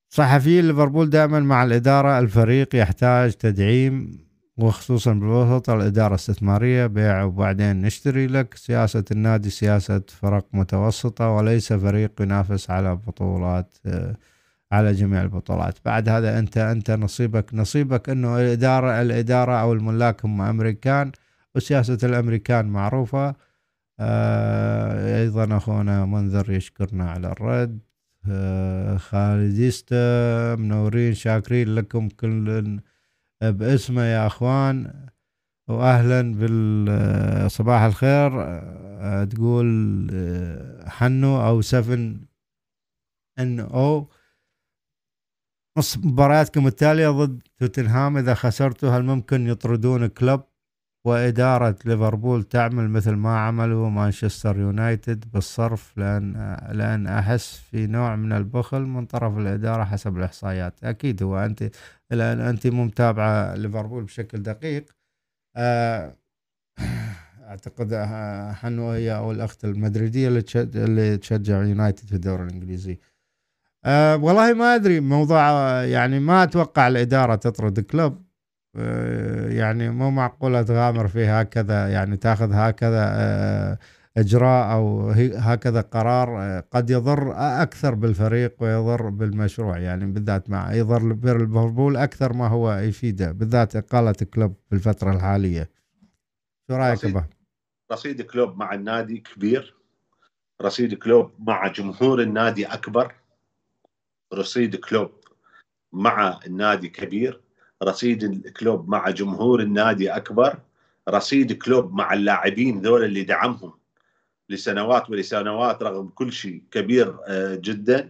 صحفي ليفربول دائما مع الإدارة الفريق يحتاج تدعيم وخصوصا بالوسط الإدارة استثمارية بيع وبعدين نشتري لك سياسة النادي سياسة فرق متوسطة وليس فريق ينافس على بطولات آه، على جميع البطولات. بعد هذا أنت أنت نصيبك نصيبك أنه الإدارة الإدارة أو الملاك هم أمريكان وسياسة الأمريكان معروفة. آه، أيضا أخونا منذر يشكرنا على الرد. آه، خالديستا منورين شاكرين لكم كل باسمه يا أخوان. واهلا بالصباح الخير. آه، تقول حنو أو 7 إن أو. نص مبارياتكم التالية ضد توتنهام إذا خسرتوا هل ممكن يطردون كلوب وإدارة ليفربول تعمل مثل ما عملوا مانشستر يونايتد بالصرف؟ لأن لأن أحس في نوع من البخل من طرف الإدارة حسب الإحصائيات. أكيد هو أنت لأن أنت متابعة ليفربول بشكل دقيق. آه، أعتقد حنو هي أو الأخت المدريدية اللي تشجع يونايتد في الدوري الإنجليزي. أه والله ما أدري موضوع يعني ما أتوقع الإدارة تطرد كلوب. أه يعني مو معقوله تغامر في هكذا يعني تاخذ هكذا أه إجراء أو هكذا قرار آه، قد يضر أكثر بالفريق ويضر بالمشروع. يعني بالذات مع يضر ليفربول أكثر ما هو يفيده بالذات إقالة كلوب في الفترة الحالية. شو رأيك رصيد, رصيد كلوب مع النادي كبير رصيد كلوب مع جمهور النادي أكبر. رصيد كلوب مع النادي كبير رصيد كلوب مع جمهور النادي أكبر رصيد كلوب مع اللاعبين ذول اللي دعمهم لسنوات ولسنوات رغم كل شيء كبير آه، جدا.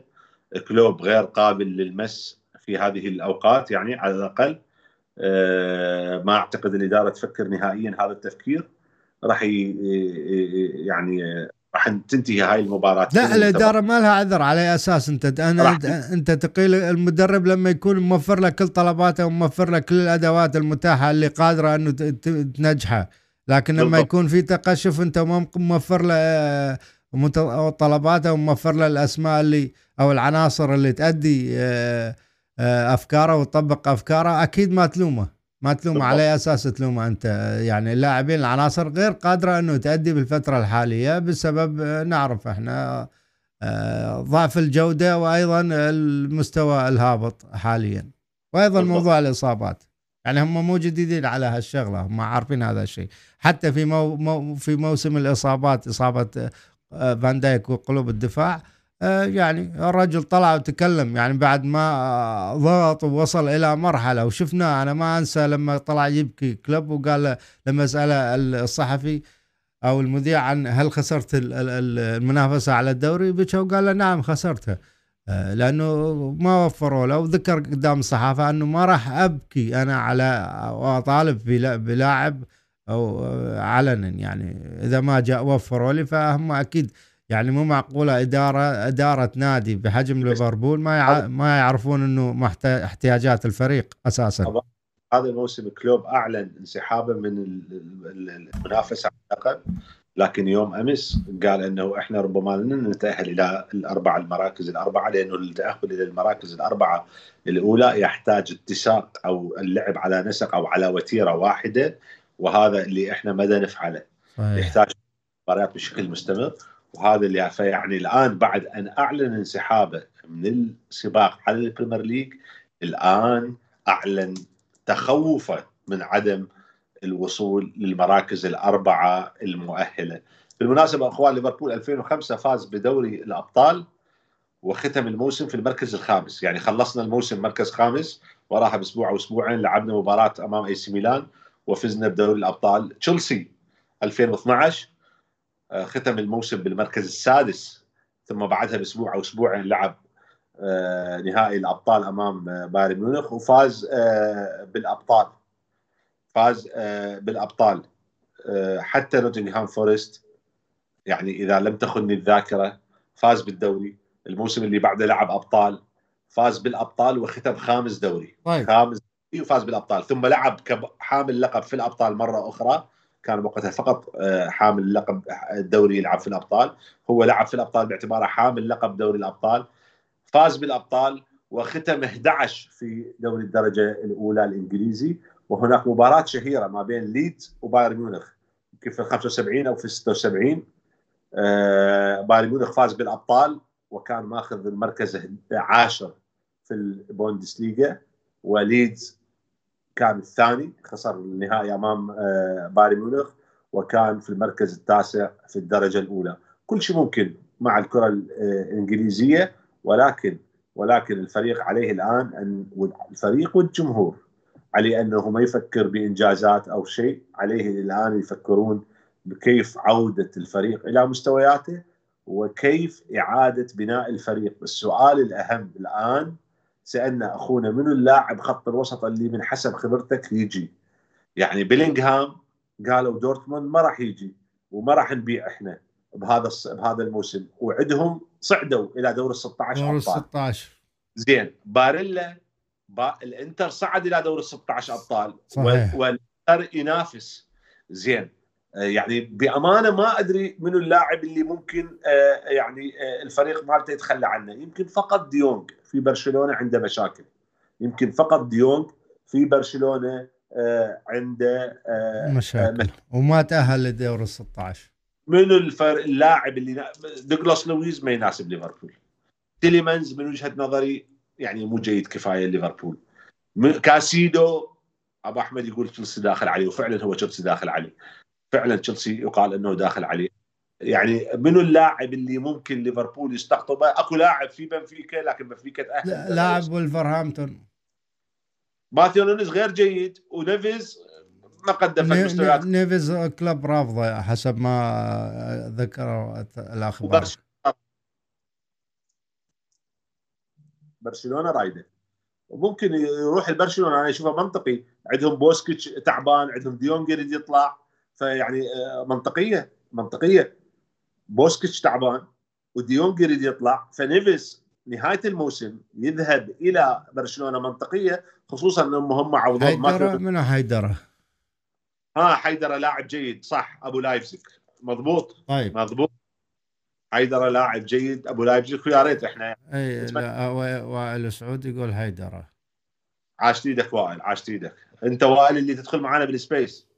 كلوب غير قابل للمس في هذه الأوقات يعني على الأقل آه، ما أعتقد الإدارة تفكر نهائيا هذا التفكير. راح يعني راح تنتهي هاي المباراة. لا الاداره ما لها عذر على أساس أنت أنا انت تقيل المدرب لما يكون موفر لك كل طلباته وموفر لك كل الأدوات المتاحة اللي قادرة أنه تنجحه لكن لما بالضبط. يكون في تقشف أنت ما موفر له آه، طلباته وموفر له الأسماء اللي أو العناصر اللي تؤدي آه، آه، أفكاره وتطبق أفكاره أكيد ما تلومه. ما تلوم على أساس تلوم أنت؟ يعني اللاعبين العناصر غير قادرة إنه تؤدي بالفترة الحالية بسبب نعرف إحنا آه، ضعف الجودة وأيضا المستوى الهابط حاليا. وأيضا بالضبط. موضوع الإصابات. يعني هم مو جديدين على هالشغلة هم عارفين هذا الشيء. حتى في مو مو في موسم الإصابات إصابة آه، فان دايك وقلوب الدفاع آه، يعني الرجل طلع وتكلم يعني بعد ما ضغط ووصل إلى مرحلة. وشفناه أنا ما أنسى لما طلع يبكي كلوب وقال لما ساله الصحفي أو المذيع عن هل خسرت المنافسة على الدوري بكى وقال له نعم خسرتها. آه، لأنه ما وفروا له. وذكر قدام الصحافة أنه ما راح أبكي أنا على واطالب بلاعب أو علنا. يعني إذا ما جاء وفروا لي فهم أكيد يعني مو معقولة اداره إدارة نادي بحجم ليفربول ما يع... ما يعرفون إنه احتياجات الفريق أساسا. هذا الموسم كلوب أعلن انسحابه من المنافسة على اللقب لكن يوم أمس قال إنه إحنا ربما لن نتاهل إلى الاربع المراكز الأربعة لأنه التأهل إلى المراكز الأربعة الأولى يحتاج اتساق أو اللعب على نسق أو على وتيرة واحدة وهذا اللي إحنا ما دا نفعله؟ صحيح. يحتاج مباريات بشكل مستمر. وهذا اللي يعني الآن بعد أن أعلن انسحابه من السباق على البريمير ليج الآن أعلن تخوفه من عدم الوصول للمراكز الأربعة المؤهلة. بالمناسبة أخوان ليفربول 2005 فاز بدوري الأبطال وختم الموسم في المركز الخامس، يعني خلصنا الموسم مركز خامس وراها بأسبوع أو أسبوعين لعبنا مباراة أمام أي سي ميلان وفزنا بدوري الأبطال، تشيلسي 2012 آه، ختم الموسم بالمركز السادس ثم بعدها بأسبوع أو أسبوعين لعب آه، نهائي الأبطال أمام آه، بايرن ميونخ وفاز بالأبطال. فاز بالأبطال. حتى نوتنغهام فورست يعني إذا لم تخني الذاكرة فاز بالدوري. الموسم اللي بعده لعب أبطال فاز بالأبطال وختم خامس دوري. طيب. خامس وفاز بالأبطال. ثم لعب حامل لقب في الأبطال مرة أخرى. كان وقتها فقط آه، حامل لقب الدوري يلعب في الأبطال. هو لعب في الأبطال باعتباره حامل لقب دوري الأبطال فاز بالأبطال وختم 11 في دوري الدرجة الأولى الإنجليزي. وهناك مباراة شهيرة ما بين ليدز وبايرن ميونخ يمكن في 75 أو في 76 آه، بايرن ميونخ فاز بالأبطال وكان ماخذ المركز العاشر في البوندسليغا وليدز كان الثاني خسر النهائي أمام آه، بايرن ميونخ وكان في المركز التاسع في الدرجة الأولى. كل شيء ممكن مع الكرة الإنجليزية ولكن ولكن الفريق عليه الآن أن الفريق والجمهور عليه أنه ما يفكر بإنجازات أو شيء عليه الآن يفكرون بكيف عودة الفريق إلى مستوياته وكيف إعادة بناء الفريق. السؤال الأهم الآن سألنا أخونا منو اللاعب خط الوسط اللي من حسب خبرتك يجي؟ يعني بيلينغهام قالوا دورتموند ما راح يجي وما راح نبيع إحنا بهذا بهذا الموسم. وعندهم صعدوا إلى دور ال 16 دور ال 16 زين باريلا با الإنتر صعد إلى دور ال 16 أبطال. صحيح. والإنتر ينافس. زين يعني بأمانة ما أدري منو اللاعب اللي ممكن آه، يعني آه، الفريق مالته يتخلى عنه. يمكن فقط دي يونج في برشلونة عنده مشاكل. يمكن فقط دي يونج في برشلونة عنده مشاكل. وما تأهل لدور ال 16 منو الفر... اللاعب اللي دوغلاس لويز ما يناسب ليفربول. تيليمانز من وجهة نظري يعني مو جيد كفاية ليفربول. كايسيدو أبو أحمد يقول تشيلسي داخل عليه وفعلا هو تشيلسي داخل عليه فعلا تشيلسي يقال إنه داخل عليه. يعني منو اللاعب اللي ممكن ليفربول يستقطبه أكو لاعب في بنفيكا لكن بنفيكا تأهل. لاعب ولفرهامبتون. ماتيوس نونيز غير جيد ونيفيز ما قدم المستويات نيفيز كلوب رافضه حسب ما ذكر الأخبار. برشلونة. رايدة. وممكن يروح البرشلونه أنا أشوفه منطقي. عندهم بوسكيتس تعبان عندهم دي يونج يريد يطلع. فيعني آه، منطقية منطقية. بوسكيتس تعبان وديونج يريد يطلع فنيفيز نهاية الموسم يذهب إلى برشلونة منطقية خصوصا إنهم هم عوضوا حيدرة من حيدرة؟ ها حيدرة لاعب جيد صح أبو لايبزيك مضبوط طيب. مضبوط. حيدرة لاعب جيد أبو لايبزيج ويا ريت إحنا. إي وائل سعود يقول حيدرة. عاشت إيدك وائل عاشت إيدك أنت وائل اللي تدخل معنا بال space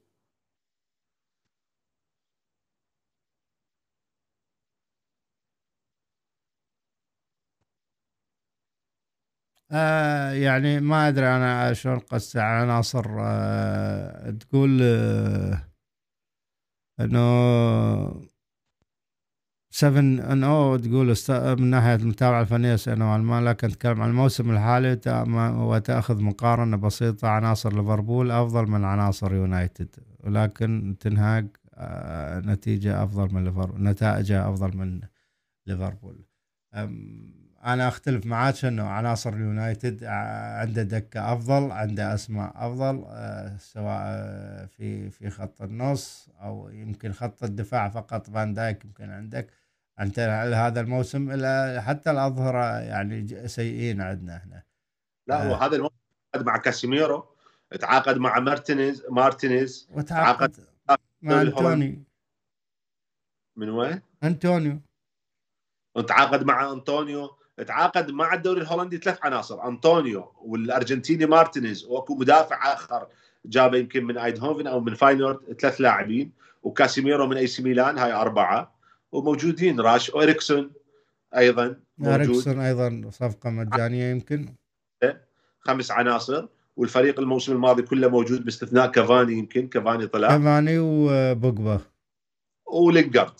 آه يعني ما أدري أنا شلون قصت عناصر آه تقول آه إنه 7 ان أو تقول من ناحية المتابعة الفنية نوعا ما لكن تتكلم عن الموسم الحالي. وتأخذ مقارنة بسيطة عناصر ليفربول أفضل من عناصر يونايتد. ولكن تنهاج آه، نتيجة أفضل من ليفربول نتائجه أفضل من ليفربول. أنا أختلف معاك إنه عناصر اليونايتد عنده دكه أفضل عنده أسماء أفضل آه، سواء آه، في في خط النص أو يمكن خط الدفاع فقط. فان دايك يمكن عندك. أنت هذا الموسم حتى الأظهرة يعني سيئين عندنا إحنا. لا آه. وهذا الموسم مع كاسيميرو تعاقد مع مارتينيز مارتينيز وتعاقد مع انتوني من وين؟ أنطونيو. وتعاقد مع أنطونيو. تعاقد مع الدوري الهولندي ثلاث عناصر. أنطونيو والأرجنتيني مارتينيز وأكو مدافع آخر جابه يمكن من آيندهوفن أو من فاينورد ثلاث لاعبين وكاسيميرو من إي سي ميلان هاي أربعة. وموجودين راش واريكسون أيضا موجود. أريكسون أيضا صفقة مجانية يمكن. خمس عناصر. والفريق الموسم الماضي كله موجود باستثناء كافاني يمكن. كافاني طلع. كافاني وبوجبا. ولينجارد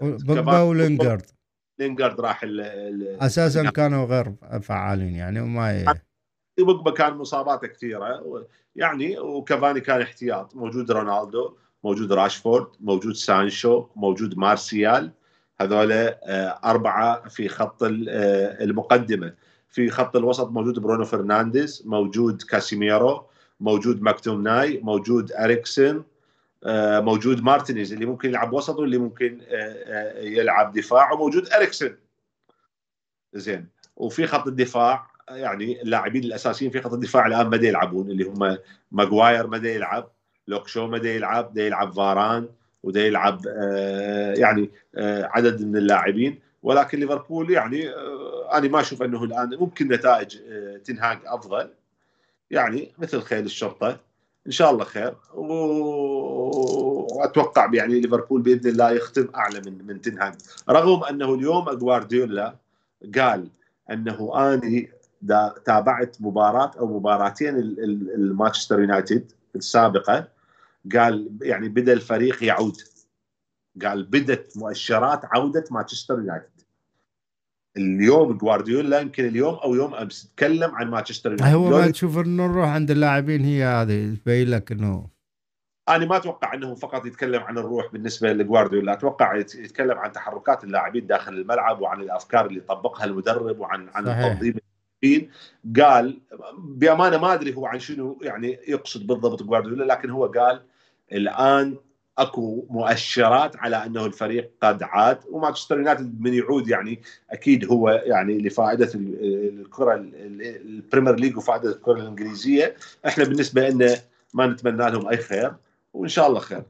بوجبا ولينجارد لينجارد راح ال أساسا كانوا غير فعالين يعني وما. بوجبا كان مصاباته كثيرة. يعني وكافاني كان احتياط. موجود رونالدو موجود راشفورد موجود سانشو موجود مارسيال. هذول آه، أربعة في خط آه، المقدمة. في خط الوسط موجود برونو فرنانديز موجود كاسيميرو موجود ماكتومناي موجود أريكسن آه، موجود مارتينيز اللي ممكن يلعب وسط واللي ممكن يلعب دفاع وموجود أريكسن. زين. وفي خط الدفاع يعني اللاعبين الأساسيين في خط الدفاع الآن بدا يلعبون اللي هم ماجواير بدا يلعب لوك شو ما يلعب دا يلعب فاران ودا يلعب آه يعني آه عدد من اللاعبين. ولكن ليفربول يعني آه أنا ما أشوف أنه الآن ممكن نتائج آه تنهاج أفضل. يعني مثل خيل الشرطة. إن شاء الله خير. وأتوقع يعني ليفربول بإذن الله يختم أعلى من من تنهاج. رغم أنه اليوم جوارديولا قال أنه أني تابعت مباراة أو مباراتين المانشستر يونايتد السابقة. قال يعني بدأ الفريق يعود. قال بدت مؤشرات عودة مانشستر يونايتد. اليوم جوارديولا يمكن اليوم أو يوم أمس تكلم عن مانشستر يونايتد. هو ما تشوف إنه نروح عند اللاعبين هي هذه تبين لك إنه أنا ما أتوقع إنه فقط يتكلم عن الروح بالنسبة لجوارديولا أتوقع يتكلم عن تحركات اللاعبين داخل الملعب وعن الأفكار اللي طبقها المدرب وعن عن التنظيم قال بأمانة ما أدري هو عن شنو يعني يقصد بالضبط جوارديولا لكن هو قال الآن اكو مؤشرات على انه الفريق قد عاد ومانشستر يونايتد من يعود يعني أكيد هو يعني لفائدة الكرة البريمير ليج وفائدة الكرة الإنجليزية. إحنا بالنسبة لنا ما نتمنى لهم أي خير وإن شاء الله خير.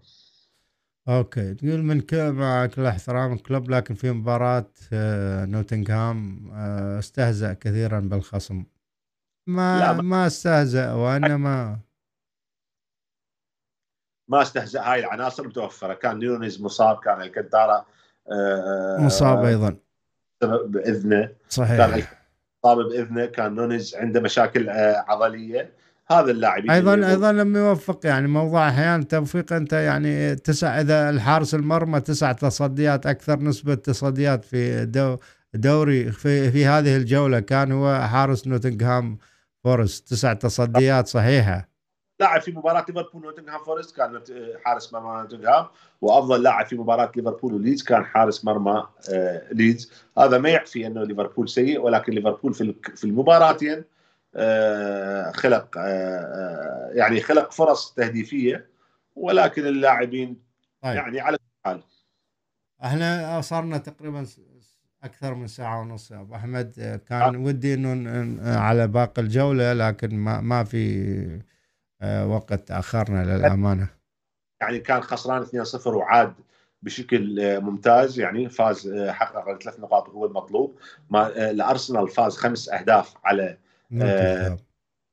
okay. تقول من مع كل احترام لكلوب لكن في مباراة آه، نوتنغهام آه، استهزأ كثيرا بالخصم. ما لا ما استهزأ وإنما ما استهزأ. هاي العناصر متوفرة. كان نونيز مصاب كان الكنتارا آه، مصاب أيضا. بإذنه. صحيح. كان مصاب بإذنه. كان نونيز عنده مشاكل عضلية. هذا اللاعب أيضا أيضا لم يوفق. يعني موضوع أحيانا توفيق أنت يعني تسع إذا الحارس المرمى تسع تصديات أكثر نسبة تصديات في دو دوري في في هذه الجولة كان هو حارس نوتنغهام فورست. تسع تصديات صحيحة. لاعب في مباراة ليفربول ونوتنغهام فورست كان حارس مرمى نوتنغهام وأفضل لاعب في مباراة ليفربول وليدز كان حارس مرمى آه، ليدز هذا ما يعفي أنه ليفربول سيء ولكن ليفربول في المباراتين آه، خلق آه، يعني خلق فرص تهديفية ولكن اللاعبين طيب. يعني على حال إحنا صارنا تقريبا أكثر من ساعة ونص يا أبو أحمد كان آه. ودي إنه على باقي الجولة لكن ما ما في وقت تأخرنا للأمانة. يعني كان خسران 2-0 وعاد بشكل ممتاز. يعني فاز حقق ثلاث نقاط وهو المطلوب. ما الارسنال فاز خمس أهداف على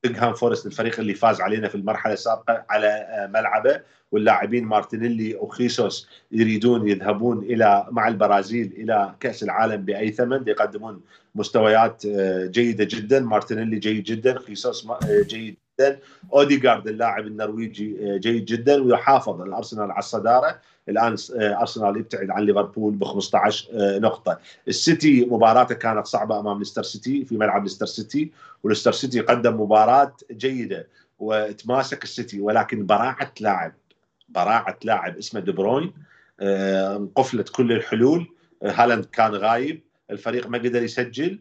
نوتنغهام فورست الفريق اللي فاز علينا في المرحلة السابقة على آه، ملعبه. واللاعبين مارتينيلي وخيسوس يريدون يذهبون إلى مع البرازيل إلى كأس العالم بأي ثمن. يقدمون مستويات آه، جيدة جدا. مارتينيلي جيد جدا. خيسوس آه، جيد جدا. اوديغارد اللاعب النرويجي جيد جدا ويحافظ الأرسنال على الصدارة. الآن آه، أرسنال يبتعد عن ليفربول ب 15 آه، نقطة. السيتي مباراته كانت صعبة أمام ليستر سيتي في ملعب ليستر سيتي وليستر سيتي قدم مباراة جيدة وتماسك السيتي. ولكن براعة لاعب براعة لاعب اسمه دي بروين آه، انقفلت كل الحلول. هالاند كان غايب الفريق ما قدر يسجل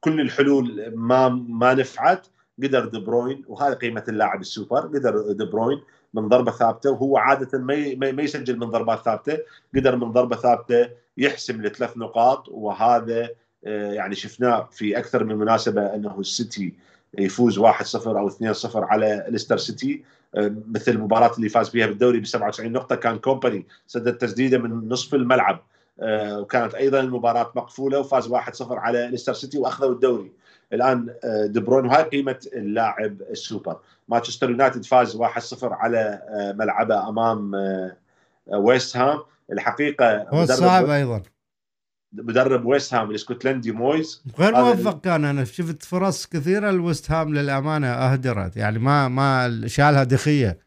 كل الحلول ما ما نفعت. قدر دي بروين وهذه قيمة اللاعب السوبر قدر دي بروين من ضربة ثابتة وهو عادة ما ما يسجل من ضربات ثابتة قدر من ضربة ثابتة يحسم لثلاث نقاط وهذا آه، يعني شفناه في أكثر من مناسبة أنه السيتي يفوز 1-0 أو 2-0 على ليستر سيتي آه، مثل المباراة اللي فاز فيها بالدوري ب 97 نقطة كان كومباني سدد تسديده من نصف الملعب آه، وكانت أيضا المباراة مقفولة وفاز 1-0 على ليستر سيتي وأخذوا الدوري. الآن دي بروين وهاي قيمة اللاعب السوبر. مانشستر يونايتد فاز 1-0 على آه، ملعبه أمام آه، ويست هام. الحقيقة هو صعب أيضا. مدرب ويست هام الإسكتلندي مويز. غير موفق كان أنا شفت فرص كثيرة لويست هام للأمانة أهدرت. يعني ما ما شالها دي خيا.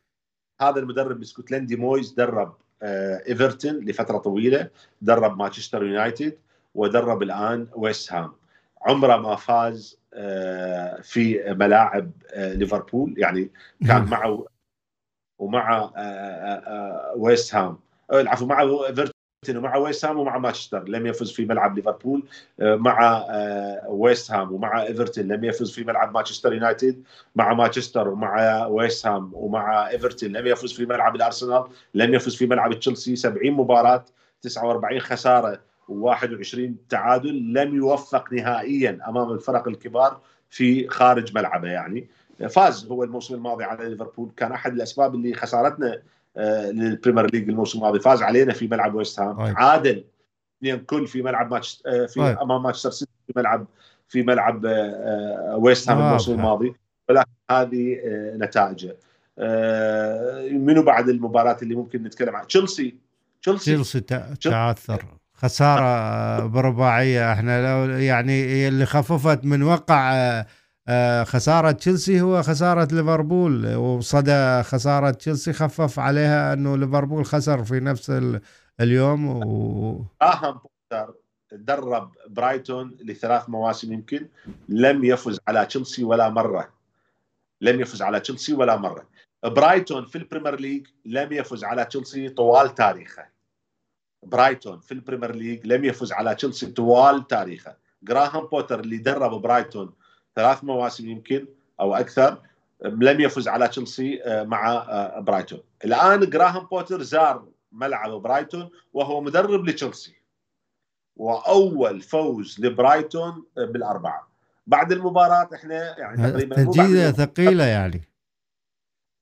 هذا المدرب الإسكتلندي مويز درب آه، إيفرتون لفترة طويلة درب مانشستر يونايتد ودرب الآن ويست هام. عمره ما فاز آه، في ملاعب آه، ليفربول. يعني كان معه ومع ويست هام العفو مع ايفرتون ومع ويست هام ومع مانشستر لم يفز في ملعب ليفربول. مع ويست هام ومع ايفرتون لم يفز في ملعب مانشستر يونايتد مع مانشستر ومع ويست هام ومع ايفرتون لم يفز في ملعب الأرسنال. لم يفز في ملعب تشيلسي. 70 مباراة 49 خسارة. و21 تعادل لم يوفق نهائيا أمام الفرق الكبار في خارج ملعبه يعني. فاز هو الموسم الماضي على ليفربول كان أحد الأسباب اللي خسارتنا آه، للبريمير ليج الموسم الماضي. فاز علينا في ملعب ويست هام. طيب. عادل اثنين كل في ملعب ماتش آه، في طيب. أمام مانشستر سيتي في ملعب في ملعب آه، ويست هام الموسم الماضي. ولكن هذه نتائجه. منو بعد المباراة اللي ممكن نتكلم عنها؟ تشيلسي. تشيلسي. تعثر خسارة برباعية. إحنا لو يعني اللي خففت من وقع آه، آه، خسارة تشيلسي هو خسارة ليفربول وصدى خسارة تشيلسي خفف عليها انه ليفربول خسر في نفس اليوم و... آهم درب برايتون لثلاث مواسم يمكن لم يفز على تشيلسي ولا مرة. لم يفز على تشيلسي ولا مرة. برايتون في البريمير ليج لم يفز على تشيلسي طوال تاريخه. برايتون في البريمير ليج لم يفز على تشيلسي طوال تاريخه. جراهام بوتر اللي درب برايتون ثلاث مواسم يمكن أو أكثر لم يفز على تشيلسي مع برايتون. الآن جراهام بوتر زار ملعب برايتون وهو مدرب لتشيلسي. وأول فوز لبرايتون بالأربعة. بعد المباراة إحنا يعني تقريبا نتيجه ثقيلة يعني.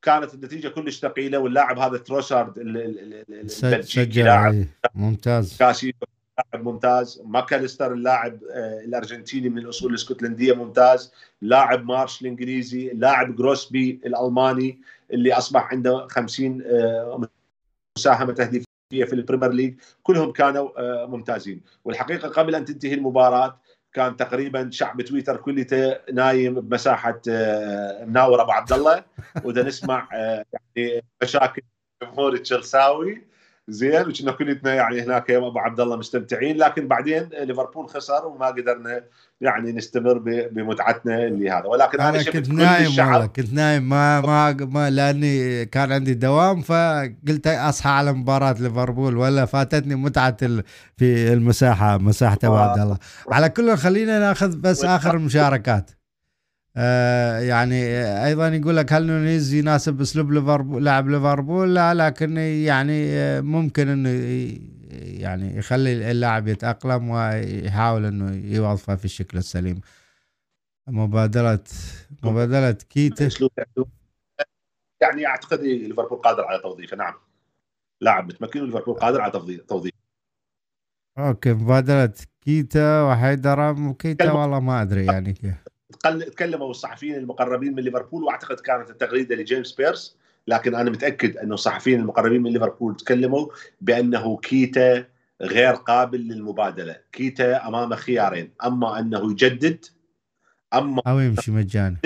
كانت النتيجة كلش ثقيلة واللاعب هذا تروسارد البلجيكي لاعب. إيه، ممتاز. كاسي لاعب ممتاز. ماكاليستر اللاعب آه، الأرجنتيني من الأصول الإسكتلندية ممتاز. لاعب مارش الإنجليزي لاعب جروس الألماني اللي أصبح عنده 50 آه، مساهمة تهديفية في البريمير ليج. كلهم كانوا آه، ممتازين. والحقيقة قبل أن تنتهي المباراة كان تقريبا شعب تويتر كلته نايم بمساحة مناور أبو عبد الله. ودا نسمع يعني مشاكل جمهور تشيلساوي زين وكنا كلنا يعني هناك يوم أبو عبد الله مستمتعين لكن بعدين ليفربول خسر وما قدرنا يعني نستمر بمتعتنا اللي هذا. ولكن أنا, كنت نايم والله كنت نايم. ما ما ما لأني كان عندي دوام فقلت أصحى على مباراة ليفربول ولا فاتتني متعة في المساحة مساحة أبو عبد الله. على كل خلينا ناخذ بس آخر المشاركات يعني أيضا يقول لك هل نونيز يناسب أسلوب ليفربول لاعب ليفربول؟ لا لكن يعني آه، ممكن إنه يعني يخلي اللاعب يتأقلم ويحاول إنه يوظفه في الشكل السليم. مبادره مبادرة كيتا. يعني أعتقد ليفربول قادر على توظيفه نعم. لاعب متمكن وليفربول قادر على توظيفه. أوكي مبادرة كيتا وحيدرم وكيتا والله ما أدري يعني كيف. تكلموا الصحفيين المقربين من ليفربول وأعتقد كانت التغريده لجيمس بيرس لكن أنا متأكد انه الصحفيين المقربين من ليفربول تكلموا بأنه كيتا غير قابل للمبادلة، كيتا امامه خيارين، أما أنه يجدد أما أو يمشي مجانا.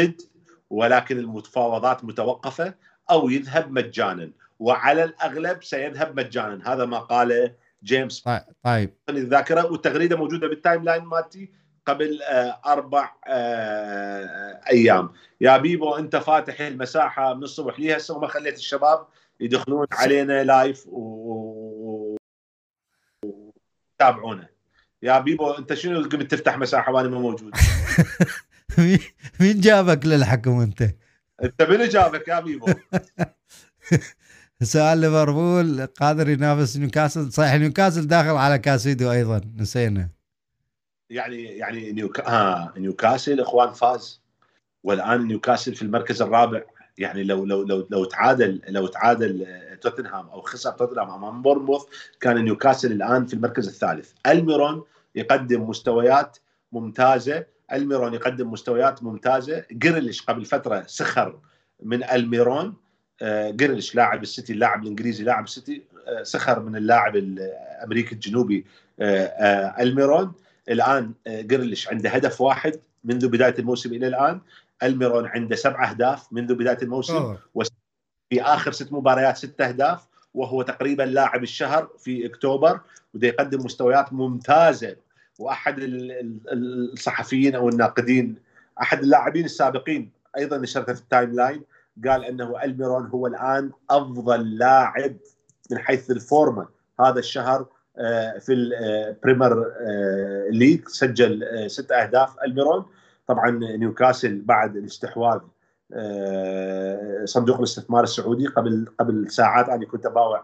ولكن المفاوضات متوقفة أو يذهب مجانا وعلى الأغلب سيذهب مجانا. هذا ما قاله جيمس. طيب, طيب. الذاكرة والتغريدة موجودة بال timeline مالتي. قبل آه، أربع آه، أيام. يا بيبو أنت فاتح المساحة من الصبح. لي هسه وما خليت الشباب يدخلون علينا live و يتابعونا يا بيبو أنت شنو قمت تفتح مساحة وأنا ما موجود؟ [laughs] مين جابك للحكم أنت؟ أنت من جابك يا بيبو؟ [laughs] سؤال ليفربول قادر ينافس نيوكاسل؟ صحيح نيوكاسل داخل على كاسيدو أيضا نسينا. يعني يعني نيوكا... آه نيوكاسل إخوان فاز. والآن نيوكاسل في المركز الرابع. يعني لو لو لو لو تعادل لو تعادل آه، توتنهام أو خسر توتنهام أمام بورنموث كان نيوكاسل الآن في المركز الثالث. ألميرون يقدم مستويات ممتازة. ألميرون يقدم مستويات ممتازة. جريليش قبل فترة سخر من ألميرون. آه، جريليش لاعب السيتي اللاعب الإنجليزي لاعب السيتي آه، سخر من اللاعب الامريكي الجنوبي ألميرون. الآن جريليش عنده هدف واحد منذ بداية الموسم إلى الآن. ألميرون عنده سبع أهداف منذ بداية الموسم في آخر ست مباريات ست أهداف وهو تقريبا لاعب الشهر في أكتوبر وده يقدم مستويات ممتازة. وأحد الصحفيين أو الناقدين أحد اللاعبين السابقين أيضا نشرته في ال timeline قال إنه ألميرون هو الآن أفضل لاعب من حيث الفورمة هذا الشهر آه، في البريمير آه، ليج سجل آه، ست أهداف. الميرون طبعا نيوكاسل بعد الاستحواذ صندوق الاستثمار السعودي قبل قبل ساعات. أنا كنت أباوع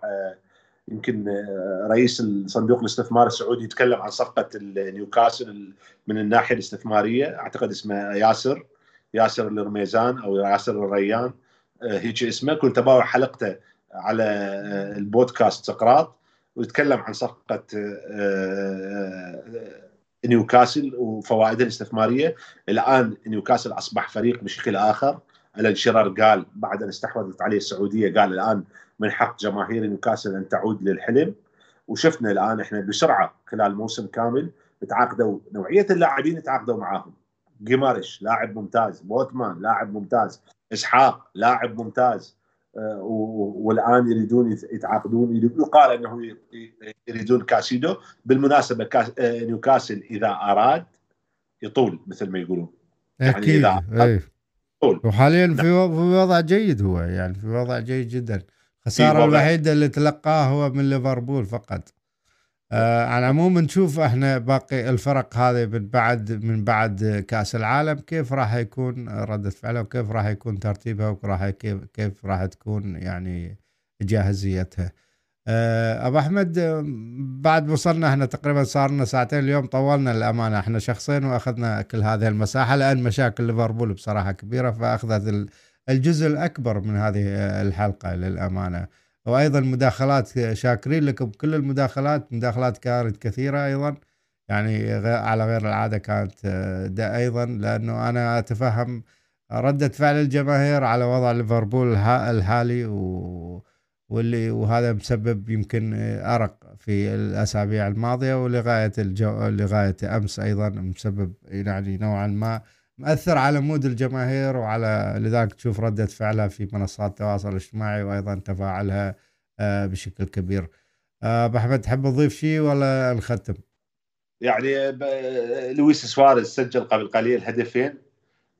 يمكن رئيس صندوق الاستثمار السعودي يتكلم عن صفقة نيوكاسل من الناحية الاستثمارية. أعتقد اسمه ياسر ياسر الرميزان أو ياسر الريان هيك اسمه. كنت أباوع حلقته على البودكاست سقراط. ويتكلم عن صفقة آه، آه، نيوكاسل وفوائدها الاستثمارية. الآن نيوكاسل أصبح فريق بشكل آخر. ألان شيرر قال بعد أن استحوذت عليه السعودية قال الآن من حق جماهير نيوكاسل أن تعود للحلم. وشفنا الآن إحنا بسرعة خلال موسم كامل تعاقدوا نوعية اللاعبين تعاقدوا معاهم. جيماريش لاعب ممتاز. بوتمان لاعب ممتاز. إسحاق لاعب ممتاز. آه، والآن يريدون يتعاقدون يقال إنه يريدون كاسيدو بالمناسبة كاس آه، نيوكاسل إذا أراد يطول مثل ما يقولون. يعني أكيد إذا أراد يطول. وحاليا في وضع جيد هو يعني في وضع جيد جدا. الخساره الوحيدة اللي تلقاه هو من ليفربول فقط. آه على العموم نشوف إحنا باقي الفرق هذه من بعد من بعد كأس العالم كيف راح يكون ردة فعلها وكيف راح يكون ترتيبها وراح كيف كيف راح تكون يعني جاهزيتها. آه أبو أحمد بعد وصلنا إحنا تقريبا صار لنا ساعتين اليوم طولنا الأمانة إحنا شخصين وأخذنا كل هذه المساحة لأن مشاكل ليفربول بصراحة كبيرة فأخذت الجزء الأكبر من هذه الحلقة للأمانة. وأيضا مداخلات شاكرين لكم كل المداخلات مداخلات كانت كثيرة أيضا. يعني على غير العادة كانت آه، أيضا لأنه أنا أتفهم ردة فعل الجماهير على وضع ليفربول الحالي و واللي وهذا مسبب يمكن أرق في الأسابيع الماضية ولغاية الجو لغاية أمس أيضا مسبب يعني نوعا ما مأثر على مود الجماهير وعلى لذلك تشوف ردة فعلها في منصات التواصل الاجتماعي وأيضا تفاعلها آه، بشكل كبير. آه، أبو أحمد تحب تضيف شيء ولا نختم؟ يعني لويس سواريز سجل قبل قليل هدفين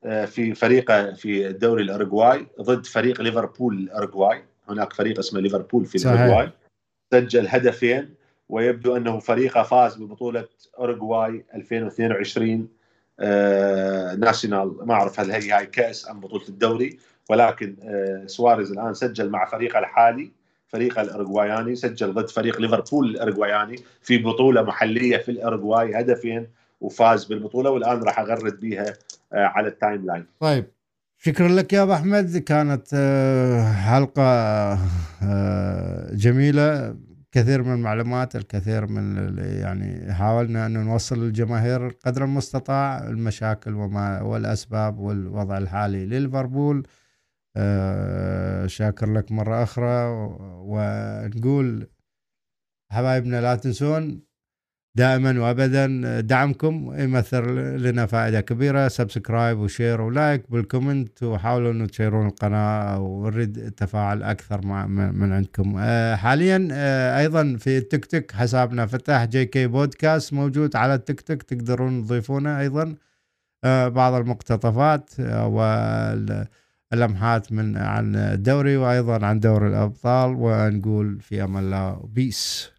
آه، في فريقه في الدوري الأرجواي ضد فريق ليفربول الأرجواي هناك فريق اسمه ليفربول في الأرجواي سجل هدفين ويبدو أنه فريقه فاز ببطولة أورجواي 2022 آه، ناشونال ما أعرف هل هي هاي كأس أم بطولة الدوري ولكن آه، سواريز الآن سجل مع فريقه الحالي فريقه الارجواياني سجل ضد فريق ليفربول الارجواياني في بطولة محلية في الارجواي هدفين وفاز بالبطولة والآن راح أغرد بها آه، على ال timeline. طيب شكرا لك يا أبو أحمد كانت حلقة جميلة كثير من المعلومات الكثير من يعني حاولنا أن نوصل للجماهير قدر المستطاع المشاكل وما والأسباب والوضع الحالي لليفربول آه، شاكر لك مرة أخرى ونقول حبايبنا لا تنسون دائما وابدا دعمكم يمثل لنا فائدة كبيرة. subscribe و share و like بال comment وحاولوا إنه تشيرون القناة ونريد تفاعل أكثر مع من عندكم. آه، حاليا آه، أيضا في التيك توك حسابنا فتح جي كي بودكاست موجود على التيك توك تقدرون تضيفونه أيضا. آه، بعض المقتطفات واللمحات من عن الدوري وأيضا عن دوري الأبطال ونقول في أمان الله peace